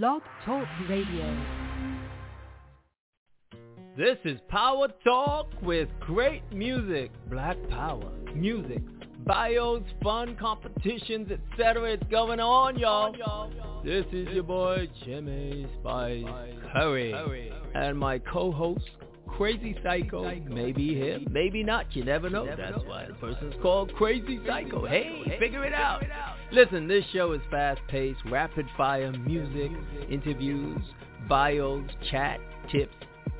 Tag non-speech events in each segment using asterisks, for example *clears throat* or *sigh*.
Blog Talk Radio. This is Power Talk with great music, Black Power, music, bios, fun competitions, etc. It's going on, y'all. This is your boy Jimmy Spice Curry and my co-host Crazy Psycho. Maybe him, maybe not. You never know. That's why the person's called Crazy Psycho. Hey, figure it out. Listen, this show is fast-paced, rapid-fire music, interviews, bios, chat, tips,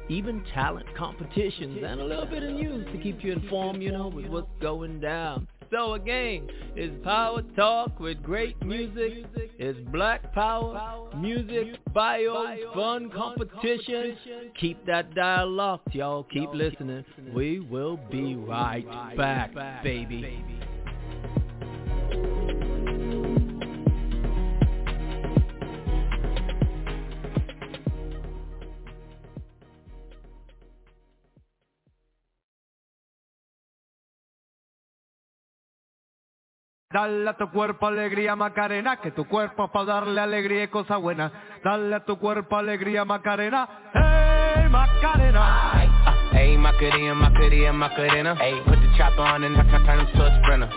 even talent competitions, and a little bit of news to keep you informed, you know, with what's going down. So again, it's Power Talk with great music. It's Black Power, music, bios, fun competition. Keep that dial locked, y'all. Keep listening. We will be right back, baby. Dale a tu cuerpo alegría Macarena, que tu cuerpo es para darle alegría y cosa buena. Dale a tu cuerpo alegría Macarena, hey Macarena. Ah, hey, Macarena, Macarena, Macarena. Hey, put the chopper on and I can turn him to a sprinter.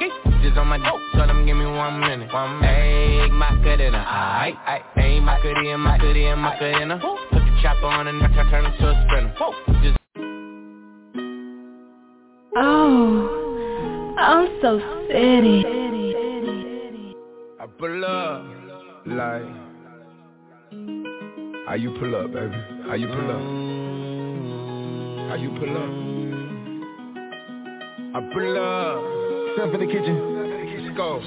Just on my dick, oh. tell him give me one minute. One minute. Hey, Macarena, aight, aight. Hey, Macarena, Macarena, Macarena. Oh. Put the chopper on and I can turn him to a sprinter. Oh. Just Oh, I'm so city. Pull up like How you pull up, baby? How you pull up? How you pull up? I pull up. Step in the kitchen. Let's go.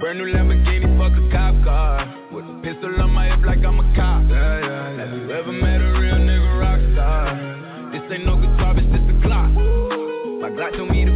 Brand new Lamborghini, fuck a cop car. With a pistol on my hip like I'm a cop. Yeah, yeah, yeah. Have you ever met a real nigga rock star? This ain't no guitar, bitch, this a clock. My Glock told me to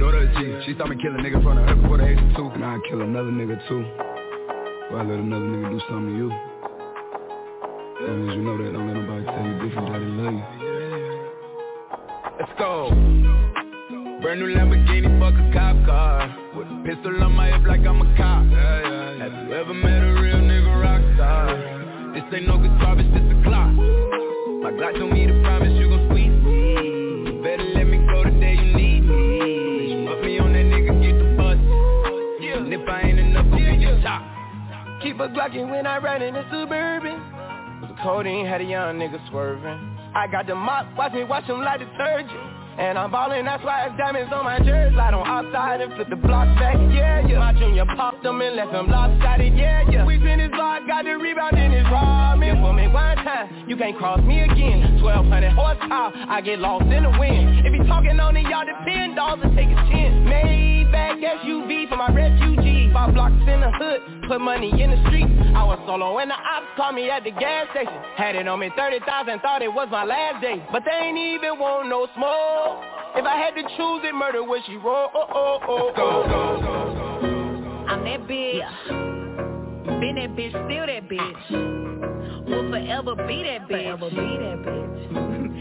Daughter a G, she saw me kill a nigga front of her before the age of two. And I kill another nigga too. Why let another nigga do something to you? As long as you know that, don't let nobody tell you different that they love you. Let's go. Brand new Lamborghini, fuck a cop car. With a pistol on my hip like I'm a cop. Have you ever met a real nigga rock star? This ain't no guitar, bitch, this a clock. My Glock told me to promise Keep a Glockin' when I ride in the Suburban. Was a codeine, had a young nigga swerving. I got the mop, watch me wash him like detergent. And I'm ballin', that's why it's diamonds on my jersey. Slide on outside and flip the block back, yeah, yeah. My junior popped them and left them lopsided, yeah, yeah. We in his block, got the rebound in his ramen. For me one time, you can't cross me again. 1200 horsepower, I get lost in the wind. If he talking on it, y'all depend, dogs will take his chin. Maybach SUV for my refugee. Five blocks in the hood, put money in the street. I was solo and the ops called me at the gas station. Had it on me 30,000, thought it was my last day. But they ain't even want no smoke. If I had to choose it, murder would she roll? Oh, oh, oh, oh. I'm that bitch. Been that bitch, still that bitch. Will forever be that bitch. Forever be that bitch.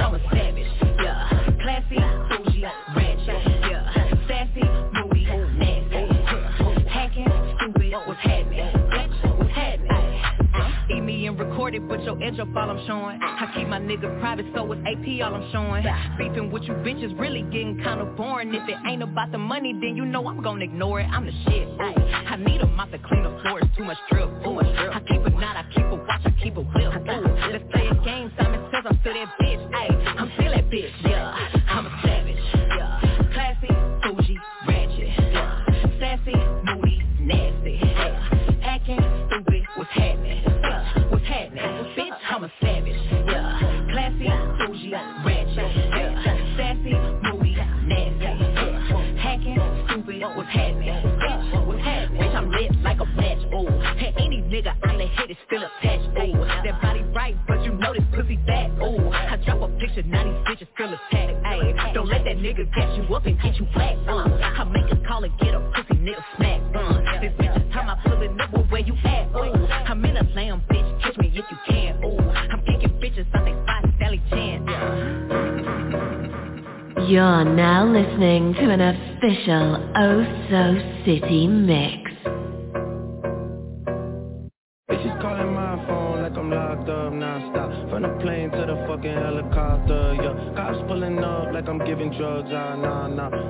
I'm a savage. Yeah. Classy, bougie, ratchet. Yeah. Sassy, moody, nasty. Hacking, stupid. What's happening? Bitch, what's happening? Eat me and recorded but your edge up all I'm showing. I keep my niggas private, so it's AP all I'm showing. Beefing with you bitches really getting kinda boring. If it ain't about the money, then you know I'm gonna ignore it. I'm the shit. Ooh. I need a mop to clean the floors, too much drip. Ooh. I keep a knot, I keep a watch, I keep a whip. Ooh. Let's play a game, Says I'm still that bitch. Ay, I'm still that bitch, yeah. I'm a savage, attacked, ayy. Don't let that nigga catch you up and get you flat, uh. I make a call and get a pussy nigga smack, uh. This bitch is time I pull it up, where you at, ooh. I'm in a lamb, bitch, catch me if you can, ooh. I'm kicking bitches out they five Sally Chan, You're now listening to an official Oh So City mix. Drugs, ah, nah, nah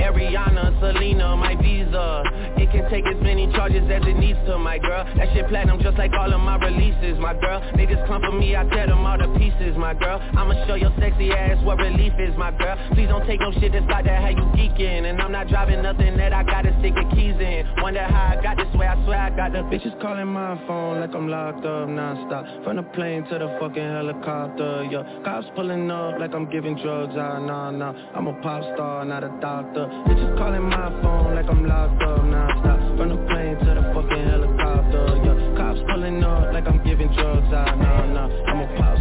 Ariana, Selena, my visa. It can take as many charges as it needs to, my girl. That shit platinum just like all of my releases, my girl. Niggas come for me, I tear them all to pieces, my girl. I'ma show your sexy ass what relief is, my girl. Please don't take no shit that's like that, how you geeking. And I'm not driving nothing that I gotta stick the keys in. Wonder how I got this way, I swear I got the Bitches calling my phone like I'm locked up non-stop. From the plane to the fucking helicopter, yeah Cops pulling up like I'm giving drugs, ah, nah, nah. I'm a pop star, not a doctor Bitches calling my phone like I'm locked up non-stop. From the plane to the fucking helicopter, yeah. Cops pulling up like I'm giving drugs, ah, nah, nah. I'm a pop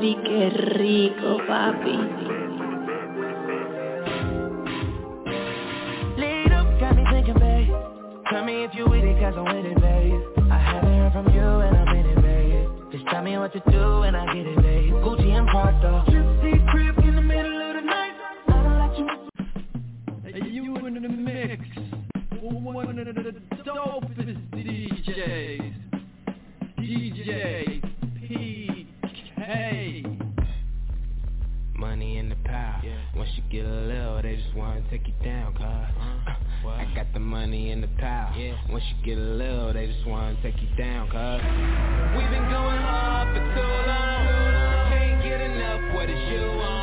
Cody, qué rico, papi. Tell me if you with it, cause I'm with it, babe. I haven't heard from you and I'm in it, babe. Just tell me what to do and I get it, babe. Gucci and Prada. Gypsy crib just wanna take you down, cuz. Uh, I got the money in the pile yeah. Once you get a little, they just wanna take you down, cuz. We've been going hard for too long. Can't get enough, what is you want?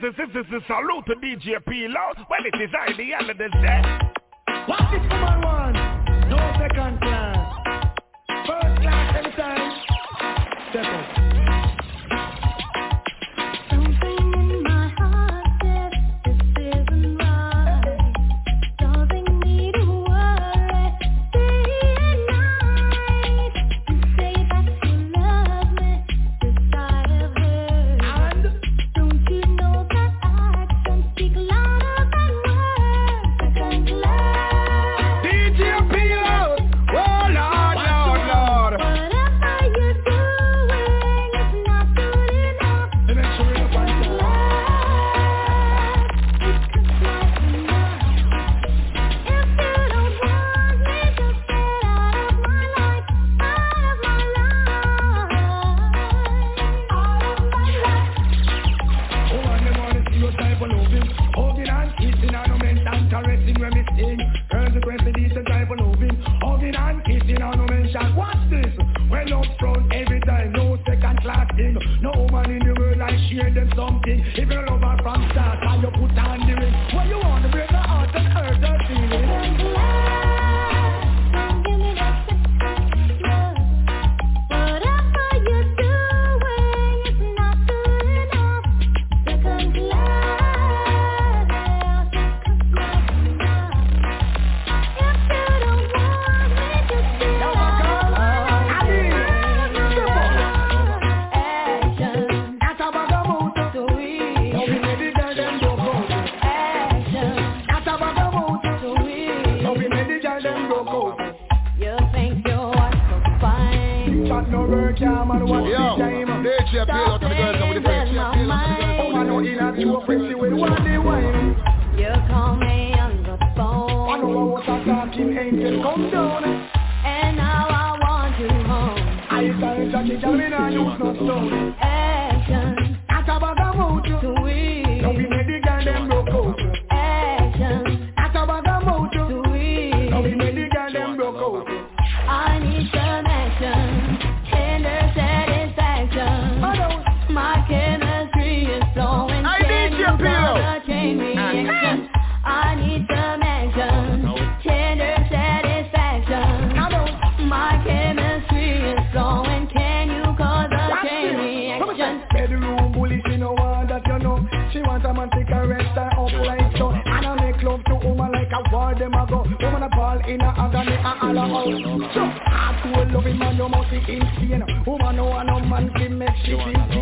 This is, this is a salute to DJ P. Lord. Well, it is ideal of the day. your house. I loving man, you must be insane. Woman, no one, no man can make shit insane.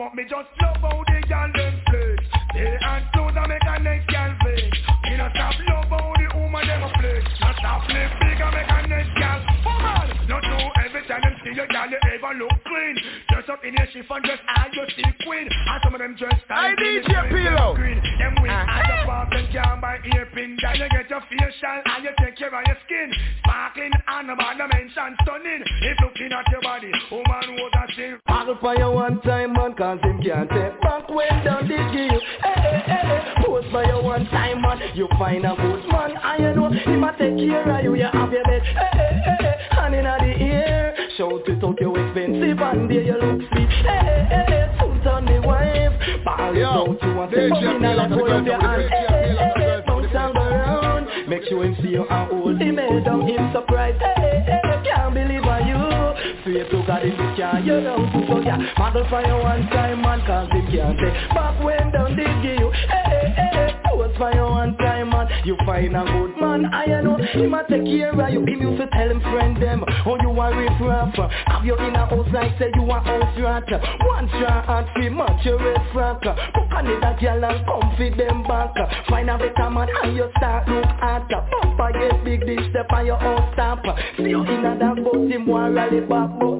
come up, me just Cause Not go for your one time man cause it can't say Back when down they give you Hey, hey, hey, post for your one time man You find a good man, I know He a take care of you, him you fi tell him friend them Oh you a riff raff Have you in a house? Like say you a house rat One shot and three match your riff raff. Book on it a girl and come fi them back. Find a better man and you start look at Papa get big dish step on your own stamp See you in a that boat, him want rally back but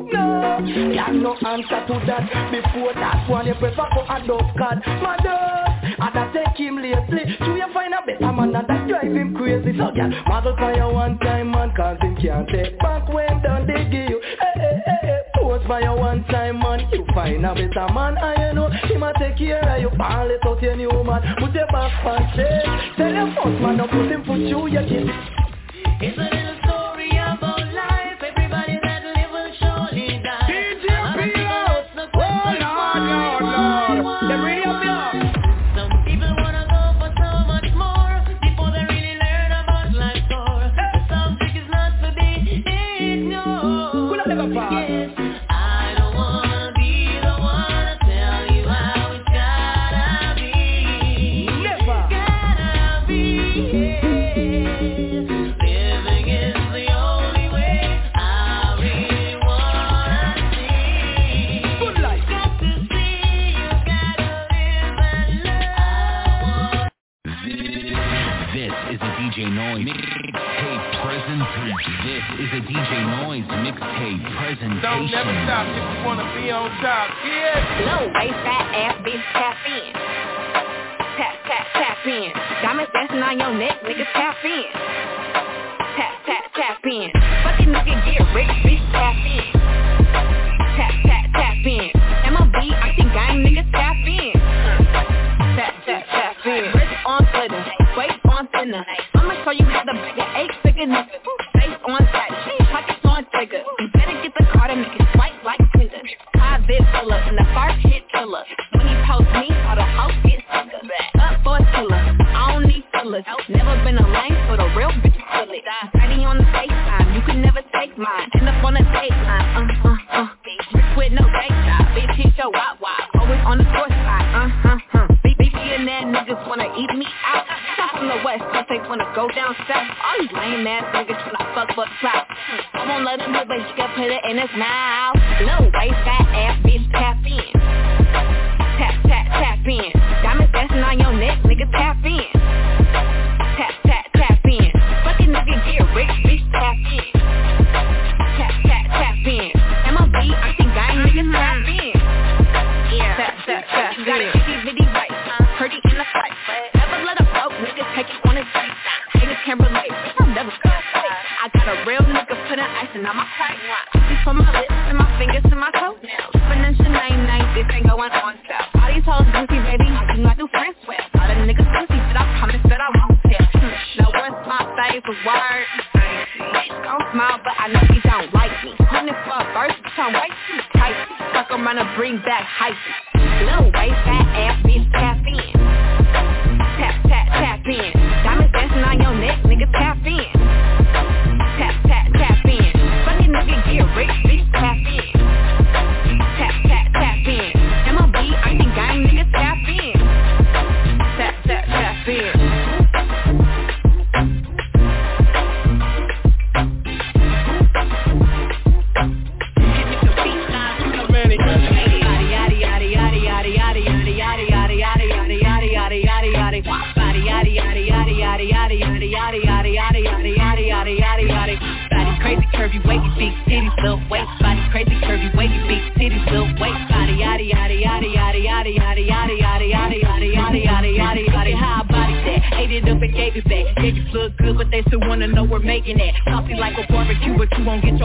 up Y'all no answer to that. Before that one you prefer go adopt God. Mother and I take him lately. So you find a better man and that drive him crazy. So girl, model for you one time man Cause him can't take back when done they give you. Hey, hey, hey, hey Pose for you one time man. You find a better man I you know he a take care of you. Ball it out your new man. Put your back on shit Tell your first man don't put him for you, you kid Isn't it When he me, the. Up for a killer, I don't need. Never been a lame, so the real it. On the you can never take mine. End up on uh, uh, uh. With no bitch wop wop. Always on the course uh, that niggas wanna eat me out. From the they wanna go down south. All these lame ass niggas fuck for clout. I won't let him but you can put it in his mouth. Little waist, fat ass, bitch, tap in. Nigga, tap in. Tap, tap, tap in. Fucking nigga, get rich, bitch, tap in. Tap, tap, tap in. MLB, I think gang, nigga, tap mm-hmm. in. Yeah, tap, tap, tap in. Got a itty bitty right, pretty in the fight. Never let a broke nigga take it on his face. Niggas can't relate, I'm never gonna. I got a real nigga putting icing on my pipe. From my lips Around and bring back hype. Little waist, fat ass, bitch, tap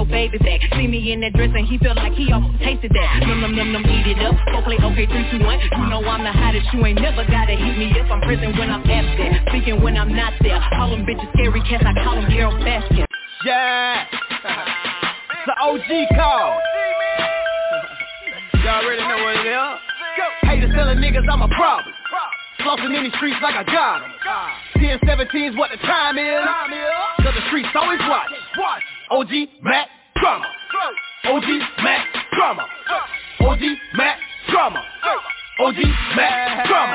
you won't get your baby back see me in that dress and he feel like he almost tasted that num num num num eat it up go play okay three two one you know I'm the hottest you ain't never gotta hit me up I'm present when I'm absent speaking when I'm not there all them bitches scary cats I call them Carole Baskin Yeah. It's the OG call. *laughs* Y'all already know what it is. Go. Haters telling niggas I'm a problem. Flossing in these streets like I got 'em. 10, 17's what the time is. Cause the streets always watch. OG Mac Drama. OG Mac Drama. OG Mac Drama. OG Mac up?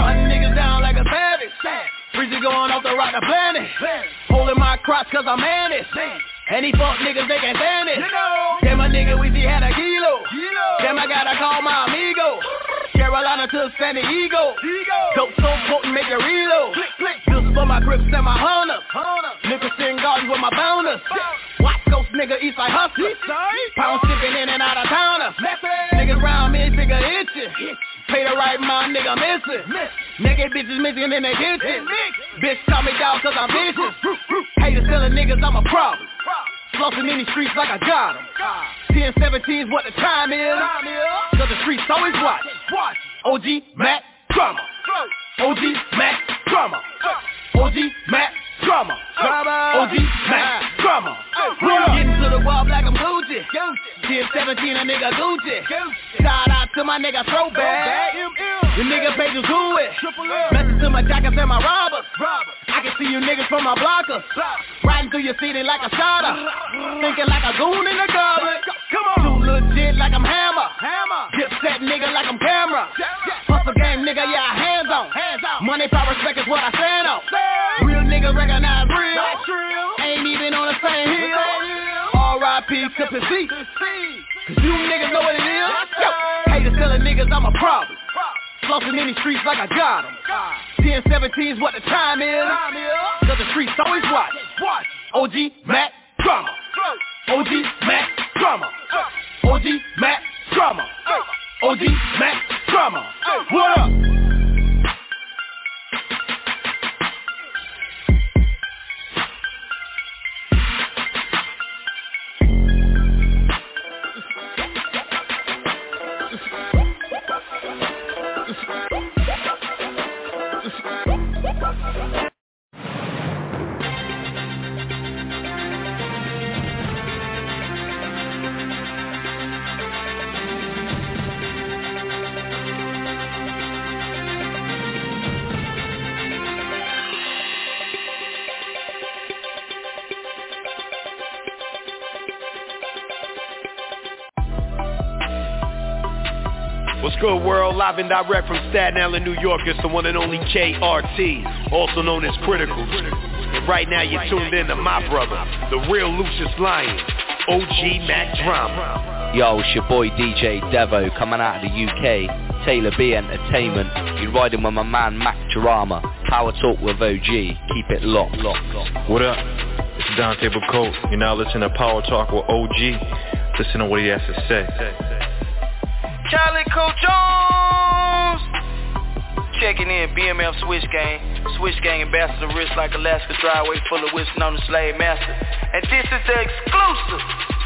Hunting niggas down like a savage. Breezy going off the rock the planet. Holding my crotch cause I'm managed. And he fuck niggas, they can't stand it. Damn, my nigga, we see had a kilo. Damn, I gotta call my amigo. Carolina to San Diego. Dope so potent, make it reload. Just for my grips and my hunters. Nickerson Gardens with my bounders. West Coast nigga, East Side hustler. Pound shipping in and out of towners. Niggas round me, figure itching. Pay the right mind, nigga missing. Naked bitches missing in their kitchen. Bitch call me down cause I'm vicious. Haters telling niggas I'm a problem. Flossing in these streets like I got 'em. 10, 17's what the time is. Cause the streets always watch. OG Mac Drama. OG Mac Drama. OG Mac Drama. OG Mac Drama. Getting to the wall like I'm Gucci. 10, 17 a nigga Gucci. Shout out to my nigga Throwback. The nigga pages who it. Message to my jackets and my robbers. I can see you niggas from my blockers. Riding through your city like a shotter. Thinking like a goon in the garbage. Come on. Too legit like I'm Hammer. Hammer. Dip set nigga like I'm Cam'ron. Hustle game nigga, yeah, hands on. Hands on. Money, power, respect is what I stand on. Real nigga recognize real. Ain't even on the same hill. R.I.P. to P.C. Cause you niggas know what it is. Yo, haters telling niggas I'm a problem. Flossing in these streets like I got 'em. 10, 17 is what the time is. Cause the streets always watch. Watch. OG Mac Drama. OG Mac Drama. OG Mac Drama. OG Mac Drama. What up? What's good, world? Live and direct from Staten Island, New York. It's the one and only KRT, also known as Critical. And right now, you're tuned in to my brother, the real Lucious Lyon, OG Mac Drama. Yo, it's your boy DJ Devo coming out of the UK. Taylor B Entertainment. You're riding with my man Mac Drama. Power Talk with OG. Keep it locked, locked, locked. What up? It's Dante Bacote. You're now listening to Power Talk with OG. Listen to what he has to say. Calico Jones! Checking in, BMF Switch Gang. Switch Gang ambassador wrist like Alaska driveway full of whistling on the slave master. And this is the exclusive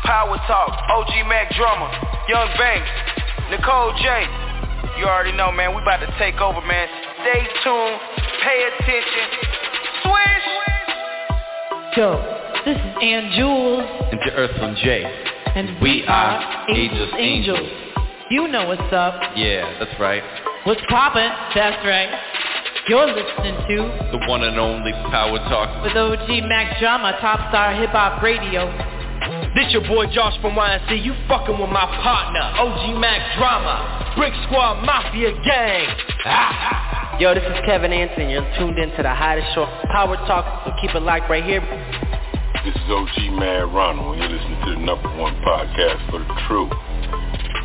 Power Talk, OG Mac Drama, Young Banks, Nicole J. You already know, man, we about to take over, man. Stay tuned, pay attention. Swish! Yo, this is Ann Jules, And to Earth from J. and We are Angels Angels. You know what's up. Yeah, that's right. What's poppin'? That's right. You're listening to The one and only Power Talk. with OG Mac Drama, Top Star Hip Hop Radio. This your boy Josh from YNC. You fucking with my partner, OG Mac Drama, Brick Squad Mafia Gang. Ah. *laughs* Yo, this is Kevin Anson. You're tuned in to the hottest show, Power Talk. So keep it locked right here. This is OG Mad Ronald, and you're listening to the number one podcast for the true.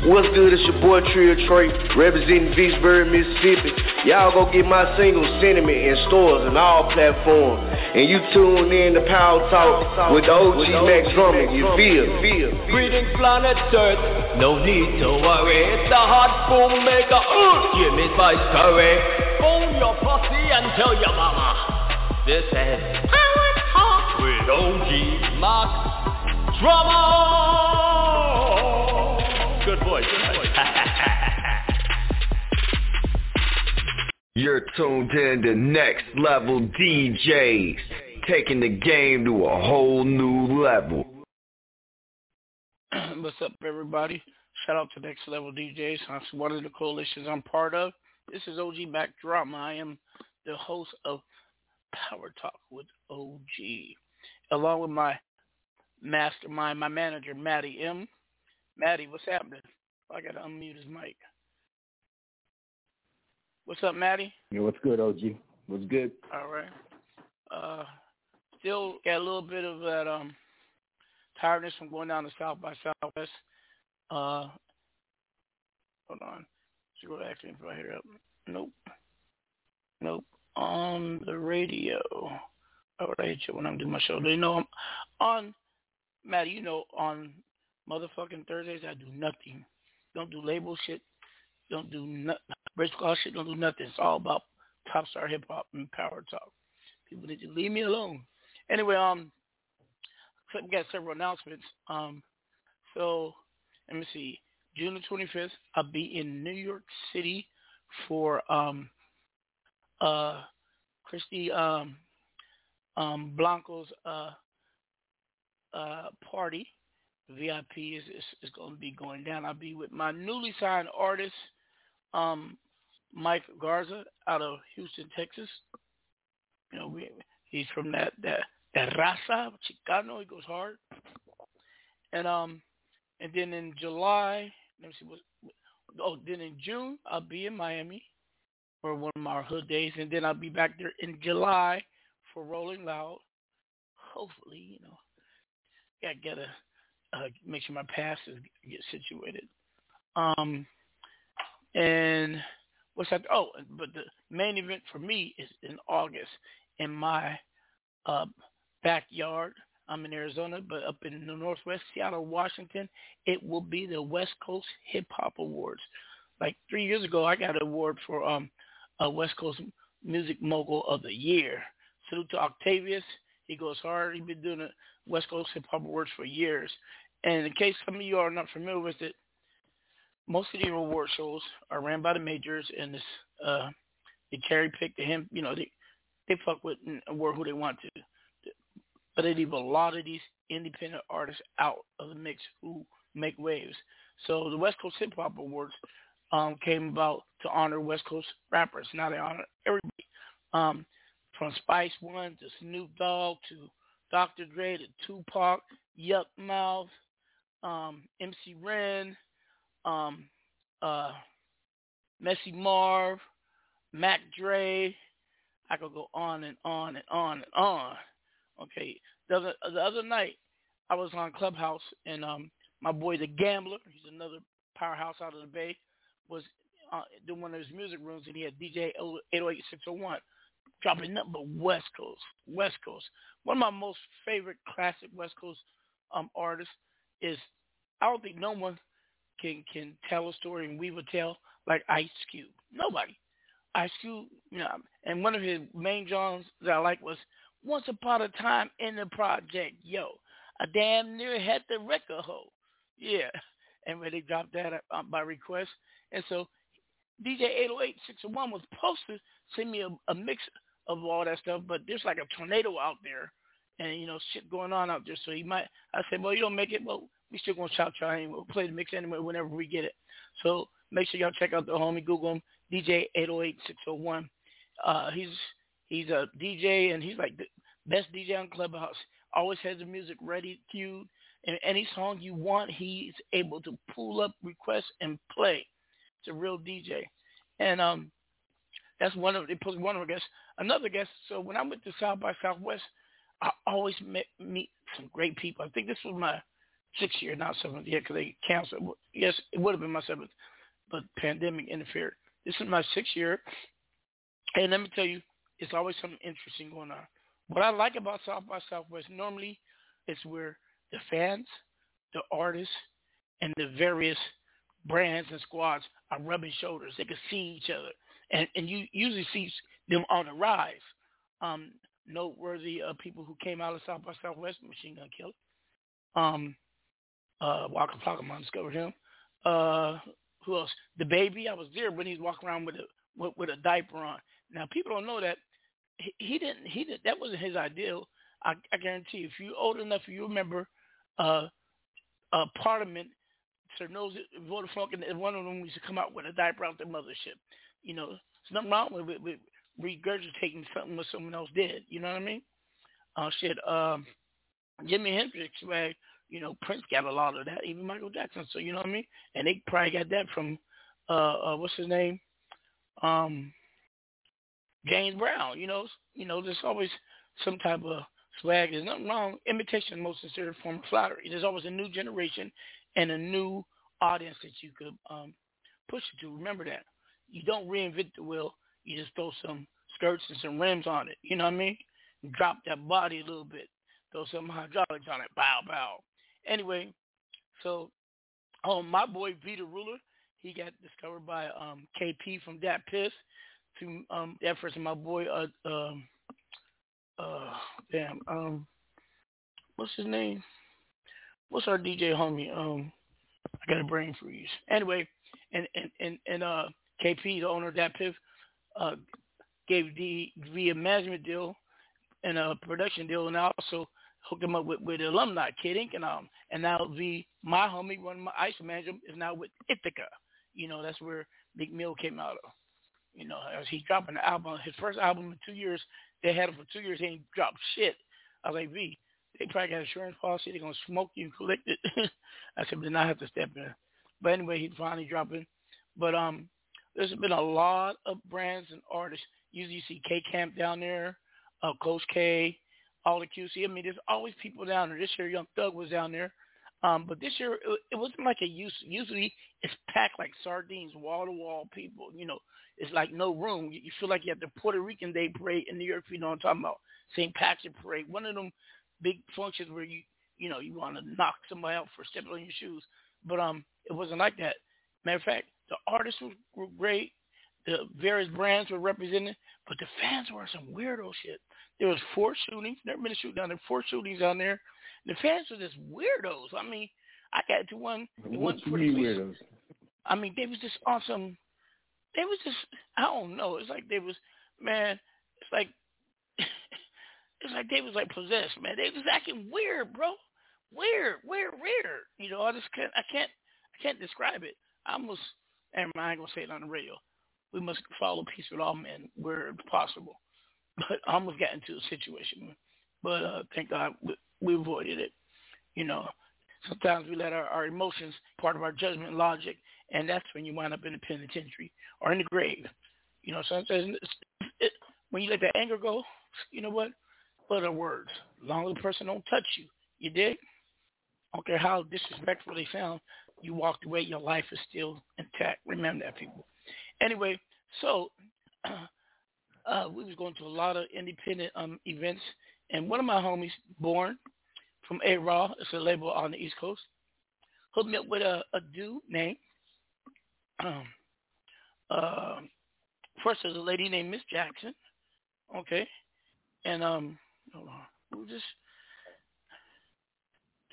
What's good? It's your boy Trio Trey, representing Vicksburg, Mississippi. Y'all go get my single Sentiment in stores and all platforms. And you tune in to Power Talk with the OG Max Drummond. You feel? Feel? Greetings planet Earth, no need to worry It's the hot boom maker, uh, give me spice curry Phone your posse and tell your mama This is Power Talk with OG Mac Drama You're tuned in to next level DJs, taking the game to a whole new level. *clears throat* What's up, everybody? Shout out to Next Level DJs. That's one of the coalitions I'm part of. This is OG Mac Drama. I am the host of Power Talk with OG, along with my mastermind, my manager, Maddie M. Maddie, what's happening? I got to unmute his mic. What's up, Matty? Yo, what's good, OG? What's good? All right. Uh, still got a little bit of that um tiredness from going down to South by Southwest. Uh, hold on. Actually if I hear up. Nope. Nope. On the radio. Would I hit you when I'm doing my show? They know I'm on. Matt, you know on motherfucking Thursdays I do nothing. Don't do label shit. Don't do nothing. Call shit. Don't do nothing. It's all about top star hip hop and power talk. People need to leave me alone. Anyway, um, we got several announcements. Um, so let me see. June the 25th, I'll be in New York City for um, uh, Christy um, um, Blanco's uh, uh, party. VIP is, is, is going to be going down. I'll be with my newly signed artist, um, Mike Garza, out of Houston, Texas. You know, we, he's from that that Terraza, Chicano. He goes hard. And um, and then in July, let me see what. Oh, then in June I'll be in Miami for one of my hood days, and then I'll be back there in July for Rolling Loud. Hopefully, you know, I gotta uh, make sure my passes get situated. Um, and what's that? Oh, but the main event for me is in August in my uh, backyard. I'm in Arizona, but up in the Northwest, Seattle, Washington, it will be the West Coast Hip Hop Awards. Like three years ago, I got an award for um, a West Coast Music Mogul of the Year. Salute to Octavius. He goes hard. He's been doing the West Coast Hip Hop Awards for years. And in case some of you are not familiar with it, most of the award shows are ran by the majors, and this uh, they cherry pick the him. You know, they they fuck with and award who they want to, but they leave a lot of these independent artists out of the mix who make waves. So the West Coast Hip Hop Awards um, came about to honor West Coast rappers. Now they honor everybody, um, from Spice One to Snoop Dogg to Dr. Dre to Tupac, Yuck Mouth, um, MC Ren, um, uh, Messy Marv, Mac Dre. I could go on and on and on and on. Okay, the other the other night I was on Clubhouse and um my boy the Gambler, he's another powerhouse out of the Bay, was uh, doing one of his music rooms and he had DJ 808601 dropping nothing but West Coast, West Coast. One of my most favorite classic West Coast um artists is I don't think no one can can tell a story and we would tell like Ice Cube. Nobody. Ice Cube, you know, and one of his main genres that I like was Once Upon a Time in the Project. Yo, I damn near had the record hole. Yeah, *laughs* and when they dropped that uh, by request, and so DJ 808601 was supposed to send me a, a mix of all that stuff, but there's like a tornado out there, and you know shit going on out there. So he might. I said, well, you don't make it. Well, we still gonna shout y'all. We'll play the mix anyway whenever we get it. So make sure y'all check out the homie. Google him, DJ 808601. Uh, he's he's a DJ and he's like the best DJ on Clubhouse. Always has the music ready, queued, and any song you want, he's able to pull up, request, and play. It's a real DJ, and um, that's one of they put one of our guests. Another guest. So when I went to South by Southwest, I always met meet some great people. I think this was my sixth year, not seventh year, because they canceled. Yes, it would have been my seventh, but pandemic interfered. This is my sixth year, and let me tell you, it's always something interesting going on. What I like about South by Southwest normally is where the fans, the artists, and the various brands and squads are rubbing shoulders. They can see each other, and and you usually see them on the rise. Um, noteworthy uh, people who came out of South by Southwest, Machine Gun Kelly, um, uh, Waka Flocka, discovered him. Uh, who else? DaBaby. I was there when he's walking around with a with, with a diaper on. Now people don't know that he, he didn't. He did. That wasn't his ideal. I, I guarantee. You, if you're old enough, you remember uh, uh, Parliament. Sir knows it. And one of them used to come out with a diaper out the mothership. You know, there's nothing wrong with, with, with regurgitating something what someone else did. You know what I mean? Uh, shit. Um, Jimi Hendrix swag you know, Prince got a lot of that, even Michael Jackson. So you know what I mean? And they probably got that from uh, uh what's his name? Um James Brown, you know, you know, there's always some type of swag. There's nothing wrong. Imitation is most sincere form of flattery. There's always a new generation and a new audience that you could um push it to. Remember that. You don't reinvent the wheel. You just throw some skirts and some rims on it. You know what I mean? Drop that body a little bit. Throw some hydraulics on it. Bow, bow. Anyway, so oh my boy Vita Ruler, he got discovered by um KP from DatPiff to um that first my boy uh um uh damn um what's his name? What's our DJ homie? Um I got a brain freeze. Anyway, and and and, and uh KP, the owner of DatPiff, uh gave the via management deal and a production deal and also hooked him up with, with the alumni, Kid Ink and um and now the my homie, one of my ice manager is now with Ithaca. You know, that's where Big Mill came out of. You know, as he dropping the album, his first album in two years, they had him for two years, he ain't dropped shit. I was like, V, they probably got insurance policy. They're gonna smoke you and collect it. *laughs* I said, but then I have to step in. But anyway, he's finally dropping. But um, there's been a lot of brands and artists. Usually you see K Camp down there, uh, Coach K, all the QC. I mean, there's always people down there. This year, Young Thug was down there. Um, but this year, it, it wasn't like a use. Usually, it's packed like sardines, wall to wall people. You know, it's like no room. You, feel like you have the Puerto Rican Day parade in New York. You know what I'm talking about? St. Patrick parade. One of them big functions where you, you know, you want to knock somebody out for stepping on your shoes. But um, it wasn't like that. Matter of fact, the artists were great. The various brands were represented, but the fans were some weirdo shit. There was four shootings. Never been a shooting down there. Four shootings down there. The fans were just weirdos. I mean, I got to one. What one you mean weirdos? I mean, they was just on some. They was just. I don't know. It's like they was. Man, it's like. *laughs* it's like they was like possessed. Man, they was acting weird, bro. Weird, weird, weird. You know, I just can't. I can't. I can't describe it. I almost. And I ain't gonna say it on the radio. We must follow peace with all men where possible. But I almost got into a situation. But uh, thank God we, we avoided it. You know, sometimes we let our, our emotions part of our judgment logic, and that's when you wind up in the penitentiary or in the grave. You know, sometimes it, when you let that anger go, you know what? Are words? As long as the person don't touch you, you dig? I don't care how disrespectful they sound, you walked away, your life is still intact. Remember that, people. Anyway, so uh, *clears throat* we was going to a lot of independent um, events, and one of my homies, Born, from A Raw, it's a label on the East Coast, hooked me up with a, a dude named, um, uh, first there's a lady named Miss Jackson, okay, and um, hold on, who just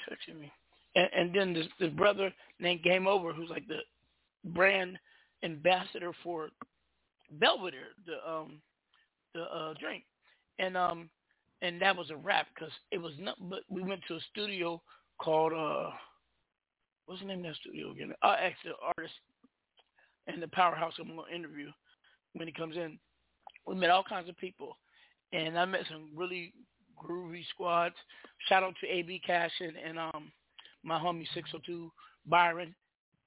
texting me, and, and then this, this brother named Game Over, who's like the brand ambassador for Belvedere, the um, the uh, drink, and um, and that was a wrap because it was not. But we went to a studio called uh, what's the name of that studio again? Uh, actually, artist and the powerhouse I'm to interview when he comes in. We met all kinds of people, and I met some really groovy squads. Shout out to AB Cash and, and um my homie 602 Byron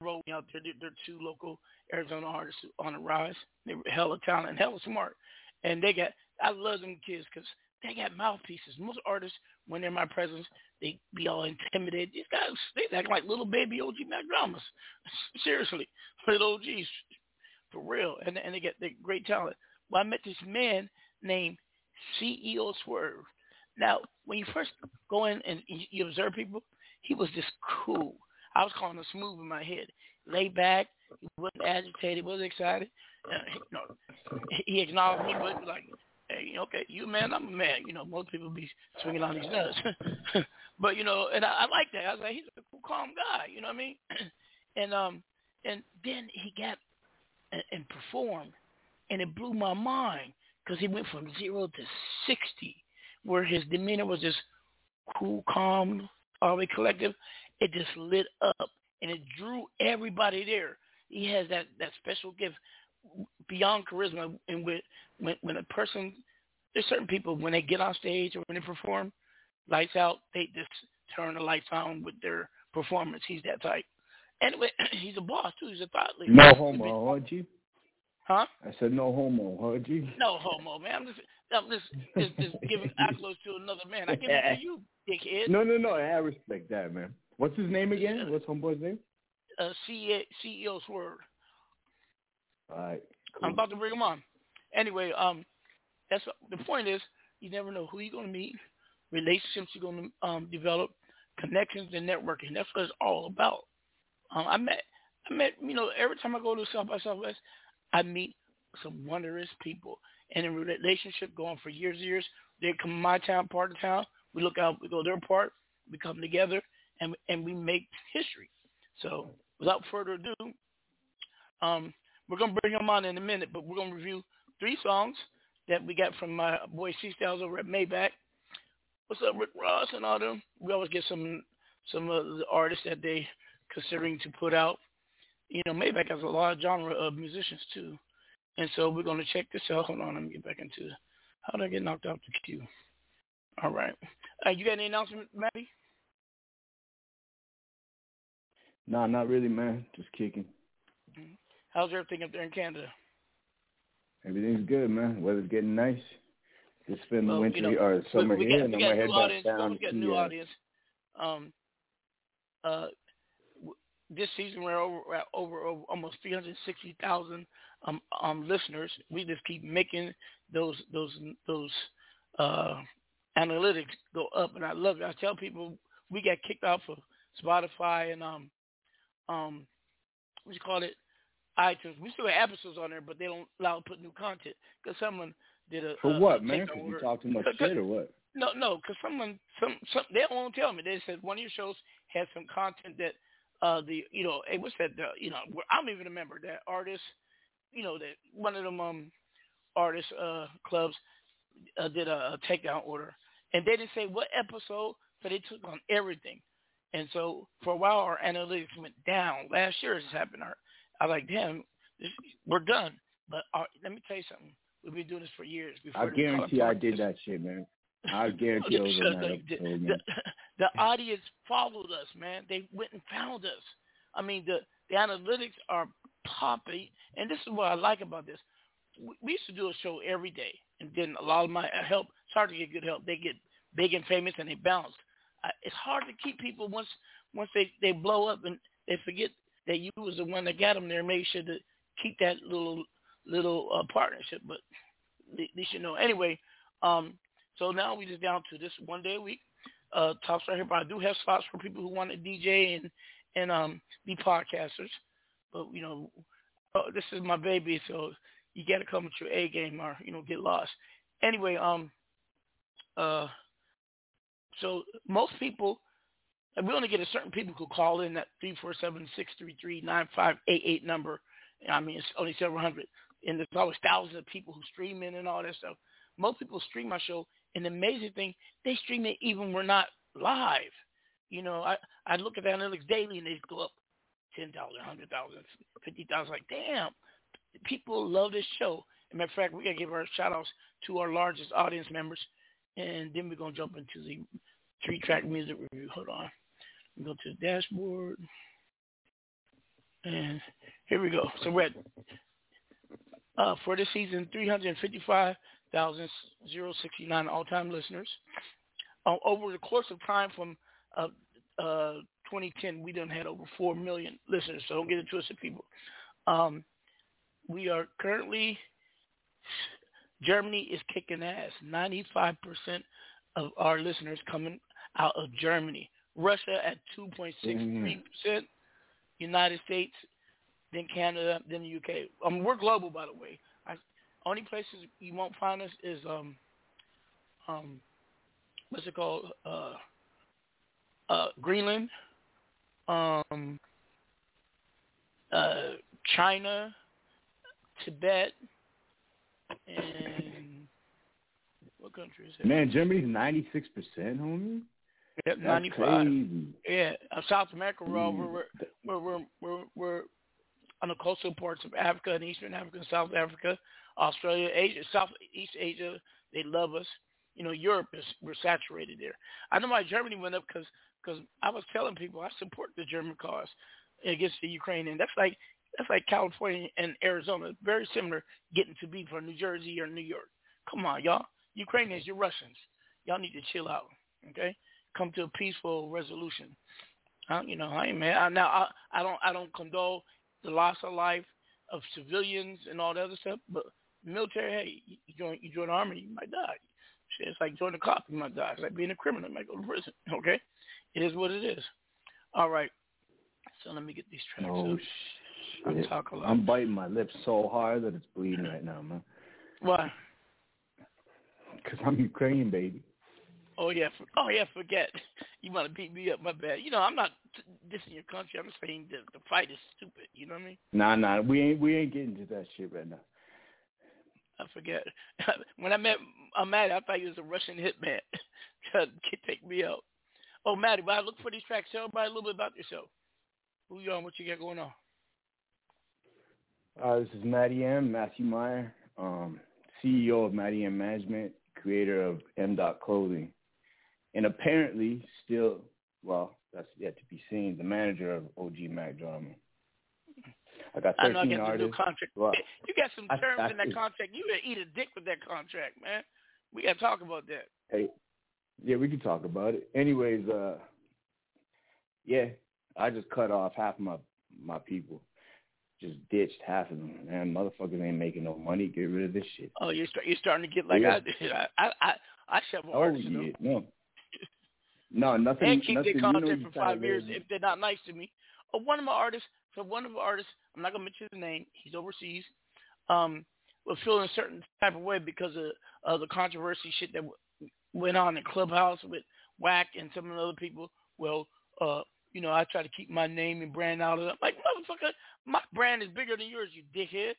me out there. They're, they're two local Arizona artists on the rise. They were hella talented hella smart, and they got. I love them kids because they got mouthpieces. Most artists, when they're in my presence, they be all intimidated. These guys, they act like little baby OG Mac dramas. *laughs* Seriously, little OGs, for real, and and they get they great talent. Well, I met this man named CEO Swirv. Now, when you first go in and you observe people, he was just cool. I was calling him smooth in my head, laid back. He wasn't agitated, He wasn't excited. Uh, he acknowledged me, but like, hey, okay, you man, I'm a man. You know, most people be swinging on these nuts, *laughs* but you know, and I, I like that. I was like, he's a cool, calm guy. You know what I mean? *clears throat* and um, and then he got and, and performed, and it blew my mind because he went from zero to sixty, where his demeanor was just cool, calm, always collective. It just lit up, and it drew everybody there. He has that that special gift beyond charisma, and with when when a person, there's certain people when they get on stage or when they perform, lights out, they just turn the lights on with their performance. He's that type. Anyway, *clears throat* he's a boss too. He's a thought leader. No homo, heard you? Huh? I said no homo, heard you? No homo, man. I'm just, I'm just, just, just giving *laughs* accolades to another man. I give it to you, dickhead. No, no, no. I respect that, man. What's his name again? What's homeboy's name? Uh, CEO, CEO Swirv. All right. I'm about to bring him on. Anyway, um, that's the point is you never know who you're going to meet, relationships you're going to um, develop, connections and networking. That's what it's all about. Um, I met, I met, you know, every time I go to South by Southwest, I meet some wondrous people, and in relationship going for years and years. They come my town, part of town. We look out, we go their part. We come together, and and we make history. So without further ado, um, we're gonna bring him on in a minute, but we're gonna review three songs that we got from my boy C Styles over at Maybach. What's up, Rick Ross and all them? We always get some some of the artists that they considering to put out. You know, Maybach has a lot of genre of musicians too, and so we're gonna check this out. Hold on, let me get back into how did I get knocked off the queue? All right. Uh, you got any announcement, Matty? Nah, not really, man. Just kicking. How's everything up there in Canada? Everything's good, man. Weather's getting nice. Just spend the winter you know, or summer we, we here, got, and got gonna head back down we got new uh, audience. Um, uh, w- this season we're over we're at over, over almost 360,000 um, um listeners. We just keep making those those those uh analytics go up, and I love it. I tell people we got kicked off of Spotify and um um what you call it iTunes. We still have episodes on there, but they don't allow to put new content because someone did a For a, what, a man? Because you talk too much shit or what? no, no, because someone, some, some, they won't tell me. They said one of your shows had some content that, uh, the, you know, hey, what's that? The, you know, I don't even remember that artist. You know, that one of them um artist uh clubs uh, did a, a takedown order, and they didn't say what episode, but they took on everything. And so for a while, our analytics went down. Last year, this happened. Our, I was like, damn, this, we're done. But our, let me tell you something. We've been doing this for years. Before I guarantee I did that shit, man. I guarantee I was *laughs* on that *laughs* the, audience followed us, man. They went and found us. I mean, the the analytics are popping, and this is what I like about this. We, we used to do a show every day, and then a lot of my help started to get good help. They get big and famous, and they bounce. It's hard to keep people once once they they blow up and they forget that you was the one that got them there. Make sure to keep that little little uh, partnership, but they, should know anyway. Um, so now we just down to this one day a week. Uh, Top Star Hip Hop. I do have spots for people who want to DJ and and um be podcasters, but you know, uh, this is my baby, so you got to come with your A game or you know get lost. Anyway, um, uh, so most people, and we only get a certain people who call in that three four seven six three three nine five eight eight number. I mean, it's only several hundred, and there's always thousands of people who stream in and all that stuff. Most people stream my show, and the amazing thing, they stream it even when we're not live. You know, I I look at the analytics daily, and they go up ten thousand, hundred thousand, fifty thousand. Like, damn, people love this show. As a matter of fact, we gotta give our shout outs to our largest audience members, and then we're gonna jump into the three track music review. Hold on, we go to the dashboard, and here we go. So we're at uh, for this season, 355,069 all-time listeners. Uh, over the course of time from uh, uh, 2010, we done had over 4 million listeners, so don't get it twisted, people. Um, we are currently, Germany is kicking ass. 95% of our listeners coming out of Germany. Russia at 2.63%. United States, then Canada, then the UK. Um, we're global, by the way. I, only places you won't find us is um, um, what's it called? Uh, uh, Greenland, um, uh, China, Tibet, and what country is it? Man, Germany's ninety six percent, homie. Yep, 95. crazy. Yeah, uh, South America, we're, all, Mm. we're, we're, we're, we're, we're on the coastal parts of Africa and Eastern Africa and South Africa, Australia, Asia, Southeast Asia. They love us. You know, Europe is we're saturated there. I know why Germany went up because because I was telling people I support the German cause against the Ukraine, and that's like that's like California and Arizona, very similar getting to be for New Jersey or New York. Come on, y'all, Ukrainians, you're Russians. Y'all need to chill out, okay? Come to a peaceful resolution. Uh, you know, I ain't man. I, now I, I don't I don't condole the loss of life of civilians and all the other stuff, but military, hey, you join you join the army, you might die. Shit, it's like joining the cop, you might die. It's like being a criminal, you might go to prison. Okay, it is what it is. All right. So let me get these tracks Oh up. I'm shit! talking a lot. I'm biting my lips so hard that it's bleeding right now, man. Why? Because I'm Ukrainian, baby. Oh yeah, for, oh yeah, forget. You want to beat me up? My bad. You know, I'm not dissing your country. I'm just saying the the fight is stupid. You know what I mean? Nah, nah, we ain't we ain't getting to that shit right now. I forget. *laughs* when I met uh, Maddie, I thought he was a Russian hitman *laughs* trying to take me out. Oh, Maddie, but I look for these tracks. Tell everybody a little bit about yourself. Who you are? What you got going on? Uh, this is Matty M, Matthew Meyer, um, CEO of Matty M Management, creator of M. Dot Clothing. and apparently still, well, that's yet to be seen. The manager of OG Mac Drama. I got I know I 13 got the new artists. contract. Well, *laughs* You got some terms I in that contract. You better eat a dick with that contract, man. We got to talk about that. Hey, yeah, we can talk about it. Anyways, uh, yeah, I just cut off half my my people. Just ditched half of them. Man, motherfuckers ain't making no money. Get rid of this shit. Oh, you're start, you're starting to get like Yeah. I did. *laughs* I I I, shovel Oh yeah, no, *laughs* no, nothing. and keep nothing. their you know for five years if they're not nice to me. Uh, one of my artists, so one of the artists, I'm not gonna mention his name. He's overseas. Um, was feeling a certain type of way because of, of the controversy shit that w- went on in Clubhouse with Wack and some of the other people. Well, uh, you know, I try to keep my name and brand out of it. Like motherfucker, my brand is bigger than yours, you dickhead.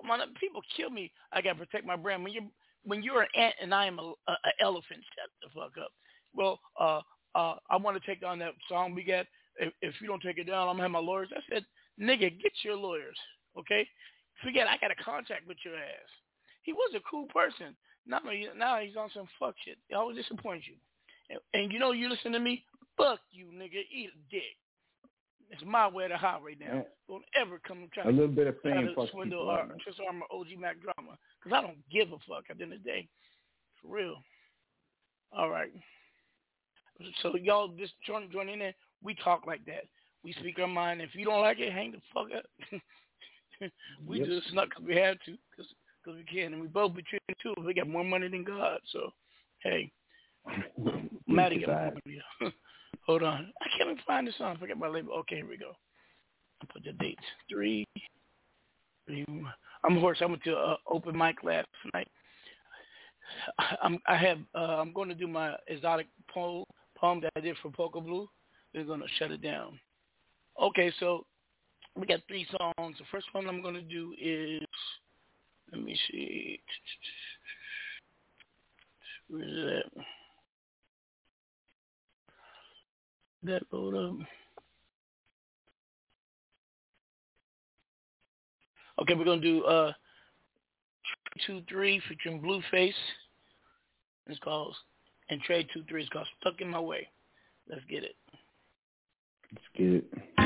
Come on, people kill me. I gotta protect my brand. When you're when you're an ant and I am a, elephant, shut the fuck up. Well, uh, uh, I want to take down that song we got. If, if you don't take it down, I'm gonna have my lawyers. I said, nigga, get your lawyers, okay? Forget I got a contract with your ass. He was a cool person. Now, now he's on some fuck shit. I always disappoints you. And, and you know, you listen to me. Fuck you, nigga. Eat a dick. It's my way to right now. Yeah. Don't ever come try A little bit of try fame to fucks swindle or up, man. twist arm or OG Mac drama because I don't give a fuck at the end of the day. For real. All right. So y'all just join join in there. We talk like that. We speak our mind. If you don't like it, hang the fuck up. *laughs* we Yep. just snuck 'cause we had to, because cause we can, and we both the two. We got more money than God. So, hey, Maddie got more money. Hold on, I can't even find the song. Forget my label. Okay, here we go. I'll put the dates. Three. three I'm a horse. I went to uh, open mic last night. I'm I have uh, I'm going to do my exotic poem poem that I did for Poco Blue. They're going to shut it down. Okay, so we got three songs. The first one I'm going to do is let me see. Where is that? That load up. Okay, we're gonna do uh two three featuring Blueface. It's called and Trade two three is called Stuck in My Way. Let's get it. Let's get it.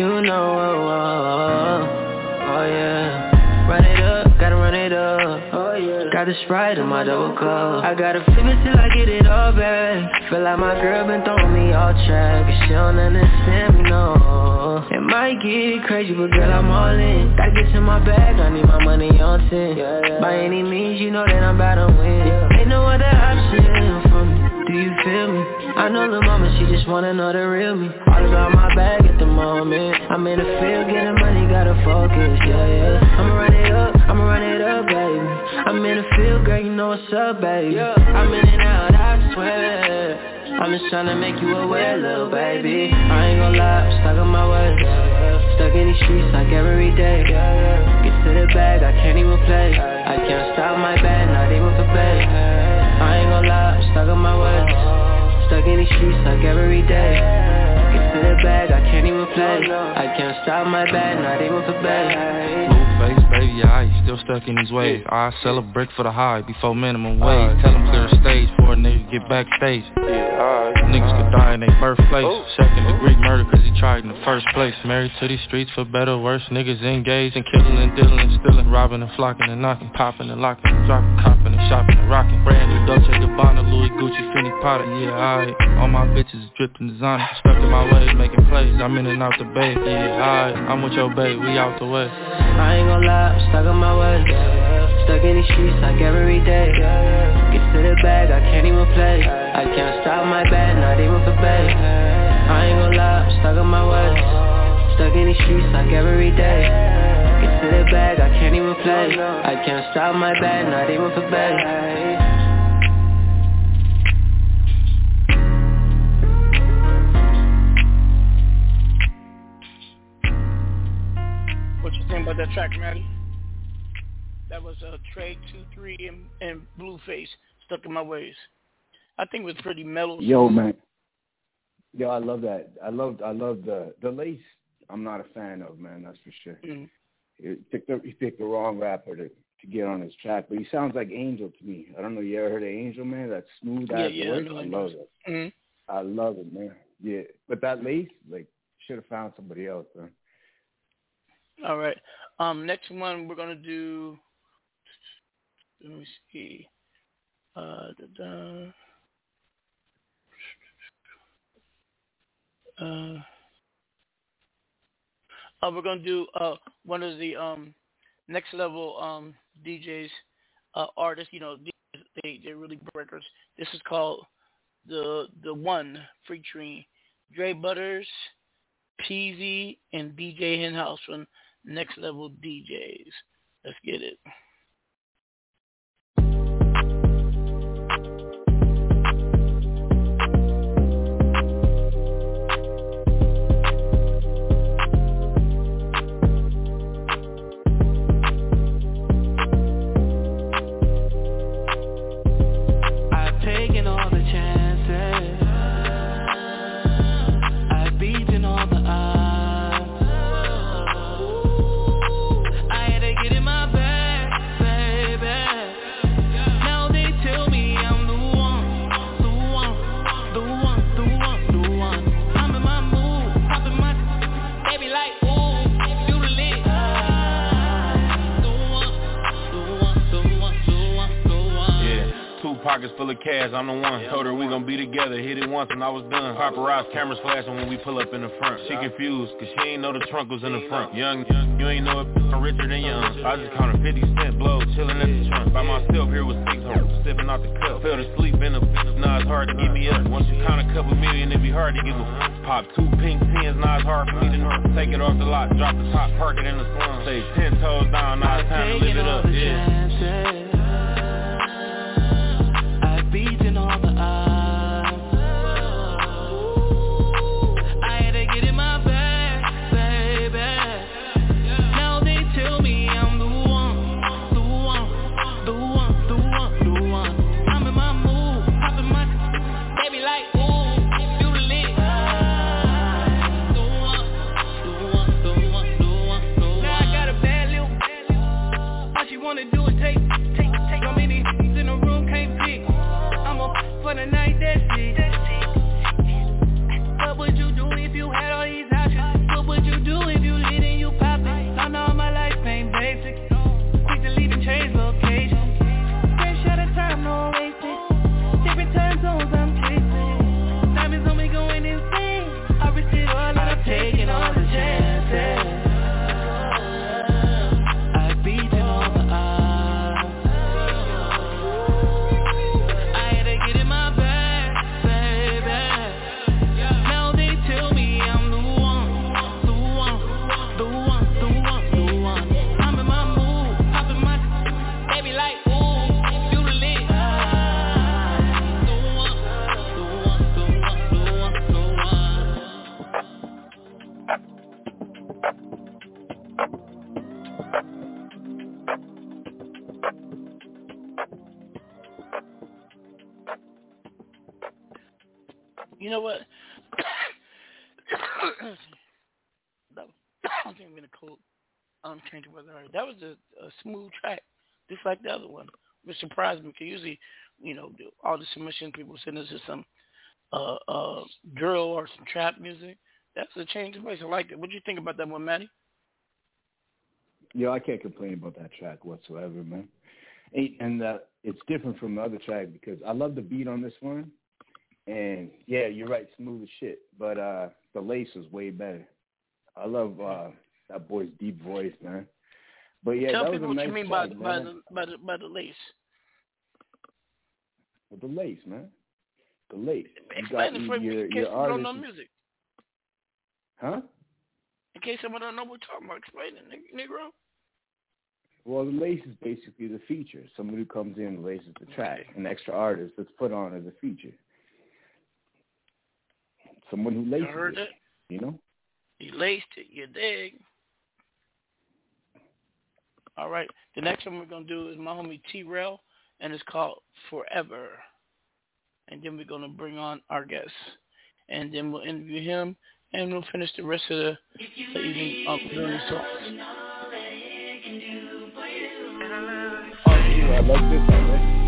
You know, oh oh, oh, oh, oh, oh yeah. Run it up, gotta run it up. Oh yeah. Got the sprite in my double cup. I gotta flip it till I get it all back. Feel like my girl been throwing me off track. And she don't understand me, no. It might get crazy, but girl, I'm all in. Gotta get to my bag, I need my money on 10. By any means, you know that I'm about to win. Ain't no other option you feel me? I know the mama, she just wanna know the real me. All about my bag at the moment. I'm in the field, getting money, gotta focus, yeah, yeah. I'ma run it up, I'ma run it up, baby. I'm in the field, girl, you know what's up, baby. I'm in and out, I swear. I'm just tryna make you aware, little baby. I ain't gon' lie, I'm stuck on my way. Stuck in these streets like every day. Get to the bag, I can't even play. I can't stop my bag, not even for pay. I ain't gon' lie, I'm stuck on my way. Stuck in these streets like every day. Get to the bag, I can't even play. I can't stop my bag, not even for pay. Face, baby, yeah, I still stuck in these waves. I sell a brick for the high before minimum wage. Tell them clear the stage for a nigga get backstage. Niggas could die in their birthplace. Oh. Second oh. degree murder cause he tried in the first place. Married to these streets for better or worse. Niggas engaged in killing and dealing and stealing. Robbing and flocking and knocking. Popping and locking. Dropping, copping and shopping and rocking. Brand new Dolce Gabbana, Louis Gucci, Fendi Prada. Yeah, alright. All my bitches dripping in designer. Stuck in my way, making plays. I'm in and out the bay. Yeah, alright. I'm with your babe, we out the way. I ain't gon' lie, I'm stuck on my way. Stuck in these streets like every day. Get to the bag, I can't even play. I can't stop my bag, not even for pay. I ain't gon' lie, I'm stuck on my way. Stuck in these streets like every day. Get to the bag, I can't even play. I can't stop my bag, not even for pay. What you think about that track, Maddie? That was uh, Trade Two Three and, and Blueface stuck in my ways. I think it was pretty mellow. Yo, man. Yo, I love that. I love I love the the lace. I'm not a fan of man. That's for sure. Mm. He picked the, he picked the wrong rapper to to get on his track, but he sounds like Angel to me. I don't know. You ever heard of Angel, man? That smooth Yeah, ass yeah, I voice. know I love it. Mhm. I love it, man. Yeah, but that lace, like, should have found somebody else, man. All right. Um, next one we're gonna do. Let me see. Uh. Uh, uh, we're gonna do uh one of the um next level um DJs uh artists. You know, they they're really breakers. This is called the the one featuring Dre Butters, Peasy, and DJ Henhouse from Next Level DJs. Let's get it. Pockets full of cash, I'm the one. Told her we gon' be together, hit it once and I was done. Paparazzi cameras flashing when we pull up in the front. She confused, cause she ain't know the trunk was in the front. Young, you ain't know it, I'm richer than young. I just counted 50 cent blow, chillin' at the trunk. By myself here with six hoes, sipping out the cup. Fell asleep in the now it's hard to get me up. Once you count a couple million, it be hard to give a f- Pop two pink pins, now it's hard for me to know. Take it off the lot, drop the top, park it in the slum. Stay ten toes down, now it's time to live That was a, a smooth track, just like the other one, which surprised me. Cause usually, you know, all the submissions people send us is some uh uh drill or some trap music. That's a change of pace. I like it. What do you think about that one, Matty? Yo, I can't complain about that track whatsoever, man. And, uh, it's different from the other track because I love the beat on this one. And yeah, you're right, smooth as shit. But uh the lace was way better. I love uh that boy's deep voice, man. But yeah, Tell that was people a what nice you mean by track, by the by the by the lace. With the lace, man. The lace. You Explain got it for me your in case your someone don't know music. Huh? In case someone don't know what we're talking about, explain it, Negro. Well, the lace is basically the feature. Somebody who comes in and laces the track. An extra artist that's put on as a feature. Someone who laces heard it, it? you know? You laced it. You dig? All right. The next one we're gonna do is my homie T Rail, and it's called Forever. and then we're gonna bring on our guest, and then we'll interview him, and we'll finish the rest of the, the evening up during the songs. I like this one,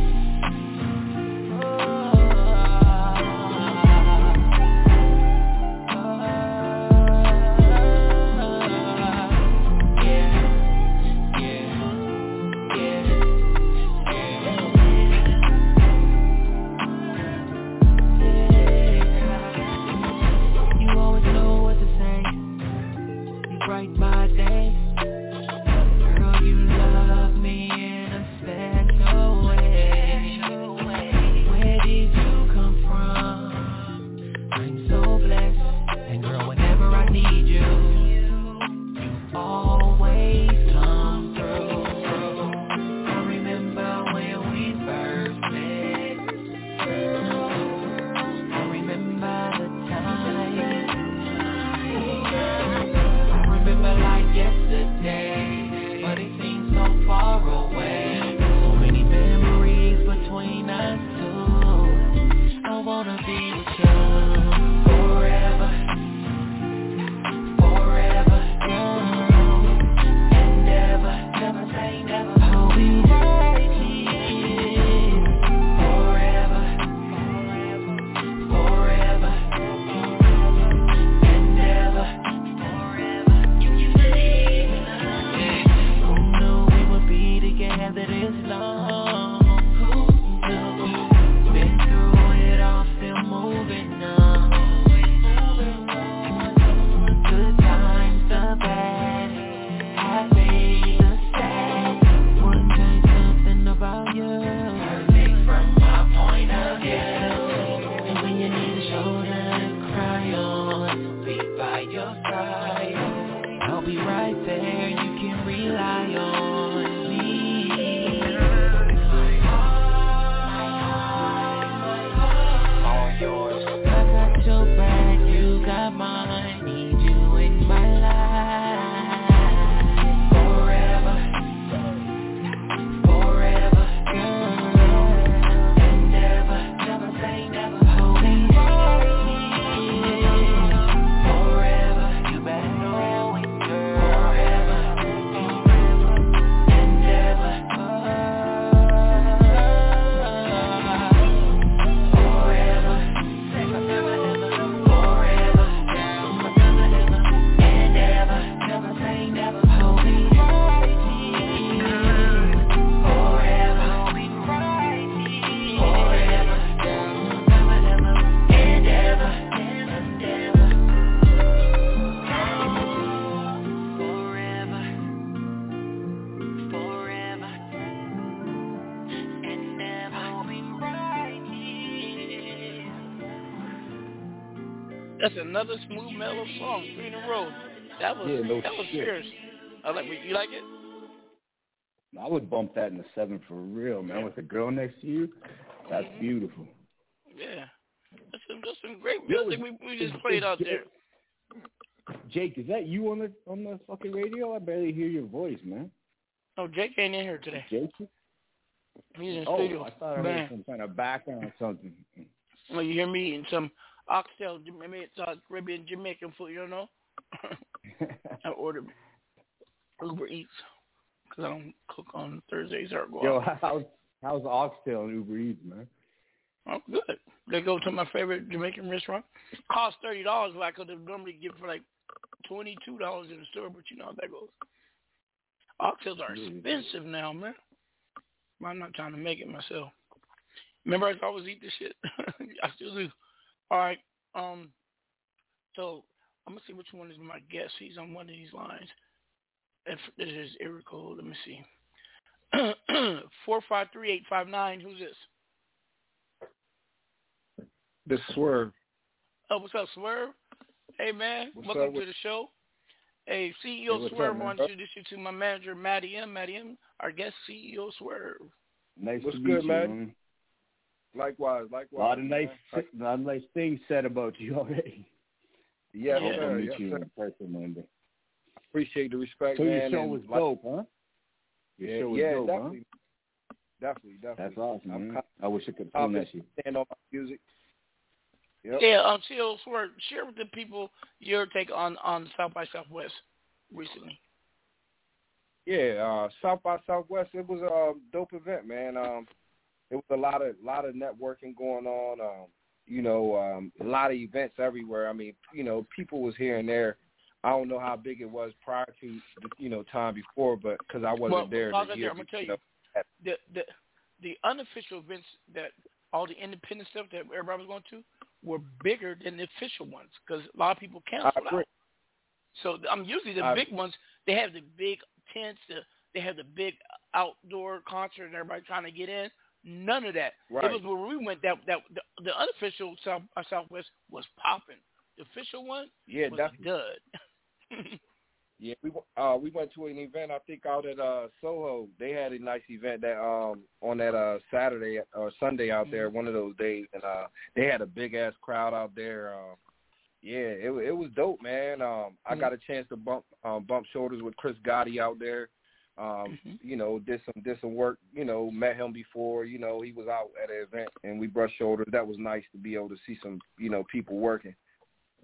another smooth mellow song, three in a row. That was Yeah, no that was shit. fierce. I like you like it? I would bump that in the seven for real, man. With the girl next to you, that's mm-hmm. beautiful. Yeah. That's some that's some great music we, we just played out there. Jake, is that you on the on the fucking radio? I barely hear your voice, man. Oh, Jake ain't in here today. Jake? He's in the Oh, studio. I thought I Man. heard some kind of background or something. Well, you hear me in some oxtail, I mean, it's uh, Caribbean Jamaican food, you know? *laughs* I ordered Uber Eats because I don't cook on Thursdays or go Yo, out. *laughs* how's how's Oxtail and Uber Eats, man? Oh, good. They go to my favorite Jamaican restaurant. Cost thirty dollars, but I could have normally get for like twenty two dollars in the store. But you know how that goes. Oxtails are expensive now, man. I'm not trying to make it myself. Remember, I always eat this shit. *laughs* I still do. All right. Um. So I'm gonna see which one is my guest. He's on one of these lines. If this is area code, let me see. *clears throat* Four five three eight five nine. Who's this? The Swirv. Oh, what's up, Swirv? Hey, man. What's Welcome up to with- the show. Hey, CEO Hey, Swirv up, man? wants to introduce you to my manager, Matty M. Matty M, our guest CEO Swirv. Nice What's to good, meet man? you. man. Likewise, likewise. A likewise. lot of nice, man. a lot of nice things said about you *laughs* already. Yes, Hope sir. I'll meet Yes, you sir. in person one day. Appreciate the respect, So man. your show and was like- dope, huh? Your yeah, show was yeah, dope, definitely. definitely, definitely. That's awesome, I'm man. I wish I could I'll film that shit. stand on my music. Yep. Yeah, um, Chill, Swirv, share with the people your take on on South by Southwest recently. Yeah, uh, South by Southwest. It was a dope event, man. Um, it was a lot of lot of networking going on. Um, you know, um, a lot of events everywhere. I mean, you know, people was here and there. I don't know how big it was prior to you know time before, but because I wasn't well, there I'll the year. I'm gonna tell you, know. the the the unofficial events that all the independent stuff that everybody was going to were bigger than the official ones because a lot of people canceled out. So I'm usually the I- big ones. They have the big tents. The, they have the big outdoor concert and everybody trying to get in. None of that. Right. It was where we went that that the, the unofficial South uh, Southwest was popping. The official one Yeah, was definitely. dud. *laughs* Yeah, we uh we went to an event I think out at uh Soho. They had a nice event that um on that uh Saturday or Sunday out there, one of those days, and uh they had a big ass crowd out there. Um, yeah, it it was dope, man. Um, I got a chance to bump um, bump shoulders with Chris Gotti out there. Um, you know, did some did some work. You know, met him before. You know, he was out at an event and we brushed shoulders. That was nice to be able to see some you know people working.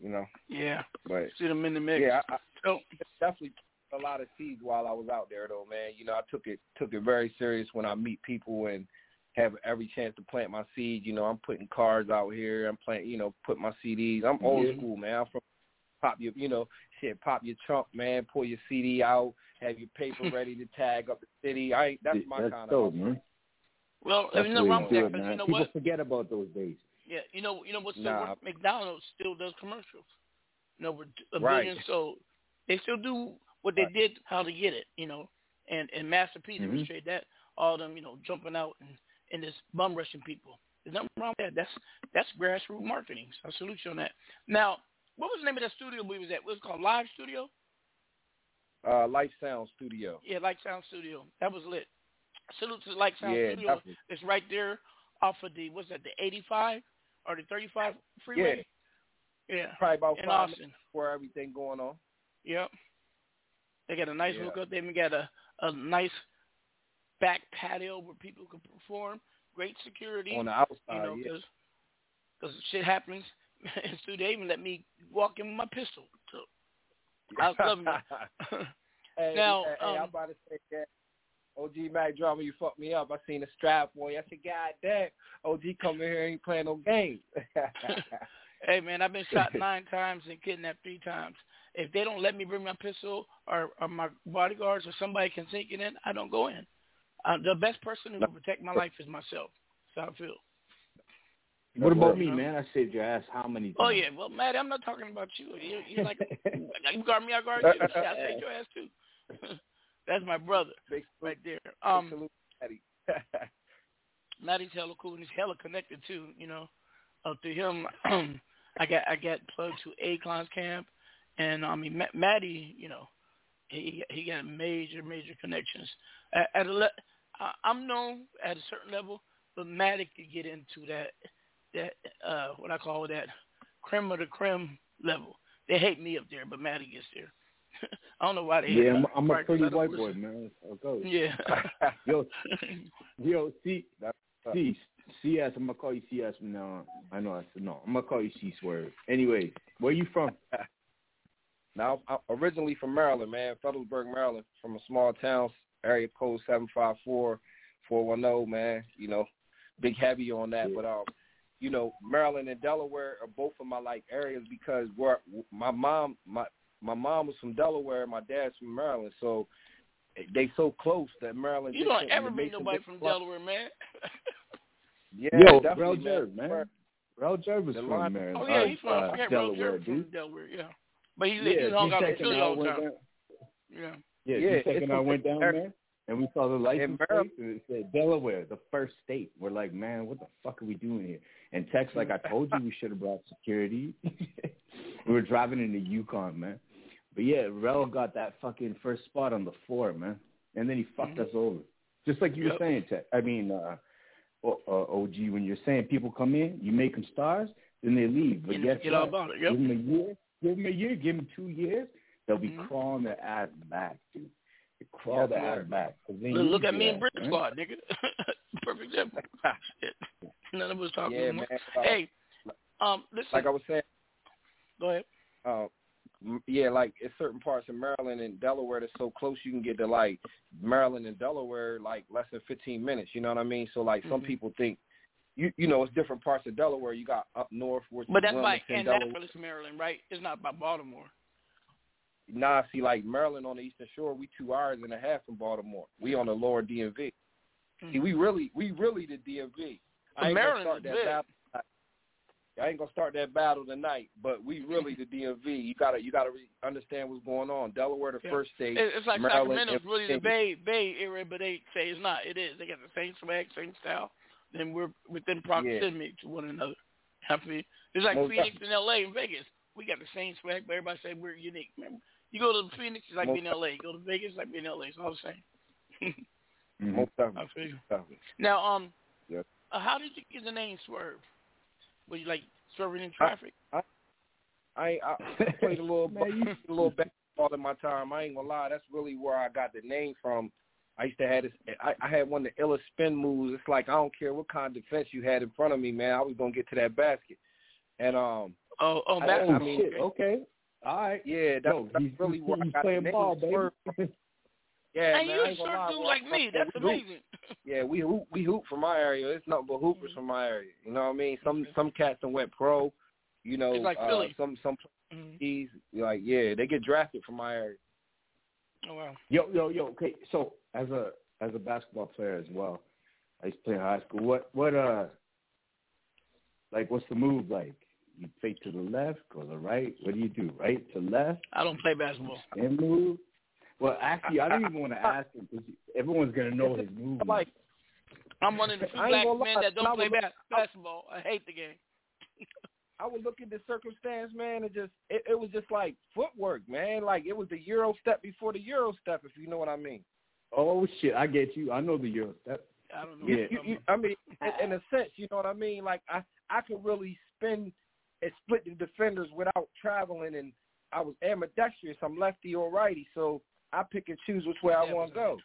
You know, yeah, but see them in the mix. yeah, I, I Oh. definitely a lot of seeds while I was out there, though, man. You know, I took it took it very serious when I meet people and have every chance to plant my seed. You know, I'm putting cards out here. I'm planting, you know, put my CDs. I'm old Yeah. school, man. I'm from pop you know, shit, pop your trunk, man. Pull your CD out. Have your paper *laughs* ready to tag up the city. I ain't, that's my That's kind dope, of. man. Well, That's you the know way wrong with that it, because you know People what? forget about those days. Yeah, you know, you know what's Still Nah. work, McDonald's still does commercials. You know, with a Right. billion sold. They still do what they did, how to get it. You know, and and Master P Mhm. demonstrated that. All them, you know, jumping out and and this bum rushing people. There's nothing wrong with that. That's that's grassroots marketing. So I salute you on that. Now, what was the name of that studio we was at? What was it called Live Studio? Uh, Life Sound Studio. Yeah, Light Sound Studio. That was lit. Salute to the Light Sound Yeah, Studio. definitely. It's right there off of the what's that? The 85 or the 35 freeway? Yeah. Probably about in five Austin. before everything going on. Yep. They got a nice Yeah. hookup. They even got a a nice back patio where people can perform. Great security On the outside, you know, yeah. because shit happens. *laughs* and so they even let me walk in with my pistol. So I was loving it. *laughs* Hey, Now, hey, hey, I'm um, about to say that. OG Mac Drama, you fucked me up. I seen the strap on you. I said, God damn, OG come in here ain't playing no games. *laughs* Hey man, I've been shot nine times and kidnapped three times. If they don't let me bring my pistol or, or my bodyguards or somebody can sneak it in, I don't go in. Uh, the best person who will protect my life is myself. That's how I feel. What about You me, man? I saved your ass how many times? Oh yeah, well, Matt, I'm not talking about you. You, you're like *laughs* you guard me, I guard you. *laughs* I saved your ass too. *laughs* That's my brother right there. Um, Matty. Matty's hella cool and he's hella connected too. You know, uh, through him, *clears throat* I got I got plugged to Akon's camp, and I mean Ma- Maddie, you know, he he got major major connections. At, at a le- I, I'm known at a certain level, but Matty could get into that that uh what I call that creme of the creme level. They hate me up there, but Maddie gets there. *laughs* I don't know why they hate Yeah, me. I'm, I'm a Right, 'cause pretty I white boy, man. *laughs* *laughs* That's how it. Yeah. yo, yo, C, see, CS. I'm gonna call you CS from now on. I know I said no. I'm gonna call you C Swirv. Anyway, where you from? now, I'm originally from Maryland, man, Fredericksburg, Maryland, from a small town, area code seven five four four one zero, man. You know, big heavy on that, but um, you know, Maryland and Delaware are both of my like areas because where my mom, my my mom was from Delaware, and my dad's from Maryland, so they so close that Maryland. You don't ever meet nobody from club. Delaware, man. *laughs* Yeah, Yo, definitely, Rel man. Jerv, man. Rel Jerv was from line- Maryland. Oh yeah, he's from uh, I forget Delaware, Delaware, from. Delaware, yeah. But he Yeah, he hung out in G-Second Philly all the went time. down- Yeah. Yeah, Yeah, G-Second it's I went down there and we saw the license plate and it said Delaware, the first state. We're like, man, what the fuck are we doing here? And Tex like, I told you we should have brought security. *laughs* we were driving in the Yukon, man. But yeah, Rel got that fucking first spot on the floor, man. And then he fucked us over. Just like you were saying, Tex. I mean, uh, uh, OG, when you're saying people come in, you make them stars, then they leave. But You guess forget what? about it, yep. Give them a year. Give them a year. Give them two years. They'll be Mhm. crawling their ass back, dude. Crawl the ass back. Look, at me and Brick. Squad, nigga. *laughs* Perfect example. *laughs* Shit. None of us talking Yeah, man. Uh, Hey, um, listen. like I was saying, Go ahead. uh, yeah, like it's certain parts of Maryland and Delaware that's so close you can get to like Maryland and Delaware like less than 15 minutes. You know what I mean? So like some Mhm. people think, you you know, it's different parts of Delaware. You got up north, which But that's by Wilmington, Delaware. Annapolis, Maryland, right? It's not by Baltimore. Nah, see, like Maryland on the Eastern Shore, we two hours and a half from Baltimore. We on the lower DMV. See, we mm-hmm. really, we really the DMV. I ain't Maryland gonna start that big. battle. I ain't gonna start that battle tonight, but we really the DMV. You gotta, you gotta re- understand what's going on. Delaware, the Yeah. first state. It- It's like Maryland, Sacramento's really the Bay Bay area, but they say it's not. It is. They got the same swag, same style. Then we're within proximity to one another. *laughs* Happy. It's like Most Phoenix and LA and Vegas. We got the same swag, but everybody say we're unique. Remember, you go to Phoenix, it's like Most being in LA. You go to Vegas, it's like being in LA. It's all the same. *laughs* Most definitely. I feel you. Now, um, Yes. uh, how did you get the name Swirv? Were you like swerving in traffic? I, I, I *laughs* played a little, Man, *laughs* a little basketball in my time. I ain't gonna lie, that's really where I got the name from. I used to have this. I, I had one of the illest spin moves. It's like I don't care what kind of defense you had in front of me, man. I was gonna get to that basket. And um, oh, oh, I. I mean, Shit, okay. All right. yeah, that's, Yo, that's he's, really where I got playing ball, baby. *laughs* Yeah, and man, you I a ain't gonna short lie, dude like I- me. That's we hoop. amazing. Yeah, we hoop, we hoop from my area. It's nothing but hoopers from my area. You know what I mean? Some some cats that went pro. You know, It's like uh, Philly. some some he's like yeah, they get drafted from my area. Oh wow. Yo, yo, yo. Okay, so as a as a basketball player as well, I used to play in high school. What what uh, like what's the move like? You play to the left, go to the right. What do you do? Right to left, I don't play basketball. and move. Well, actually, I don't even want to ask him because everyone's gonna know his move. Like I'm one of the few black gonna men that don't play was- bas- basketball. I hate the game. I would look at the circumstance, man, and just it, it was just like footwork, man. Like it was the Euro step before the Euro step, if you know what I mean. oh shit, I get you. I know the Euro step. I don't know. Yeah. You, you're you, I mean, in, in a sense, you know what I mean. Like I, I could really spin and split the defenders without traveling, and I was ambidextrous. I'm lefty or righty, so I pick and choose which way I want to go.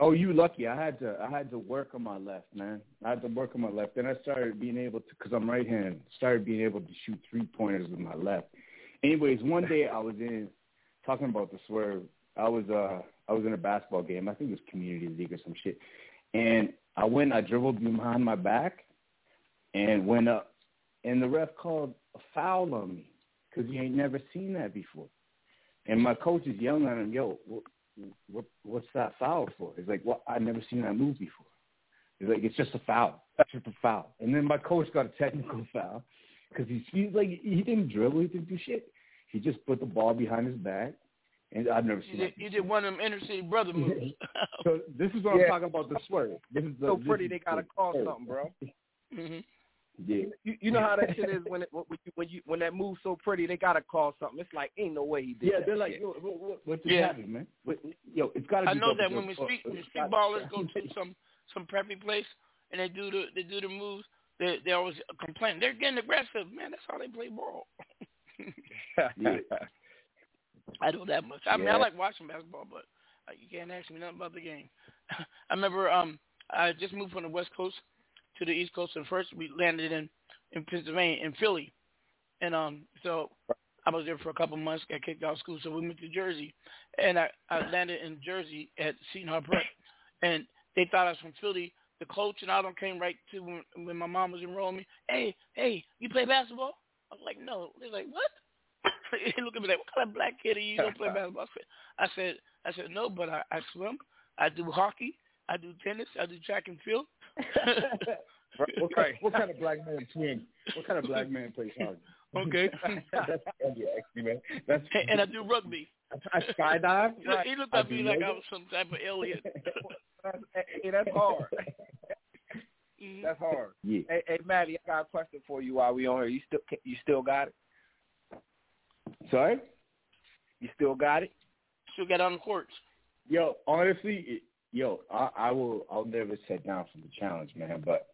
Oh, you lucky. I had to I had to work on my left, man. I had to work on my left. Then I started being able to, because I'm right-handed, started being able to shoot three pointers with my left. Anyways, one day I was in talking about the swerve. I was uh I was in a basketball game. I think it was community league or some shit. And I went, I dribbled behind my back, and went up, and the ref called a foul on me because he ain't never seen that before. And my coach is yelling at him, "Yo, what, what what's that foul for? He's like, well, I've never seen that move before. He's like, it's just a foul. That's just a foul. And then my coach got a technical *laughs* foul because he's, he's like, he didn't dribble, he didn't do shit. He just put the ball behind his back, and I've never You seen did, that. you did one of them inner city brother *laughs* moves. So this is what Yeah. I'm talking about. The swerve. This is the, So this pretty, is they gotta call swerve. something, bro. hmm Yeah. You, you know how that shit is when it when you when you when that move's so pretty, they gotta call something. It's like ain't no way he did Yeah, that they're like, shit. yo, what, what, what just Yeah. happened, man? What, yo, it's got to be. I know that when we street Oh, when it's street ballers go to some some preppy place and they do the they do the moves, they they always complain. They're getting aggressive, man. That's how they play ball. Yeah. *laughs* I know that much. I mean, I like watching basketball, but uh, you can't ask me nothing about the game. *laughs* I remember um I just moved from the West Coast to the East Coast, and first we landed in in Pennsylvania in Philly, and um so I was there for a couple months, got kicked out of school, so we went to Jersey, and I I landed in Jersey at Seton Hall Prep, and they thought I was from Philly. The coach and all them came right to when, when my mom was enrolling me. Hey, hey, you play basketball? I was like, no. They're like, what? *laughs* he looked at me like, what kind of black kid are you? You don't play basketball? I said, I said, I said no, but I, I swim, I do hockey, I do tennis, I do track and field. *laughs* What kind, what kind of black man swim? What kind of black man plays hard? *laughs* Okay. *laughs* That's funny, actually, man. That's and, and I do rugby. I skydive. He, look- he looked I at me do like I was some type of alien. hey, that's hard. Mhm. That's hard. Yeah. Hey, hey, Maddie, I got a question for you while we on here. You still you still got it? Sorry? You still got it? Still got on the courts. Yo, honestly, it, yo, I, I will. I'll never sit down for the challenge, man. But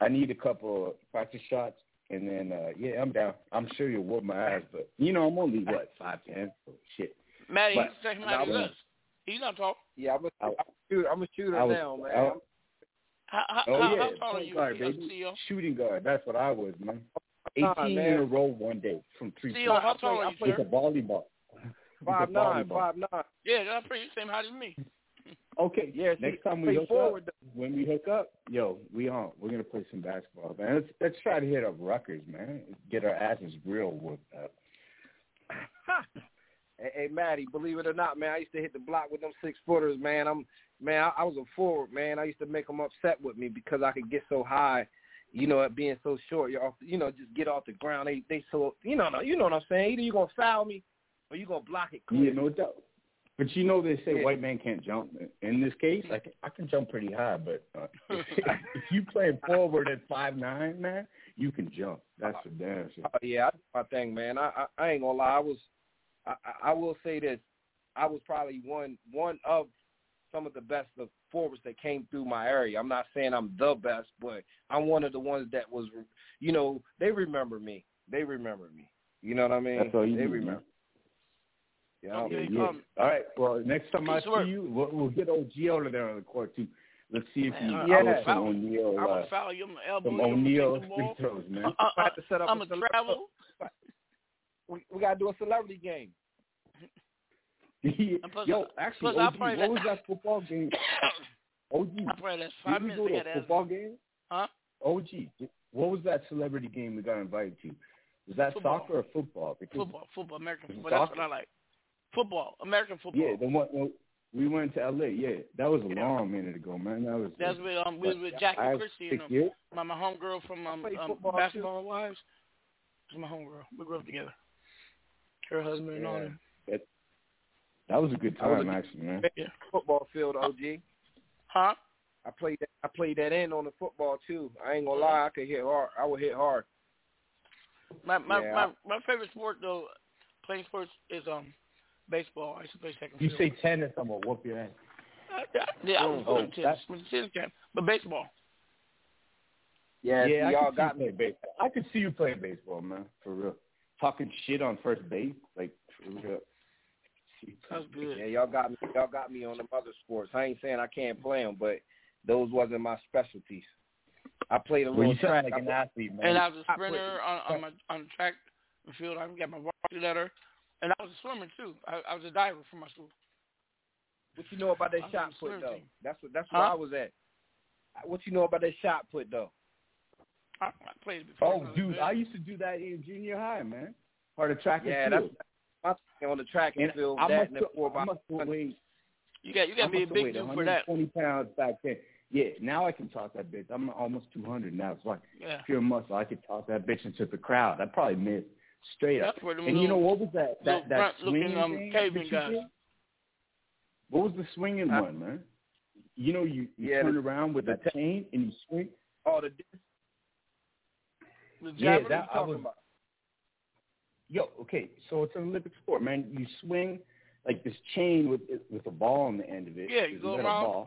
I need a couple of practice shots, and then uh yeah, I'm down. I'm sure you'll whoop my ass, but you know, I'm only what *laughs* five ten. So shit. Maddie, But- he's the same but height I as won't. He's not tall. Yeah, I'm a, I'm a shooter. I'm a shooter was- now, man. I How, how, Oh yeah, how tall are you, guard, baby. Shooting guard. That's what I was, man. Nah, Eighteen man. in a row one day from three. CEO, how tall are you, It's sir? a volleyball. five *laughs* It's a nine, volleyball. five nine. Yeah, that's pretty same height as me. Okay, Yeah, next time we hook forward, up, when we hook up, yo, we on. We're gonna play some basketball, man. Let's let's try to hit up Rutgers, man. Get our asses real whooped up. Hey, hey, Maddie, believe it or not, man, I used to hit the block with them six footers, man. I'm man, I, I was a forward, man. I used to make them upset with me because I could get so high, you know, at being so short. You're off, you know, just get off the ground. They they so you know, you know what I'm saying. Either you're gonna foul me or you're gonna block it. Yeah, no doubt. But you know they say Yeah. white man can't jump. In this case, I can, I can jump pretty high, but uh, *laughs* if, if you play forward at five nine, man, you can jump. That's the damn shit. Oh, yeah, I do my thing, man. I, I I ain't gonna lie. I was, I I- I will say this. I was probably one one of some of the best of forwards that came through my area. I'm not saying I'm the best, but I'm one of the ones that was, you know, they remember me. They remember me. You know what I mean? That's all you they need, remember. man. Yeah, Okay, Yeah, yeah. um, All right. Well, next time I Sure. see you, we'll, we'll get OG over there on the court too. Let's see if you Man, yeah. I'm throw a some foul. O'Neal, I'm gonna foul you. I'm gonna elbow some you. O'Neal the free ball. throws, man. Uh, uh, I have to set up I'm a gonna travel. *laughs* We, we gotta do a celebrity game. Plus, *laughs* Yo, actually, OG, probably what let- was that football game? *coughs* OG, I probably that's did five we minutes. go to got a to football game? Huh? OG, what was that celebrity game we got invited to? Was that Football. soccer or football? Because Football, football, American Was it football. That's what I like. Football, American football. Yeah, the one well, we went to LA. Yeah, that was a Yeah. long minute ago, man. That was. That's with um, we was with Jackie five, Christie six and um, years. my my homegirl from um, um football, too. Basketball Wives. She's my homegirl. We grew up together. Her husband and all Yeah. That, that was a good time, a- actually, man. Yeah. Football field, OG. Huh? I played that. I played that in on the football too. I ain't gonna lie. I could hit hard. I would hit hard. My my Yeah. my, my favorite sport though, playing sports is um baseball. I used to play second You field. say tennis, I'm gonna whoop your ass. Uh, yeah, yeah, I was Oh, good in tennis. that's- With tennis game, but baseball. Yeah, see, y'all got me. playing baseball. I could see you playing baseball, man, for real. Talking shit on first base, like for real. That's good. Yeah, y'all got me. Y'all got me on them other sports. I ain't saying I can't play them, but those wasn't my specialties. I played a Well, little you sound track. like an athlete, man. And I was a sprinter on on my on the track field. I got my varsity letter, and I was a swimmer too. I, I was a diver for my school. What you know about that was shot put swim though? team. That's what that's where Huh? I was at. What you know about that shot put though? I, I played before. Oh, dude, I used to do that in junior high, man. Part of track Yeah, and that's field. my thing on the track and And field. I That must and the have- four I by must have You got you got I to be a big dude for that. 120 pounds back then. Yeah, now I can toss that bitch. I'm almost 200 now. It's like Yeah. pure muscle. I could toss that bitch into the crowd. I probably missed straight up. That's where them And you know what was that? That that front-looking, swinging um, thing that guys. did? What was the swinging Huh? one, man? You know, you, you Yeah, turn the- around with a chain and you swing. Oh, the The Yeah, that I talking was. about? Yo, okay, so it's an Olympic sport, man. You swing like this chain with with a ball on the end of it. Yeah, you go around. ball,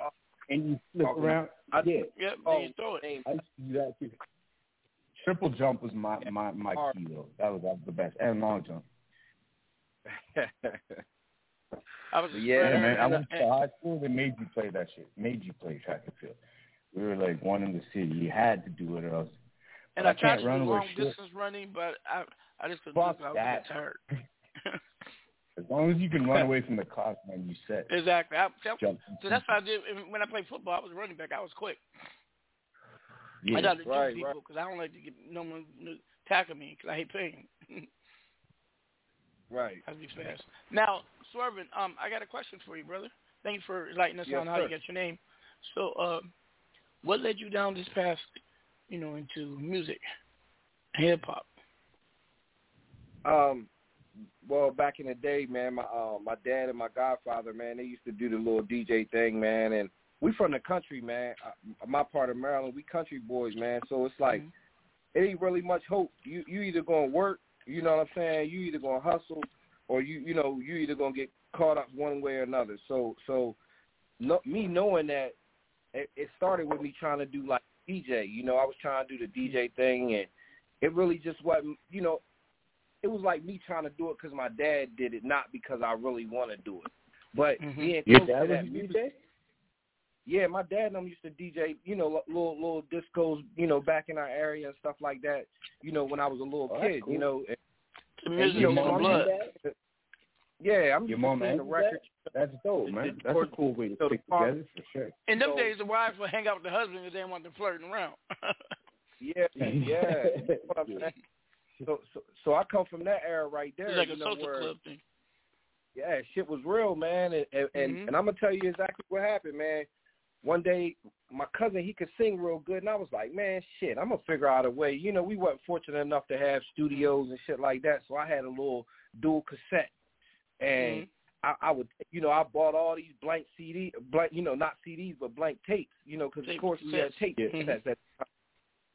and you flip Oh, around. I- yeah, Yep, Oh, then you throw it. I used to do that too. Triple jump was my my my key though. That was that was the best, and long jump. *laughs* I was Yeah, man. I went to high school. They made you play that shit. Made you play track and field. We were like one in the city. You had to do it, or else. And But I tried can't to run do long shit. running, but I I just couldn't Fuck do it. I was that. tired. *laughs* *laughs* As long as you can run away from the clock, man, you set. exactly. I, so Jump. that's what I did when I played football. I was running back. I was quick. Yeah. I got to right, do people because I don't like to get no one to tackle me because I hate pain. *laughs* right. I be fast. Now, Swervin, um, I got a question for you, brother. Thank you for enlightening us Yes, on how you got your name. So, uh, what led you down this path, you know, into music, hip hop? Um, well, back in the day, man, my uh, my dad and my godfather, man, they used to do the little DJ thing, man, and we from the country, man. Uh, my part of Maryland, we country boys, man. So it's like it ain't really much hope. You you either gonna work, you know what I'm saying? You either gonna hustle, or you you know you either gonna get caught up one way or another. So so, no, me knowing that, it, it started with me trying to do like DJ. You know, I was trying to do the DJ thing, and it really just wasn't. You know, it was like me trying to do it because my dad did it, not because I really want to do it. But Mm-hmm. being Your close dad to was that a music, DJ? Yeah, my dad and them used to DJ, you know, little little discos, you know, back in our area and stuff like that. You know, when I was a little Oh, kid, cool. you know. And, The and, you know, is so in I'm blood. used Yeah, I'm Your mom to and the your records. That's dope, man. That's a cool way to So the stick together for sure. In them So- days, the wives would hang out with the husband because they didn't want them flirting around. *laughs* Yeah, *laughs* yeah. That's what I'm saying. So, so, so I come from that era right there. it's like you a know, social where, club thing. Yeah, shit was real, man, and and, and, Mhm. and I'm gonna tell you exactly what happened, man. One day, my cousin he could sing real good, and I was like, man, shit, I'm gonna figure out a way. You know, we weren't fortunate enough to have studios and shit like that, so I had a little dual cassette, and I, I would, you know, I bought all these blank CD, blank, you know, not CDs but blank tapes, you know, because of course we had tape Mhm. cassettes at the time.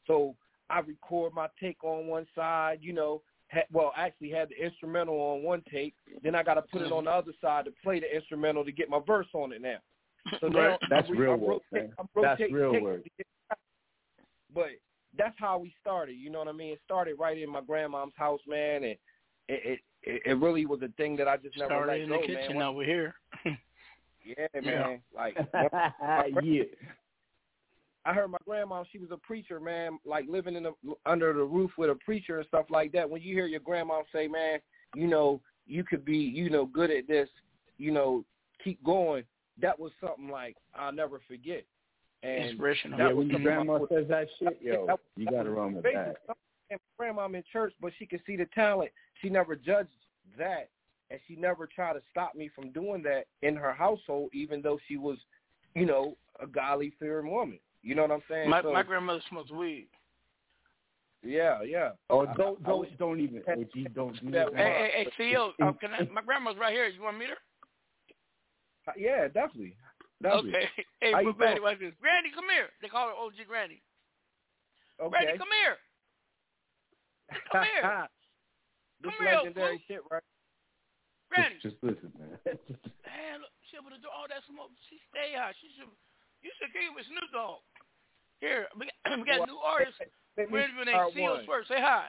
So I record my take on one side, you know. Had, well, actually had the instrumental on one tape. Then I got to put it on the other side to play the instrumental to get my verse on it now. So now That's I'm, real I'm work, rotate- man. I'm That's real work. But that's how we started. You know what I mean? It started right in my grandmom's house, man, and it it, it really was a thing that I just never Started let in go, the kitchen. man. Now we're here. *laughs* Yeah, *laughs* Yeah. man. Like *laughs* yeah. I heard my grandma, she was a preacher, man, like living in the under the roof with a preacher and stuff like that. When you hear your grandma say, Man, you know, you could be, you know, good at this, you know, keep going, that was something like I'll never forget. And Inspirational. that Yeah, was when your grandma my- says that shit, *laughs* yo, that- you gotta was run with that. And my grandma in church, but she could see the talent. She never judged that, and she never tried to stop me from doing that in her household, even though she was, you know, a godly fearing woman. You know what I'm saying? My so, my grandmother smokes weed. yeah, yeah. Oh, I- don't I was- don't don't even. OG, don't do That that. Hey, hey, hey, CEO, uh, can I, my grandma's right here. You want to meet her? Yeah, definitely. definitely. Okay. *laughs* Hey, How you but Granny, watch this. Granny, come here. They call her OG Granny. Okay. Granny, come here. Come here. *laughs* this Come here, legendary shit, right? Granny. Just, just listen, man. *laughs* Man, look, she able to do all that smoke. She stay high. She should. You should kick it with Snoop Dogg. Here, we got, *clears throat* we got Well, new artists. let me We're interviewing start CEOs one. first. Say hi.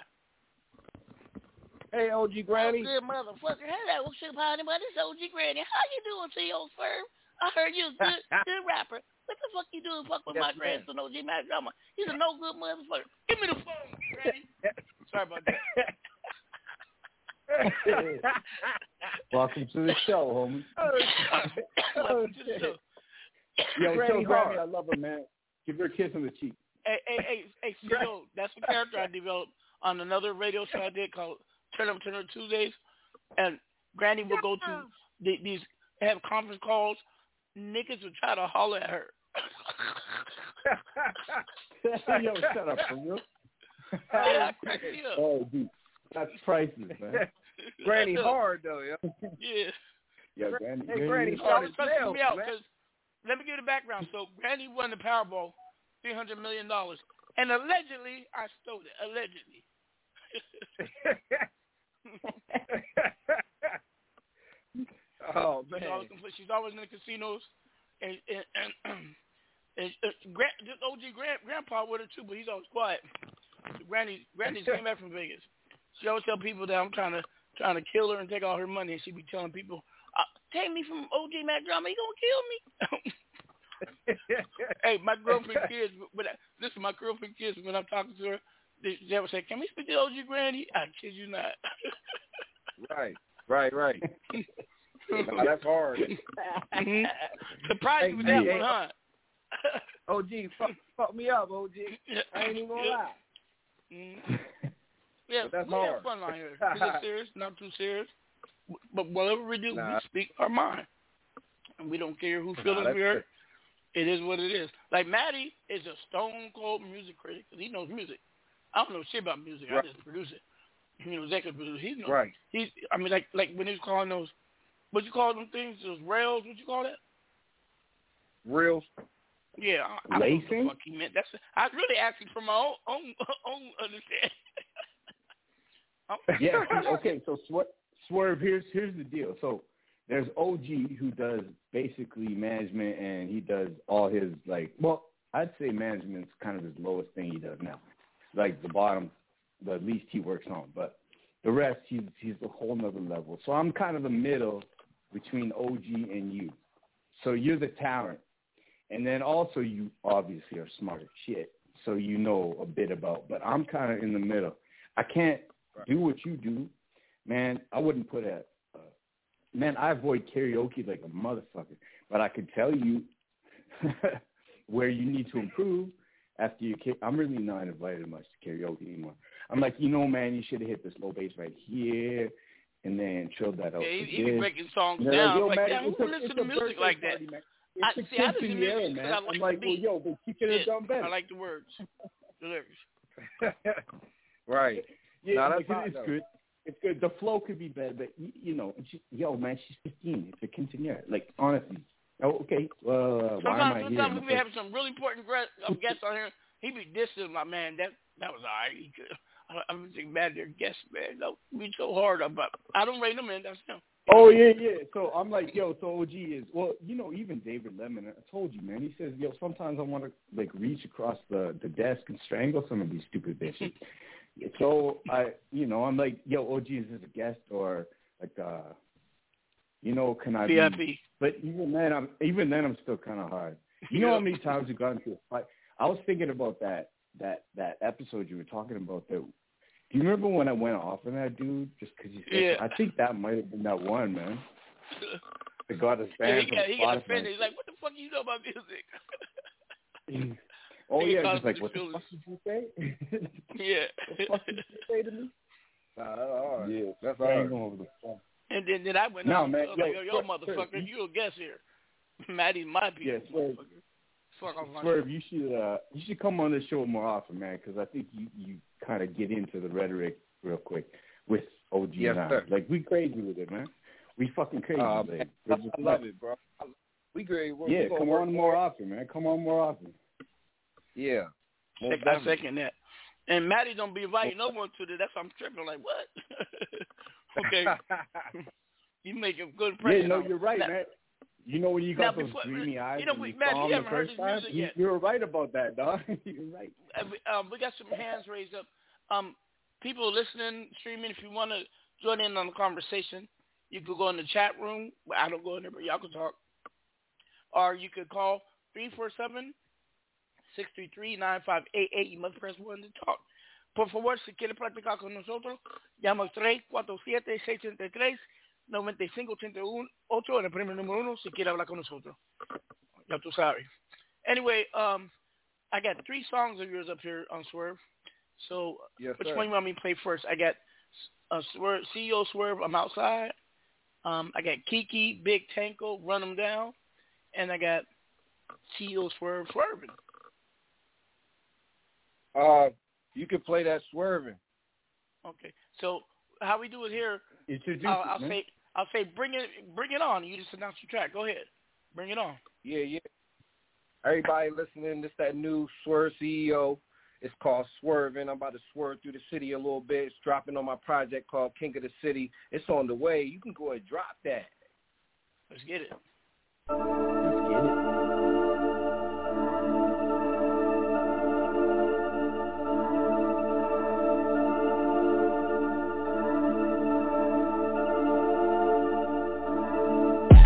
Hey, OG oh, Granny. Oh, good motherfucker. Hello, Sugar Party, but it's OG Granny. How you doing, CEO Firm? I heard you a *laughs* good, good rapper. What the fuck you doing fuck with Yes, my ma'am. grandson, OG Mac Drama? He's a no good motherfucker. Give me the phone, Granny. *laughs* Sorry about that. *laughs* Welcome to the show, homie. Oh, Welcome oh, to the show. Yo, Granny tell Granny I love her, man. Give her a kiss on the cheek. Hey, hey, hey, hey, CEO, that's the character I developed on another radio show I did called Turn Up Turn Up Tuesdays. And Granny would go to the, these, have conference calls. Niggas would try to holler at her. *laughs* Yo, shut up, for real. Yeah, I cracked me up. Oh, dude, that's priceless, man. *laughs* Granny hard though, yeah. Yeah. Yo, Granny, Hey, Granny She hard always as hell, me out man. because let me give you the background. So Granny won the Powerball, three hundred million dollars, and allegedly I stole it. Allegedly. *laughs* *laughs* oh *laughs* She's man. always, she's always in the casinos, and and, and, *clears throat* and, and grand, this OG grand, grandpa with her too, but he's always quiet. Granny, Granny came back from Vegas. She always tell people that I'm trying to trying to kill her and take all her money, and she be telling people, uh, "Take me from OG Mac Drama, he gonna kill me." *laughs* hey, my girlfriend kids, but this is my girlfriend kids. When I'm talking to her, they, they would say, "Can we speak to OG Granny?" I kid you not. Right, right, right. *laughs* That's hard. mm-hmm. Surprised you with that Hey, one, huh? *laughs* OG, fuck, fuck me up, OG. I ain't even gonna Yeah. lie. Mhm. *laughs* Yeah, But that's we have hard. fun out here. We get serious, not too serious. But whatever we do, Nah. we speak our mind. And we don't care who feelings that's we hurt. It is what it is. Like Matty is a stone cold music critic because he knows music. I don't know shit about music. Right. I just produce it. You know, executive producer. He knows. Right. He's. I mean, like like when he was calling those, what you call them things? Those rails? What you call that? Real. Yeah, I, I don't know what Lacing? he meant. That's. I was really asking for my own own, *laughs* own understanding. *laughs* Yeah. Okay. So Swer- Swirv, here's here's the deal. So there's OG who does basically management, and he does all his like. Well, I'd say management's kind of his lowest thing he does now. Like the bottom, the least he works on, but the rest he's he's a whole nother level. So I'm kind of the middle between OG and you. So you're the talent. And then also you obviously are smart as shit. So you know a bit about, but I'm kind of in the middle. I can't do what you do, man. I wouldn't put a, man. I avoid karaoke like a motherfucker, but I could tell you *laughs* where you need to improve after you. I'm really not invited much to karaoke anymore. I'm like, you know, man, you should have hit this low bass right here, and then chilled that out. Yeah, he, he be breaking songs down. Like, yo, like, man, damn, who listen to music like that? Party, I, it's see, I listen to music man. I like I'm like, the well, yo, but you could have Yeah, done better. I like the words, *laughs* the lyrics. *laughs* right. Yeah, Nah, that's like, it's good. It's good. The flow could be better, but y- you know, she, yo, man, she's 15. It's a quinceanera. Like honestly. Oh, okay. Uh, why am Sometimes, I sometimes in we the be having some really important guests, uh, guests on here. He be dissing my man. That that was alright. He could. I, I'm just mad they're guests, man. No, be so hard about. I don't rate them in. That's him. Oh yeah, yeah. So I'm like, yo, so OG is well, you know, even David Lemon. I told you, man. He says, yo, sometimes I want to like reach across the the desk and strangle some of these stupid bitches. *laughs* so I, you know, I'm like, yo, OG is this a guest or like, uh, you know, can I VIP. be? But even then, I'm even then, I'm still kind of hard. You know how many times we got into a fight? I was thinking about that that that episode you were talking about. That do you remember when I went off on that dude just because you said? Yeah. I think that might have been that one, man. *laughs* That got us Yeah, banned he from got, he got offended. He's like, "What the fuck you know about music?" *laughs* oh He yeah, caused just like what the feelings. fuck did you say? *laughs* yeah. what the fuck did you say to me? Nah, that's hard. Yeah, That's I ain't hard. going over the phone. And then, then I went No, on. man, I was like, yo, yo, yo, motherfucker, Swirv, you a guest here. Maddie's my people. Yeah, Swirv. motherfucker. Fuck off my Swirv, you should uh, you should come on this show more often, man, because I think you you kind of get into the rhetoric real quick with OG Yes, now. sir. Like we crazy with it, man. We fucking crazy Uh, with it. I, I love nuts. it, bro. I- We great. We're, Yeah, we gonna come on more often, man. Come on more often. Yeah. Most I definitely. second that. And Maddie don't be inviting no one to this. That's why I'm tripping. Like what? *laughs* okay, *laughs* you make a good impression. Yeah, no, you're right, Now- man. You know when you got now, those before, uh, dreamy eyes you know, we, you Matt, saw heard the first time? You, you, were right about that, dog. *laughs* You're right. Um, we got some hands raised up. Um, people listening, streaming, if you want to join in on the conversation, you could go in the chat room. I don't go in there, but y'all can talk. Or you could call 347-633-9588. You must press 1 to talk. Por favor, si quiere practicar con nosotros, llama 347-633. 95-888-95-81, el premio número uno, si quiere hablar con nosotros. Ya tú sabes. Anyway, um, I got three songs of yours up here on Swirv. So yes, which sir. one you want me to play first? I got a Swirv, CEO Swirv, I'm Outside. Um, I got Kiki, Big Tanko, Run 'Em Down. And I got CEO Swirv, Swerving. Uh, you can play that Swerving. Okay. So how we do it here, I'll, I'll say I'll say bring it bring it on. You just announce your track. Go ahead, bring it on. Yeah, yeah. Everybody listening, this that new Swirv CEO. It's called Swerving. I'm about to swerve through the city a little bit. It's dropping on my project called King of the City. It's on the way. You can go ahead and drop that. Let's get it. Let's get it.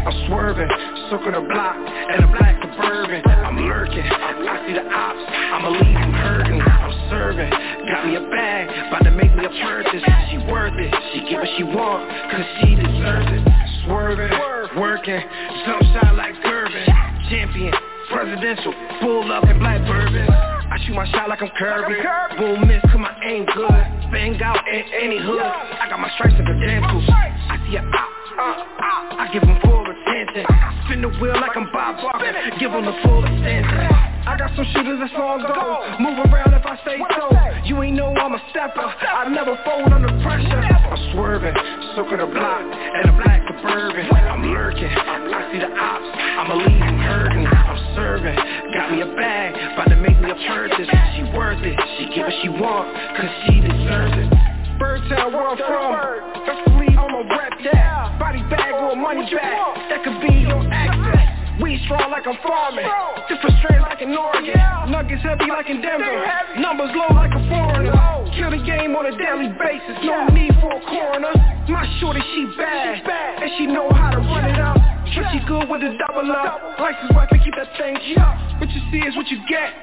I'm swerving, circle the block, and a black suburban. I'm lurking, I see the ops, I'ma leave them hurting. I'm serving, got me a bag, about to make me a purchase. She worth it, she get what she want, cause she deserves it. Swerving, working, jump shot like Gervin. Champion, presidential, full up in black bourbon. I shoot my shot like I'm curving. Boom miss, cause my aim good. Bang out in any hood. I got my stripes and credentials. I see a op, uh, uh, I give full attention. The wheel like I'm Bob Barker. Give them the full attention. I got some shooters that's on go. Move around if I say so. You ain't know I'm a stepper. I never fold under pressure. I'm swerving, soaking the block, and a black suburban. I'm lurking, I see the ops. I'ma leave them hurting. I'm serving, got me a bag, about to make me a purchase. She worth it, she get what she want, cause she deserves it. Birdtown, where I'm from. Best believe I'ma rep that. Money back. That could be your access. We strong like I'm farming. Different strands like in Oregon. Nuggets heavy like in Denver. Numbers low like a foreigner. Kill the game on a daily basis. No need for a coroner. My shorty, she bad. And she know how to run it up. She good with a double up. License wife and keep that thing up. What you see is what you get.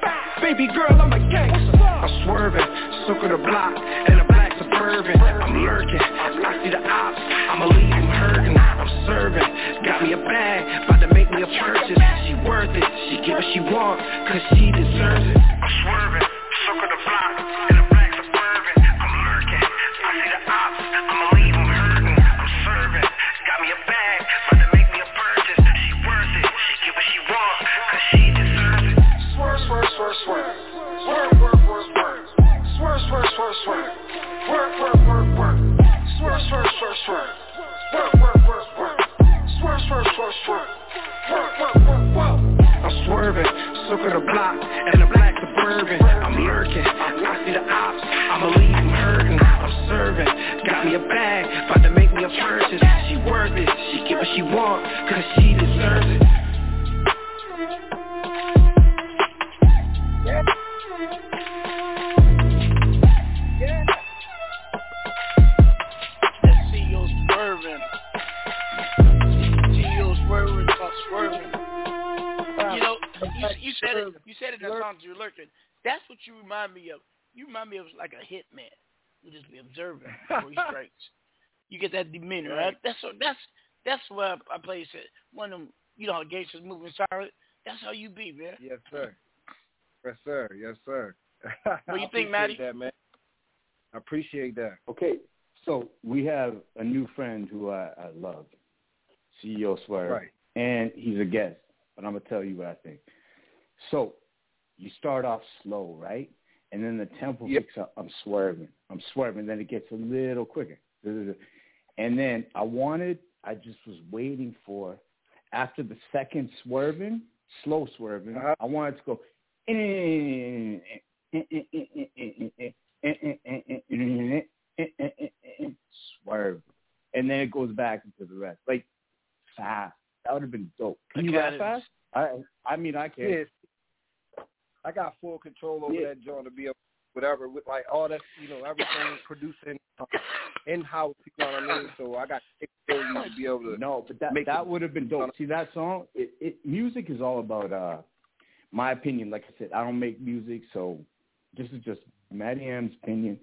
Baby girl, I'm a gangster. I'm swerving, circle the block, in a black suburban. I'm lurking, I see the ops. I'ma leave them hurting. I'm serving, got me a bag, about to make me a purchase. She worth it, she get what she want, cause she deserves it. I'm swerving, circle the block, in a black suburban. I'm lurking, I see the ops. I'ma leave them hurting. I'm serving, got me a bag, about to make me a purchase. She worth it, she get what she want, cause she deserves it. Swerve, swerve, swerve, swerve. Swerve, swerve, swerve, swerve. Swerve, swerve, swerve, swerve. Work, work, work, work. Swerve, swerve, swerve, swerve. Work, work, work, work. Swerve, swerve, swerve, swerve. Work. I'm swerving, circle the block, in a black suburban. I'm lurking, I see the ops, I'ma leave them hurting. I'm serving, got me a bag, about to make me a purchase. She worth it, she get what she want, cause she deserves it. You, you said it. You said it in that song. You're lurking. That's what you remind me of. You remind me of like a hitman who just be observing before he *laughs* strikes. You get that demeanor. Right? That's that's that's where I play it. One of them, you know, how gangsters moving silent. That's how you be, man. Yes, sir. Yes, sir. Yes, sir. What do you *laughs* I think, appreciate Matty? That, man. I appreciate that. Okay, so we have a new friend who I, I love, CEO Swirv, Right. and he's a guest. But I'm gonna tell you what I think. So you start off slow, right? And then the tempo picks up. I'm swerving. I'm swerving. Then it gets a little quicker. And then I wanted. I just was waiting for after the second swerving, slow swerving. I wanted to go. Swerve, and then it goes back into the rest, like fast. That would have been dope. Can you rap fast? I I mean I can. I got full control over that joint to be able whatever with like all that you know everything *coughs* producing uh, in house. You know what I mean? So I got to be able to No, but that that would have been dope. See that song? It, it music is all about uh my opinion. Like I said, I don't make music, so this is just Matty M's opinion.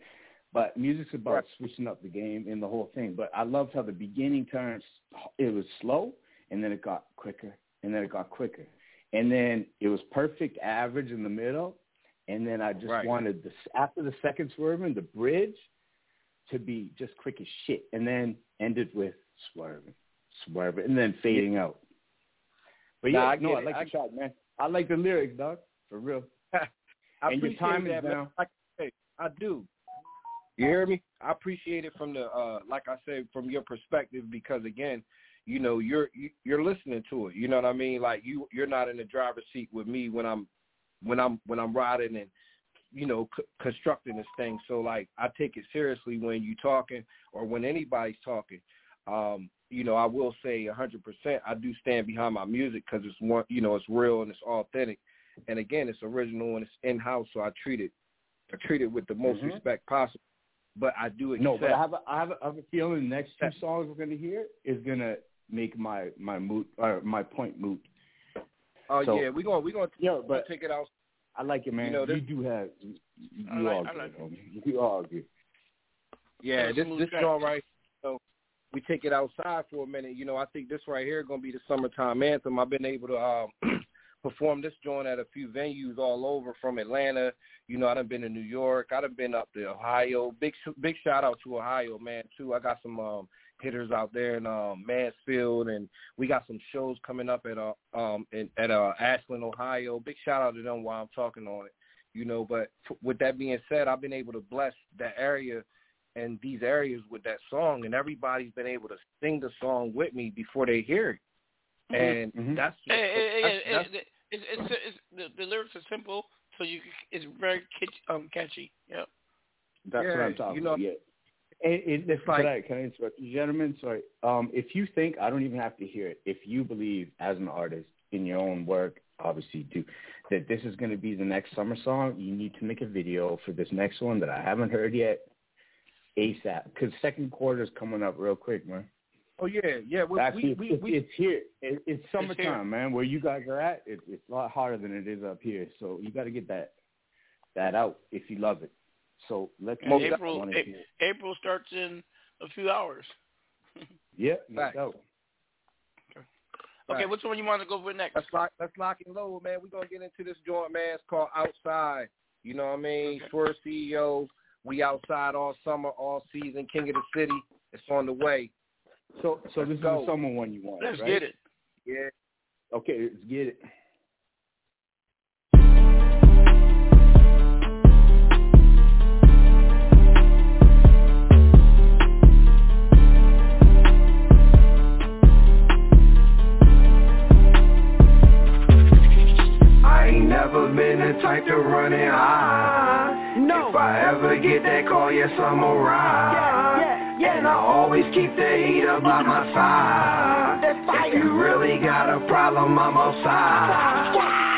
But music's about switching up the game and the whole thing. But I loved how the beginning turns. It was slow, and then it got quicker, and then it got quicker, and then it was perfect average in the middle. And then I just Right. wanted the after the second swerving, the bridge to be just quick as shit, and then ended with swerving, swerving, and then fading out. But Nah, yeah, I no, I like I- the shot, man. I like the lyrics, dog, for real. I *laughs* and your appreciate time that, is now. Like I say, I do. You hear me? I appreciate it from the uh like I said from your perspective because again, you know, you're you, you're listening to it. You know what I mean? Like you you're not in the driver's seat with me when I'm when I'm when I'm riding and you know c- constructing this thing. So like I take it seriously when you're talking or when anybody's talking. Um, you know, I will say a 100%. I do stand behind my music because it's one, you know, it's real and it's authentic. And again, it's original and it's in house, so I treat it, I treat it with the most Mhm. respect possible. But I do accept. No, but I have a, I have a, I have a feeling the next two songs we're gonna hear is gonna make my my moot or my point moot. Oh So- yeah, we're gonna we're gonna Yo, but take it out. I like it, man. You know, you do have you, you I like- all I good, like homie. *laughs* You all good. Yeah, Yeah, this smooth this track. joint right. So we take it outside for a minute. You know, I think this right here gonna be the summertime anthem. I've been able to um, *clears throat* perform this joint at a few venues all over from Atlanta. You know, I done been to New York. I done been up to Ohio. Big sh- big shout out to Ohio, man. Too. I got some um, hitters out there in um, Mansfield, and we got some shows coming up at uh, um in, at uh, Ashland, Ohio. Big shout out to them while I'm talking on it. You know, but f- with that being said, I've been able to bless that area and these areas with that song, and everybody's been able to sing the song with me before they hear it. And Mm-hmm. that's, Hey, hey, that's, hey, that's hey, it's, it's, it's, the, the lyrics are simple, so you it's very catchy. Um, catchy. Yep. That's what I'm talking you know- about. Yeah. And, and if, like- can, I, can I interrupt you, gentlemen? Sorry. Um, if you think I don't even have to hear it, if you believe as an artist in your own work, obviously do that this is going to be the next summer song, you need to make a video for this next one that I haven't heard yet, ASAP. Because second quarter is coming up real quick, man. Oh yeah, yeah. We, Actually, we, it's, we, it's here. It, it's summertime, here. man. Where you guys are at, it, it's a lot harder than it is up here. So you got to get that that out if you love it. So let's And move April on. A- April starts in a few hours. *laughs* Yeah, no Facts. doubt. Okay, Right. which one you want to go with next? Let's lock let's lock and load, man. We're gonna get into this joint, man. It's called Outside. You know what I mean? Swirv CEO. We outside all summer, all season, King of the City. It's on the way. So so Let's this go. is the summer one you want, Let's right? get it. Yeah. Okay, let's get it. Been the type to run it high. No. If I ever get that call, yes, I'm a ride. Yeah, yeah, And I always keep the heater by my side. If you really got a problem, I'm outside.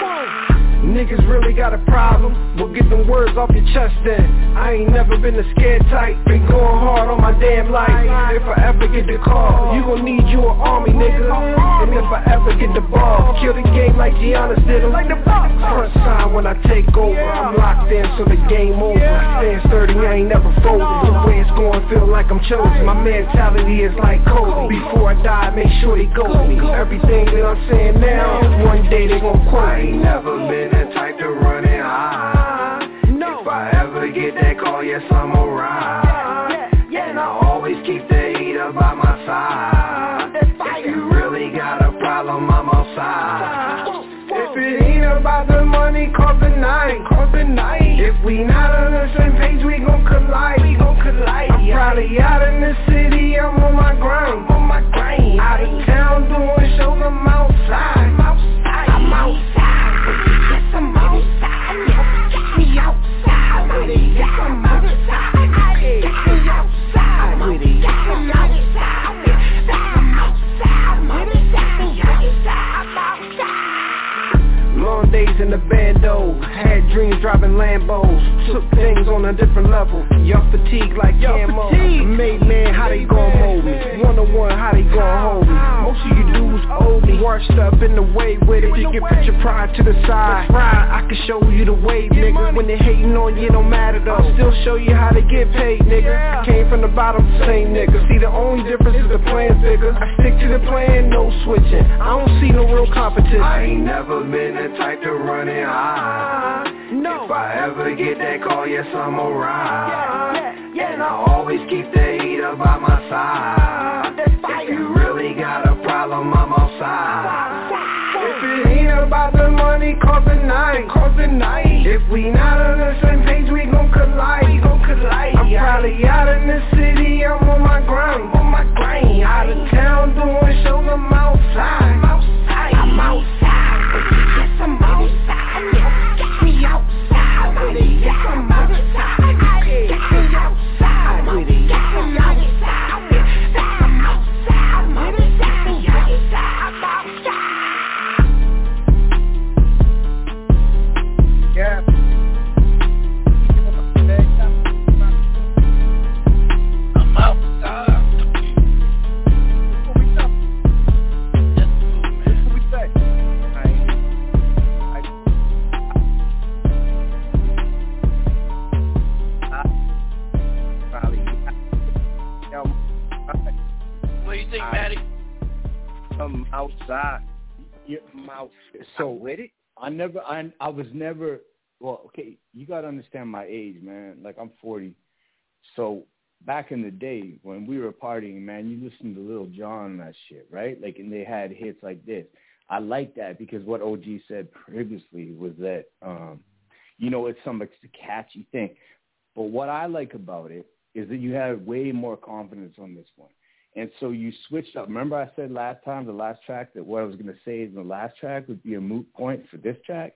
Niggas really got a problem, well get them words off your chest then. I ain't never been a scared type, been going hard on my damn life. If I ever get the call, you gon' need you an army nigga. And if I ever get the ball, kill the game like Giannis did him Front side when I take over, I'm locked in so the game over. Stand sturdy, I ain't never folded. The way it's going feel like I'm chosen. My mentality is like Kobe. Before I die, make sure they go with me. Everything that I'm saying now, one day they gon' quote me. I ain't never been the type to run it high. No. If I ever get that call, yes, I'm a ride And I always keep the heater by my side. If you really got a problem, I'm outside If it ain't about the money, call the night, call the night. If we not on the same page, we gon' collide, we gon' collide I'm probably out in the city, I'm on my grind, I'm on my grind. Out of town doing shows, I'm outside, I'm outside, I'm outside outside days in the bando, had dreams driving Lambos. Took things on a different level, y'all fatigued like camo. Made man, how they gon' mold me? One on one, how they gon' hold me? Most of you dudes owe me. Washed up in the way with it, you can put your pride to the side. I can show you the way, nigga. When they hating on you, don't matter though. Still show you how to get paid, nigga. Came from the bottom, same nigga. See the only difference is the plan bigger I stick to the plan, no switching. I don't see no real competition. I ain't never been the type to run it high no. If I ever get that call, yes, I'm a ride. And I always keep the heater by my side. If you really got a problem, I'm outside. If it ain't about the money, call the night, call the night. If we not on the same page, we gon' collide, we gon' collide I'm probably out in the city, I'm on my grind, on my grind. Out of town doing shows, I'm outside, I'm outside, I'm outside outside think, I- Maddie? I'm outside. Yeah. I'm out. So with it. I never, I, I was never. Well, okay, you gotta understand my age, man. Like I'm 40, so back in the day when we were partying, man, you listened to Lil Jon and that shit, right? Like, and they had hits like this. I like that because what OG said previously was that, um, you know, it's some it's a catchy thing. But what I like about it is that you have way more confidence on this one. And so you switched up. Remember I said last time, the last track, that what I was going to say in the last track would be a moot point for this track?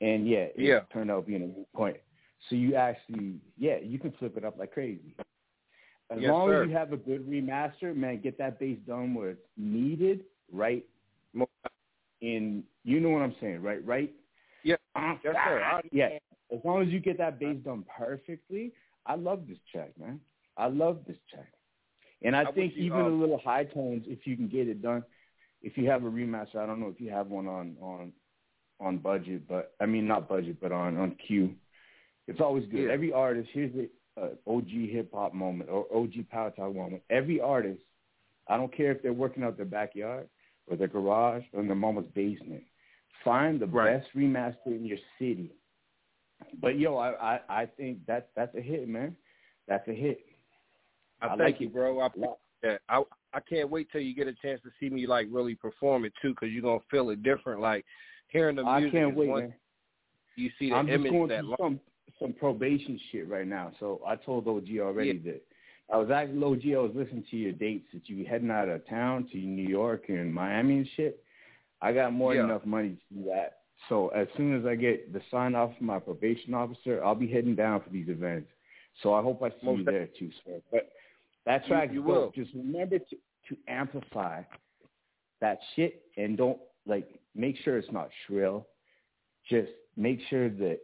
And yeah, it Yeah. turned out being a moot point. So you actually, yeah, you can flip it up like crazy. As Yes, long sir. as you have a good remaster, man, get that bass done where it's needed, right? In, you know what I'm saying, right? Right? Yeah. Yes, sir. I Yeah. As long as you get that bass done perfectly, I love this track, man. I love this track. And I, I think you, even um, a little high tones, if you can get it done, if you have a remaster, I don't know if you have one on on on budget, but I mean not budget, but on on cue. It's always good. Yeah. Every artist, here's the uh, OG hip hop moment or OG power talk moment. Every artist, I don't care if they're working out their backyard or their garage or in their mama's basement. Find the Right. best remaster in your city. But yo, I, I I think that that's a hit, man. That's a hit. I, I thank like you, it. bro. I, yeah, I I can't wait till you get a chance to see me like really perform it too, because you're gonna feel it different. Like hearing the music. I can't wait, one. man. You see the I'm just going that. through some some probation shit right now. So I told OG already that I was asking OG. I was listening to your dates that you heading out of town to New York and Miami and shit. I got more Yeah. than enough money to do that. So as soon as I get the sign off from my probation officer, I'll be heading down for these events. So I hope I see Most you there too, sir. But that You- you will. Just remember to to amplify that shit and don't like make sure it's not shrill. Just make sure that